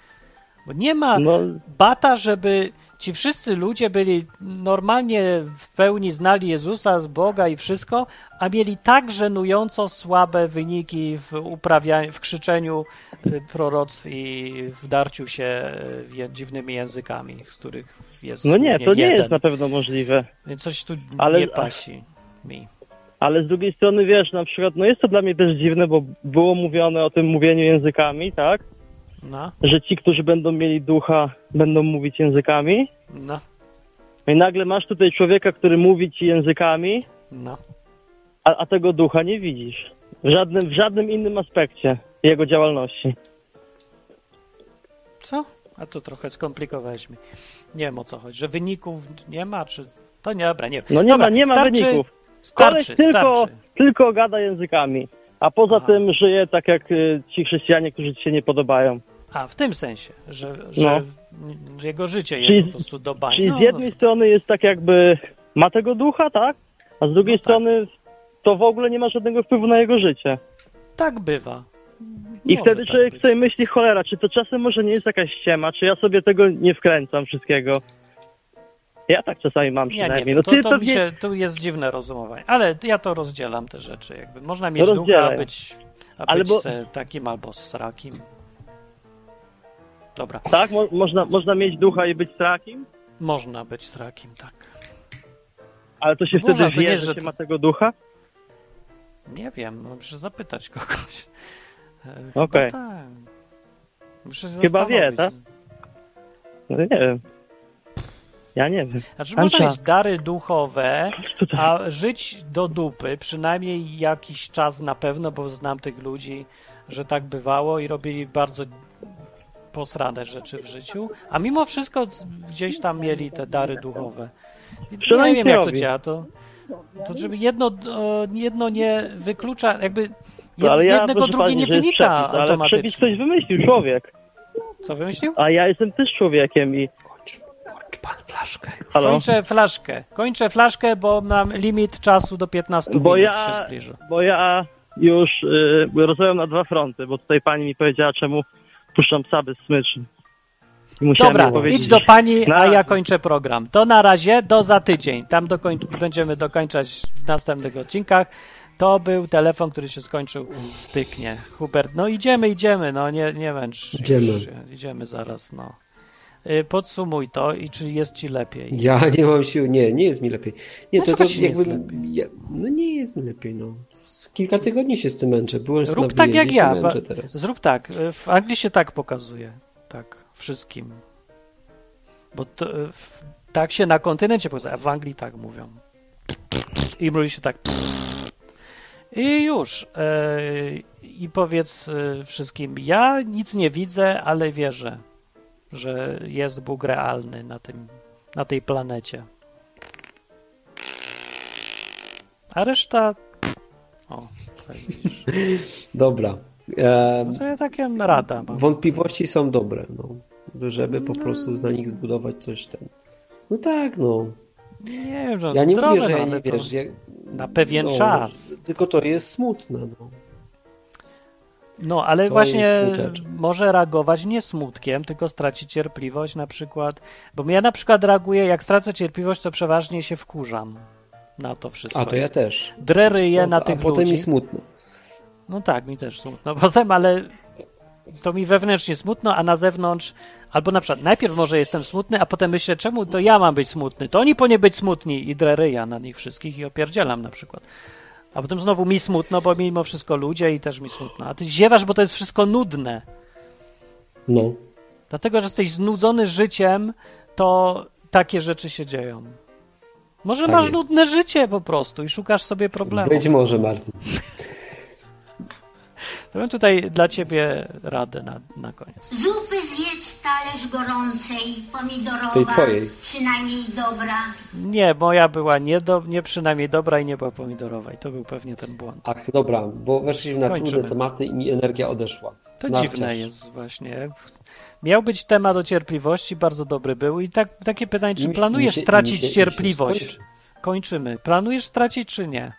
Bo nie ma no. bata, żeby ci wszyscy ludzie byli normalnie w pełni znali Jezusa z Boga i wszystko, a mieli tak żenująco słabe wyniki w uprawianiu, w krzyczeniu y, proroctw i w darciu się y, dziwnymi językami, z których jest
No nie, to
jeden.
nie jest na pewno możliwe.
Więc coś tu Ale... nie pasi mi.
Ale z drugiej strony, wiesz, na przykład, no jest to dla mnie też dziwne, bo było mówione o tym mówieniu językami, tak? No. Że ci, którzy będą mieli ducha, będą mówić językami. No. I nagle masz tutaj człowieka, który mówi ci językami, no. a, a tego ducha nie widzisz. W żadnym, w żadnym innym aspekcie jego działalności.
Co? A to trochę skomplikowałeś mi. Nie wiem o co chodzi, że wyników nie ma, czy... To nie, dobra, nie.
No nie
dobra,
ma, nie ma starczy, wyników.
Starczy,
tylko,
starczy.
tylko gada językami. A poza Aha. tym żyje tak jak y, ci chrześcijanie, którzy ci się nie podobają.
A, w tym sensie, że, że no. jego życie jest czyli, po prostu do bani.
Czyli no, z jednej no. strony jest tak jakby ma tego ducha, tak? A z drugiej no tak. strony to w ogóle nie ma żadnego wpływu na jego życie.
Tak bywa.
I wtedy tak człowiek być. sobie myśli, cholera, czy to czasem może nie jest jakaś ściema, czy ja sobie tego nie wkręcam wszystkiego. Ja tak czasami mam przynajmniej. Ja nie wiem,
no, to, to, to się, tu jest dziwne rozumowanie, ale ja to rozdzielam te rzeczy. Jakby. Można mieć ducha, a być, a być bo... takim albo srakim. Dobra.
Tak? Mo można, można mieć ducha i być srakim?
Można być srakim, tak.
Ale to się no wtedy wie, że, że się ma tego ducha?
Nie wiem, muszę zapytać kogoś.
Okej. Okay. Tak.
Muszę się
Chyba wie, tak? No nie wiem. Ja nie wiem.
Znaczy, można mieć dary duchowe, a żyć do dupy, przynajmniej jakiś czas na pewno, bo znam tych ludzi, że tak bywało i robili bardzo posrane rzeczy w życiu, a mimo wszystko gdzieś tam mieli te dary duchowe. nie wiem, jak to działa. To, to żeby jedno, jedno nie wyklucza, jakby no, z jednego drugie nie wynika przepis, automatycznie. Ale przepis
ktoś wymyślił, człowiek.
Co wymyślił?
A ja jestem też człowiekiem i
pan flaszkę. Halo? Kończę flaszkę. Kończę flaszkę, bo mam limit czasu do 15
bo
minut
ja, się zbliża. Bo ja już y, rozmawiam na dwa fronty, bo tutaj pani mi powiedziała, czemu puszczam psa bez smyczy.
Dobra, idź do pani, a ja kończę program. To na razie, do za tydzień. Tam dokoń- będziemy dokończać w następnych odcinkach. To był telefon, który się skończył styknie. Hubert, no idziemy, idziemy, no nie, nie męcz.
Idziemy.
Już, idziemy zaraz, no. Y, podsumuj to i czy jest ci lepiej.
Ja nie mam sił, nie, nie jest mi lepiej. Nie,
No
to,
to nie
jakby, ja, no nie jest mi lepiej, no. Z kilka tygodni się z tym męczę, byłem
Rób tak jak ja. Zrób tak. y, W Anglii się tak pokazuje. Tak, wszystkim. Bo to, y, w, tak się na kontynencie pokazuje, a w Anglii tak mówią. I mówi się tak. I już. I powiedz wszystkim, ja nic nie widzę, ale wierzę, że jest Bóg realny na, tym, na tej planecie. A reszta. O, tak widzisz.
Dobra. E,
No to ja takie rada mam.
wątpliwości są dobre, no. Żeby po prostu na nich zbudować coś ten. No tak, no.
Nie wiem, że
Ja nie
zdrowe,
mówię, że
no,
ja nie
to
wiesz. Ja,
Na pewien
no,
czas.
Tylko to jest smutne, no.
No, ale
to
właśnie może reagować nie smutkiem, tylko stracić cierpliwość na przykład. Bo ja na przykład reaguję, jak stracę cierpliwość, to przeważnie się wkurzam na to wszystko.
A to ja też.
Drę ryję
No,
na tych
a potem
ludzi.
mi smutno.
No tak, mi też smutno potem, ale to mi wewnętrznie smutno, a na zewnątrz albo na przykład najpierw może jestem smutny, a potem myślę, czemu to ja mam być smutny? To oni powinni być smutni i drę ryja na nich wszystkich i opierdzielam na przykład. A potem znowu mi smutno, bo mimo wszystko ludzie i też mi smutno. A ty ziewasz, bo to jest wszystko nudne.
No.
Dlatego, że jesteś znudzony życiem, to takie rzeczy się dzieją. Może
Tak
masz
jest.
nudne życie po prostu i szukasz sobie problemu.
Być może, Martin.
To mam tutaj dla ciebie radę na, na koniec.
Zupy zjedz talerz gorącej, pomidorowa,
Tej twojej.
przynajmniej dobra.
Nie, moja była nie, do, nie przynajmniej dobra i nie była pomidorowa. I to był pewnie ten błąd.
Ach, dobra, bo weszliśmy na
Kończymy.
trudne tematy i mi energia odeszła.
To
Narciarz.
dziwne jest właśnie. Miał być temat o cierpliwości, bardzo dobry był. I tak, takie pytanie, czy
Mi-
planujesz
mi się-
stracić
mi się- mi się
cierpliwość? Kończymy. Planujesz stracić, czy nie?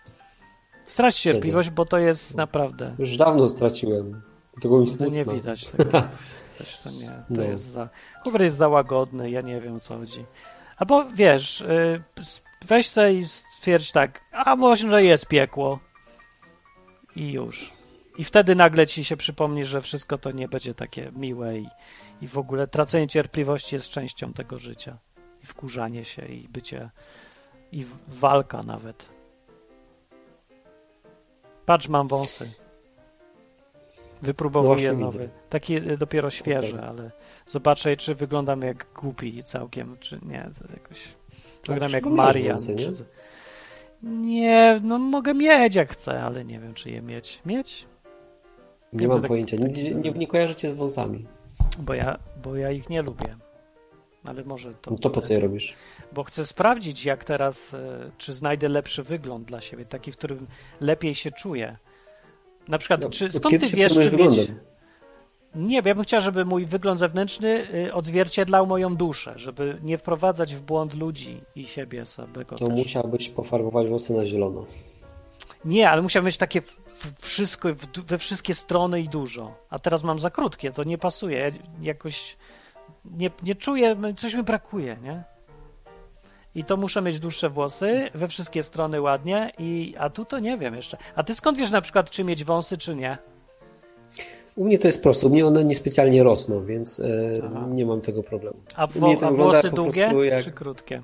Strać cierpliwość, bo to jest naprawdę.
Już dawno straciłem. Tego mi
To
smutno.
nie widać tego. Też to nie. To
No.
jest za. Hubert jest za łagodny, ja nie wiem o co chodzi. Albo wiesz, y, weź sobie i stwierdź tak, a może jest piekło. I już. I wtedy nagle ci się przypomni, że wszystko to nie będzie takie miłe i, i w ogóle tracenie cierpliwości jest częścią tego życia. I wkurzanie się, i bycie, i walka nawet. Patrz, mam wąsy. Wypróbowuję
No
nowy. Taki y, dopiero świeży,
Okej.
ale zobaczę, czy wyglądam jak głupi całkiem, czy nie. To jakoś. Wyglądam jak Marian.
nie?
czy... nie, no mogę mieć jak chcę, ale nie wiem, czy je mieć. Mieć?
Nie
Nie,
mam
tak-
pojęcia.
tak-
Nie, nie, nie kojarzę cię z wąsami.
Bo ja, bo ja ich nie lubię. Ale może to.
No to po co je robisz?
Bo chcę sprawdzić, jak teraz, e, czy znajdę lepszy wygląd dla siebie, taki, w którym lepiej się czuję. Na przykład,
No,
czy, skąd ty wiesz, czy
przejmujesz
mieć...
wyglądem?
Nie, bo ja bym chciał, żeby mój wygląd zewnętrzny y, odzwierciedlał moją duszę, żeby nie wprowadzać w błąd ludzi i siebie samego
To
też.
musiałbyś pofarbować włosy na zielono.
Nie, ale musiał mieć takie wszystko, we wszystkie strony i dużo. A teraz mam za krótkie, to nie pasuje. Ja jakoś nie, nie czuję, coś mi brakuje, nie? I to muszę mieć dłuższe włosy, we wszystkie strony ładnie, i, a tu to nie wiem jeszcze. A ty skąd wiesz na przykład, czy mieć wąsy, czy nie?
U mnie to jest proste. U mnie one niespecjalnie rosną, więc e, nie mam tego problemu.
A, wo, a włosy długie,
jak-
czy krótkie?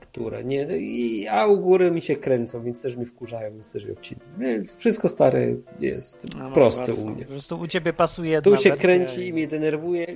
Które nie. no I, a u góry mi się kręcą, więc też mi wkurzają, więc też je obcinam. Więc wszystko stary jest
No,
proste u mnie.
Po prostu u ciebie pasuje
Tu się
wersja
kręci
i
mnie denerwuje,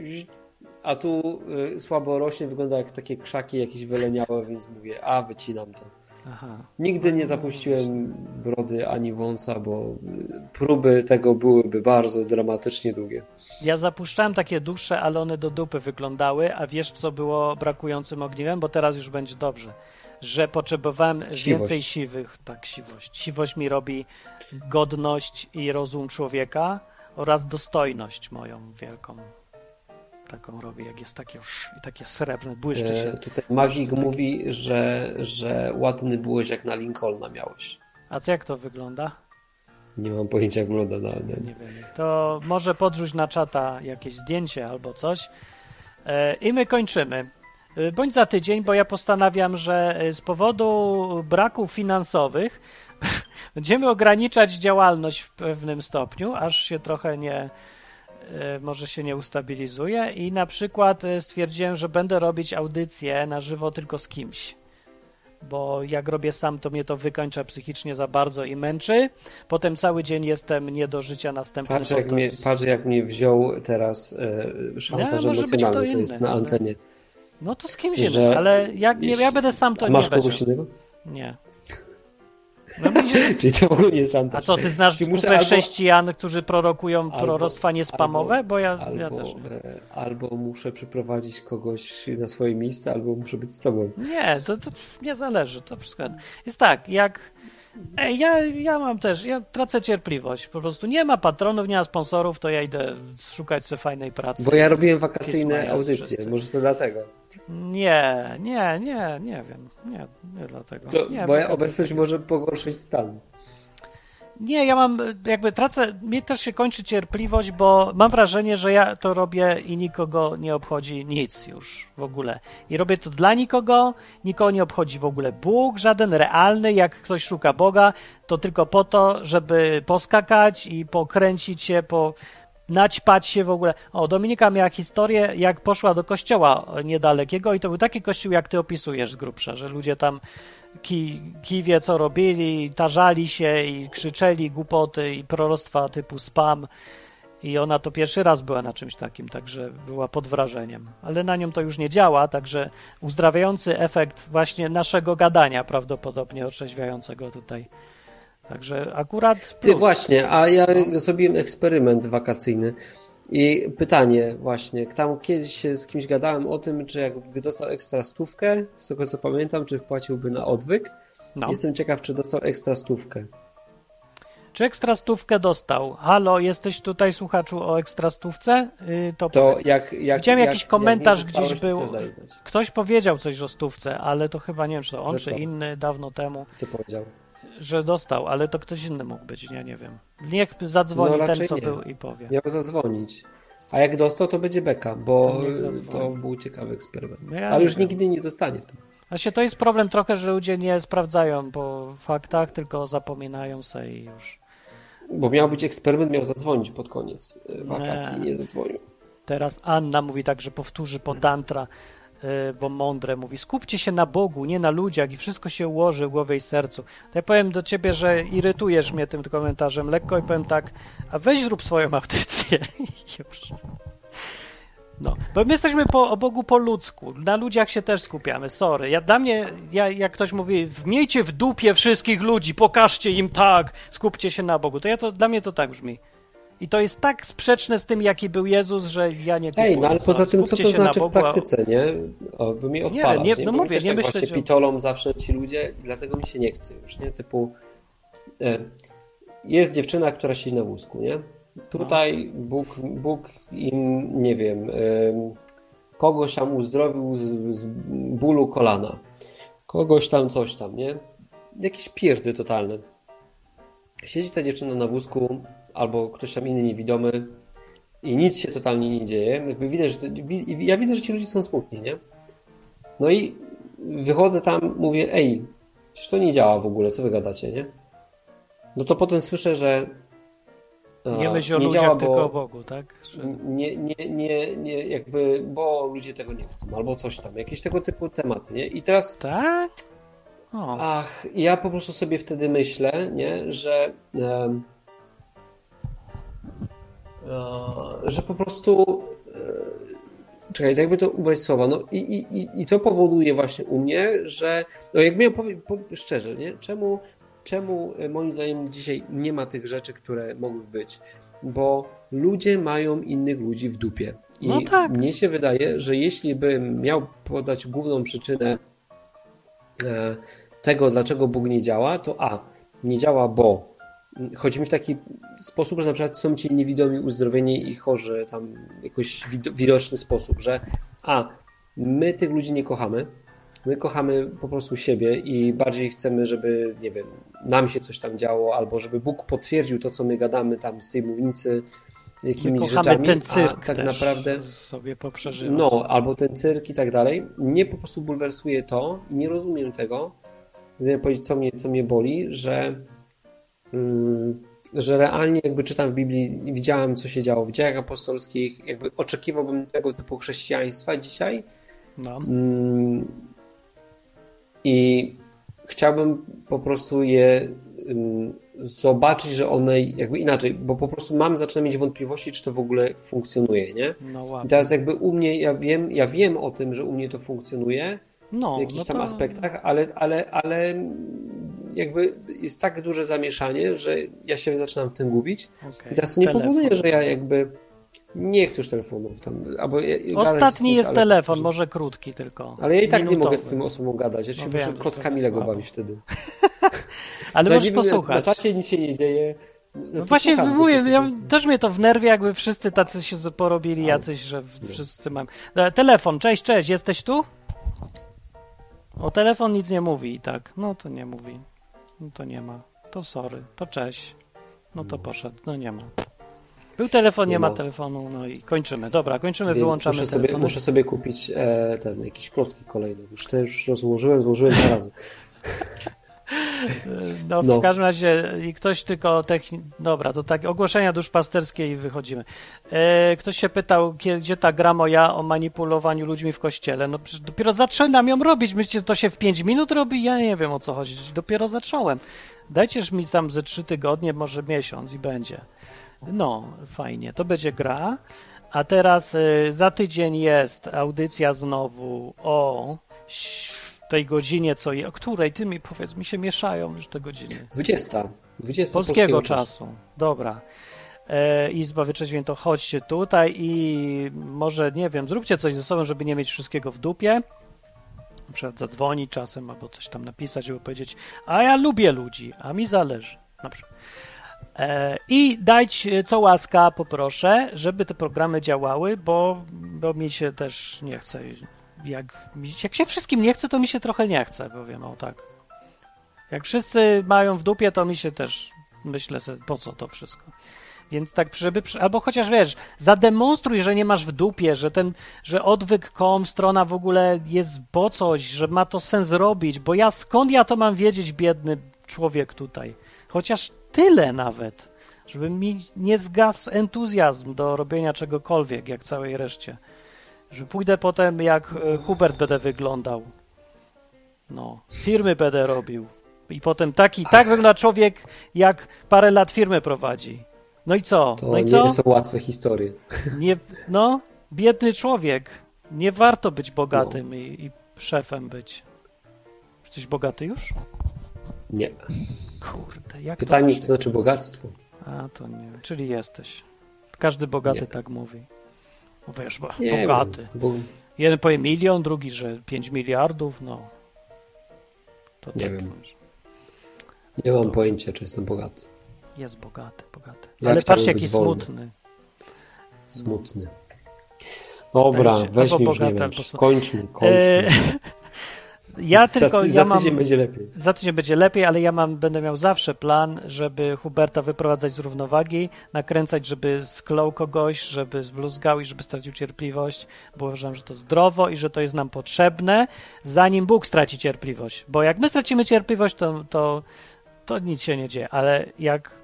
a tu y, słabo rośnie, wygląda jak takie krzaki jakieś wyleniałe, więc mówię, a wycinam to.
Aha.
Nigdy nie zapuściłem brody ani wąsa, bo y, próby tego byłyby bardzo dramatycznie długie.
Ja zapuszczałem takie dłuższe, ale one do dupy wyglądały, a wiesz co było brakującym ogniwem? Bo teraz już będzie dobrze. Że potrzebowałem
Siwość.
więcej siwych, tak, siwość. Siwość mi robi godność i rozum człowieka oraz dostojność moją wielką. Taką robi, jak jest takie już, i takie srebrne, błyszczy się.
E, tutaj Magik mówi, że, że ładny byłeś jak na Lincolna miałeś.
A co jak to wygląda?
Nie mam pojęcia jak wygląda na... na...
Nie wiem. To może podrzuć na czata jakieś zdjęcie albo coś. E, I my kończymy. E, bądź za tydzień, bo ja postanawiam, że z powodu braków finansowych będziemy ograniczać działalność w pewnym stopniu, aż się trochę nie, może się nie ustabilizuje i na przykład stwierdziłem, że będę robić audycję na żywo tylko z kimś bo jak robię sam, to mnie to wykończa psychicznie za bardzo i męczy. Potem cały dzień jestem nie do życia następnego.
Patrz jak, mnie, jest... patrz jak mnie wziął teraz e, szantaż emocjonalny, to jest na antenie.
No to z kimś innym, ale jak nie, ja będę sam, to
masz
nie
kogoś innego?
Nie.
No. Czyli to w ogóle nie jest szantaż.
A co, ty znasz Czyli albo... chrześcijan, którzy prorokują albo, proroctwa niespamowe? Albo, bo ja, albo, ja też nie.
E, albo muszę przyprowadzić kogoś na swoje miejsce, albo muszę być z tobą.
Nie, to, to nie zależy. To wszystko jest tak, jak Ej, ja, ja mam też, ja tracę cierpliwość. Po prostu nie ma patronów, nie ma sponsorów, to ja idę szukać sobie fajnej pracy.
Bo ja robiłem wakacyjne audycje, wszyscy. może to dlatego.
Nie, nie, nie, nie wiem. Nie, nie dlatego. To nie,
moja obecność może pogorszyć stan.
Nie, ja mam jakby tracę, mnie też się kończy cierpliwość, bo mam wrażenie, że ja to robię i nikogo nie obchodzi nic już w ogóle. I robię to dla nikogo, nikogo nie obchodzi w ogóle Bóg, żaden realny, jak ktoś szuka Boga, to tylko po to, żeby poskakać i pokręcić się, po naćpać się w ogóle. O, Dominika miała historię, jak poszła do kościoła niedalekiego i to był taki kościół, jak ty opisujesz z grubsza, że ludzie tam ki, kiwie co robili, tarzali się i krzyczeli głupoty i proroctwa typu spam. I ona to pierwszy raz była na czymś takim, także była pod wrażeniem. Ale na nią to już nie działa, także uzdrawiający efekt właśnie naszego gadania prawdopodobnie otrzeźwiającego tutaj. Także akurat. Plus.
Ty właśnie, a ja zrobiłem eksperyment wakacyjny. I pytanie właśnie, tam kiedyś z kimś gadałem o tym, czy jakby dostał ekstra stówkę, z tego co pamiętam, czy wpłaciłby na odwyk. No. Jestem ciekaw, czy dostał ekstra stówkę.
Czy ekstra stówkę dostał? Halo, jesteś tutaj słuchaczu o ekstra stówce? Yy, to,
to jak, jak,
Widziałem
jak,
jakiś komentarz gdzieś był. Ktoś powiedział coś o stówce, ale to chyba nie wiem, czy to on, czy inny dawno temu.
Co powiedział?
Że dostał, ale to ktoś inny mógł być, ja nie wiem. Niech zadzwoni no, ten, co nie. był i powie.
Miał zadzwonić. A jak dostał, to będzie beka, bo to, to był ciekawy eksperyment. No ja ale już wiem. nigdy nie dostanie w tym.
Właśnie to jest problem trochę, że ludzie nie sprawdzają po faktach, tylko zapominają sobie i już.
Bo miał być eksperyment, miał zadzwonić pod koniec e, wakacji, nie, nie zadzwonił.
Teraz Anna mówi tak, że powtórzy po Dantra. Y, bo mądre mówi, skupcie się na Bogu, nie na ludziach i wszystko się ułoży w głowie i sercu. To ja powiem do ciebie, że irytujesz mnie tym komentarzem lekko i powiem tak, a weź zrób swoją audycję. No, bo my jesteśmy po, o Bogu po ludzku. Na ludziach się też skupiamy, sorry. Ja, dla mnie, ja, jak ktoś mówi, wmiejcie w dupie wszystkich ludzi, pokażcie im tak, skupcie się na Bogu, to ja to, dla mnie to tak brzmi. I to jest tak sprzeczne z tym, jaki był Jezus, że ja nie
Ej, no ale poza tym, co to znaczy Bogu, w praktyce, nie? O, by mi odpalasz, nie? nie? No mówię, nie tak myślę, właśnie pitolą zawsze ci ludzie i dlatego mi się nie chce już, nie? Typu e, jest dziewczyna, która siedzi na wózku, nie? Tutaj no. Bóg, Bóg im, nie wiem, kogoś tam uzdrowił z, z bólu kolana. Kogoś tam coś tam, nie? Jakieś pierdy totalne. Siedzi ta dziewczyna na wózku, albo ktoś tam inny niewidomy i nic się totalnie nie dzieje. Jakby widać, że ja widzę, że ci ludzie są smutni, nie? No i wychodzę tam, mówię, ej, przecież to nie działa w ogóle, co wy gadacie, nie? No to potem słyszę, że
nie myśl o nie ludziach, działa, tylko o Bogu, tak?
Że... Nie, nie, nie, nie, jakby, bo ludzie tego nie chcą, albo coś tam, jakieś tego typu tematy, nie? I teraz...
Tak?
O. Ach, ja po prostu sobie wtedy myślę, nie, że... Um, E, że po prostu e, czekaj, jakby to ubrać słowa, no i, i, i to powoduje właśnie u mnie, że no jak miałem powiedzieć szczerze, nie? Czemu, czemu e, moim zdaniem dzisiaj nie ma tych rzeczy, które mogły być? Bo ludzie mają innych ludzi w dupie. I no tak. mnie się wydaje, że jeśli bym miał podać główną przyczynę tego, dlaczego Bóg nie działa, to a, nie działa, bo chodzi mi w taki sposób, że na przykład są ci niewidomi, uzdrowieni i chorzy tam jakoś widoczny sposób, że a, my tych ludzi nie kochamy, my kochamy po prostu siebie i bardziej chcemy, żeby, nie wiem, nam się coś tam działo, albo żeby Bóg potwierdził to, co my gadamy tam z tej mównicy, jakimiś rzeczami,
ten cyrk
tak naprawdę
sobie poprzeżywać.
No, albo ten cyrk i tak dalej. Mnie po prostu bulwersuje to i nie rozumiem tego. Gdybym powiedzieć, co mnie, co mnie boli, że, że realnie jakby czytam w Biblii, widziałem, co się działo w dziejach apostolskich, jakby oczekiwałbym tego typu chrześcijaństwa dzisiaj. No. Mm, I chciałbym po prostu je mm, zobaczyć, że one jakby inaczej, bo po prostu mam, zaczynam mieć wątpliwości, czy to w ogóle funkcjonuje, nie? No I teraz jakby u mnie, ja wiem, ja wiem o tym, że u mnie to funkcjonuje no, w jakichś no to... tam aspektach, ale, ale, ale jakby jest tak duże zamieszanie, że ja się zaczynam w tym gubić. Okay. I teraz to nie Telefon. powoduje, że ja jakby nie chcę już telefonów tam. Albo
Ostatni jest ale... telefon, może krótki tylko.
Ale ja i tak minutowy. nie mogę z tym osobą gadać. Ja się no muszę klockami Lego bawić wtedy.
ale no, możesz posłuchać.
Na czacie nic się nie dzieje.
No, no właśnie mówię, ja, też mnie to w nerwie, jakby wszyscy tacy się porobili, jacyś, że wszyscy mam. Telefon, cześć, cześć, jesteś tu? O telefon nic nie mówi i tak. No to nie mówi. No to nie ma. To sorry, to cześć. No to poszedł, no nie ma. Był telefon, nie, nie ma. ma. telefonu, no i kończymy. Dobra, kończymy, Więc wyłączamy
muszę sobie, muszę sobie kupić e, ten, jakiś klocki kolejny. Już te już rozłożyłem, złożyłem dwa razy.
No, no, w każdym razie i ktoś tylko techni... Dobra, to tak ogłoszenia duszpasterskie i wychodzimy. E, ktoś się pytał, gdzie ta gra moja o manipulowaniu ludźmi w kościele. No dopiero zaczynam ją robić. Myślicie, to się w 5 minut robi? Ja nie wiem o co chodzi. Dopiero zacząłem. Dajcież mi tam ze 3 tygodnie, może miesiąc i będzie. No, fajnie. To będzie gra. A teraz y, za tydzień jest audycja znowu o tej godzinie, co je, o której ty mi powiedz, mi się mieszają już te godziny.
20. 20
polskiego, polskiego czasu. Dobra. E, Izba Wyczeźwień, chodźcie tutaj i może, nie wiem, zróbcie coś ze sobą, żeby nie mieć wszystkiego w dupie. Na przykład zadzwonić czasem albo coś tam napisać, żeby powiedzieć, a ja lubię ludzi, a mi zależy. Na przykład. E, I dać co łaska, poproszę, żeby te programy działały, bo, bo mi się też nie chce jak, jak się wszystkim nie chce, to mi się trochę nie chce, powiem o tak. Jak wszyscy mają w dupie, to mi się też myślę po co to wszystko. Więc tak, żeby, albo chociaż wiesz, zademonstruj, że nie masz w dupie, że ten, że odwyk.com, strona w ogóle jest po coś, że ma to sens robić, bo ja skąd ja to mam wiedzieć, biedny człowiek tutaj. Chociaż tyle nawet, żeby mi nie zgasł entuzjazm do robienia czegokolwiek, jak całej reszcie. Że pójdę potem jak e, Hubert będę wyglądał. No, firmy będę robił. I potem taki, tak wygląda człowiek, jak parę lat firmę prowadzi. No i co?
To
no i co?
nie są łatwe historie.
Nie, no, biedny człowiek. Nie warto być bogatym no. i, i szefem być. Jesteś bogaty już?
Nie.
Kurde, jak
Pytanie, co znaczy bogactwo?
A, to nie. Czyli jesteś. Każdy bogaty nie. tak mówi. Wiesz, bo nie bogaty. Bo... Jeden powie milion, drugi, że 5 miliardów, no.
To nie tak. wiem. Nie mam to... pojęcia, czy jestem bogaty.
Jest bogaty, bogaty. Ja Ale patrz, jaki smutny.
Smutny. Dobra, weźmy już, nie wiem, kończmy, kończmy.
Ja za, tylko.
Za
ja
tydzień mam, będzie lepiej.
Za tydzień będzie lepiej, ale ja mam, będę miał zawsze plan, żeby Huberta wyprowadzać z równowagi, nakręcać, żeby sklął kogoś, żeby zbluzgał i żeby stracił cierpliwość, bo uważam, że to zdrowo i że to jest nam potrzebne, zanim Bóg straci cierpliwość. Bo jak my stracimy cierpliwość, to, to, to nic się nie dzieje, ale jak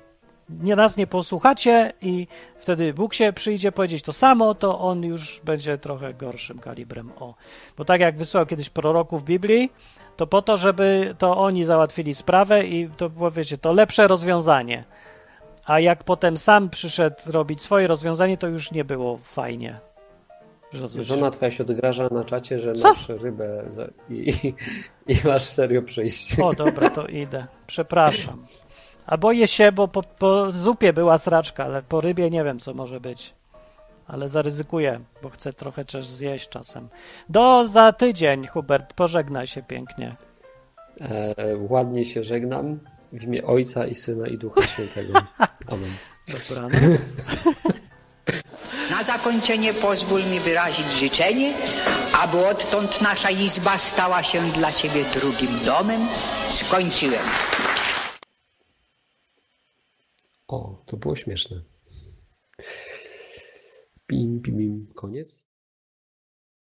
nie nas nie posłuchacie i wtedy Bóg się przyjdzie powiedzieć to samo, to on już będzie trochę gorszym kalibrem. O. Bo tak jak wysłał kiedyś proroków Biblii, to po to, żeby to oni załatwili sprawę i to było, wiecie, to lepsze rozwiązanie. A jak potem sam przyszedł robić swoje rozwiązanie, to już nie było fajnie.
Żona twoja się odgraża na czacie, że Co? masz rybę i, i, i masz serio przyjść.
O, dobra, to idę. Przepraszam. A boję się, bo po, po zupie była sraczka, ale po rybie nie wiem, co może być. Ale zaryzykuję, bo chcę trochę też zjeść czasem. Do za tydzień, Hubert, pożegnaj się pięknie.
E, ładnie się żegnam w imię Ojca i Syna i Ducha Świętego. Amen.
Dobranoc.
Na zakończenie pozwól mi wyrazić życzenie, aby odtąd nasza izba stała się dla Ciebie drugim domem. Skończyłem.
O, to było śmieszne. Pim, pim, pim. Koniec?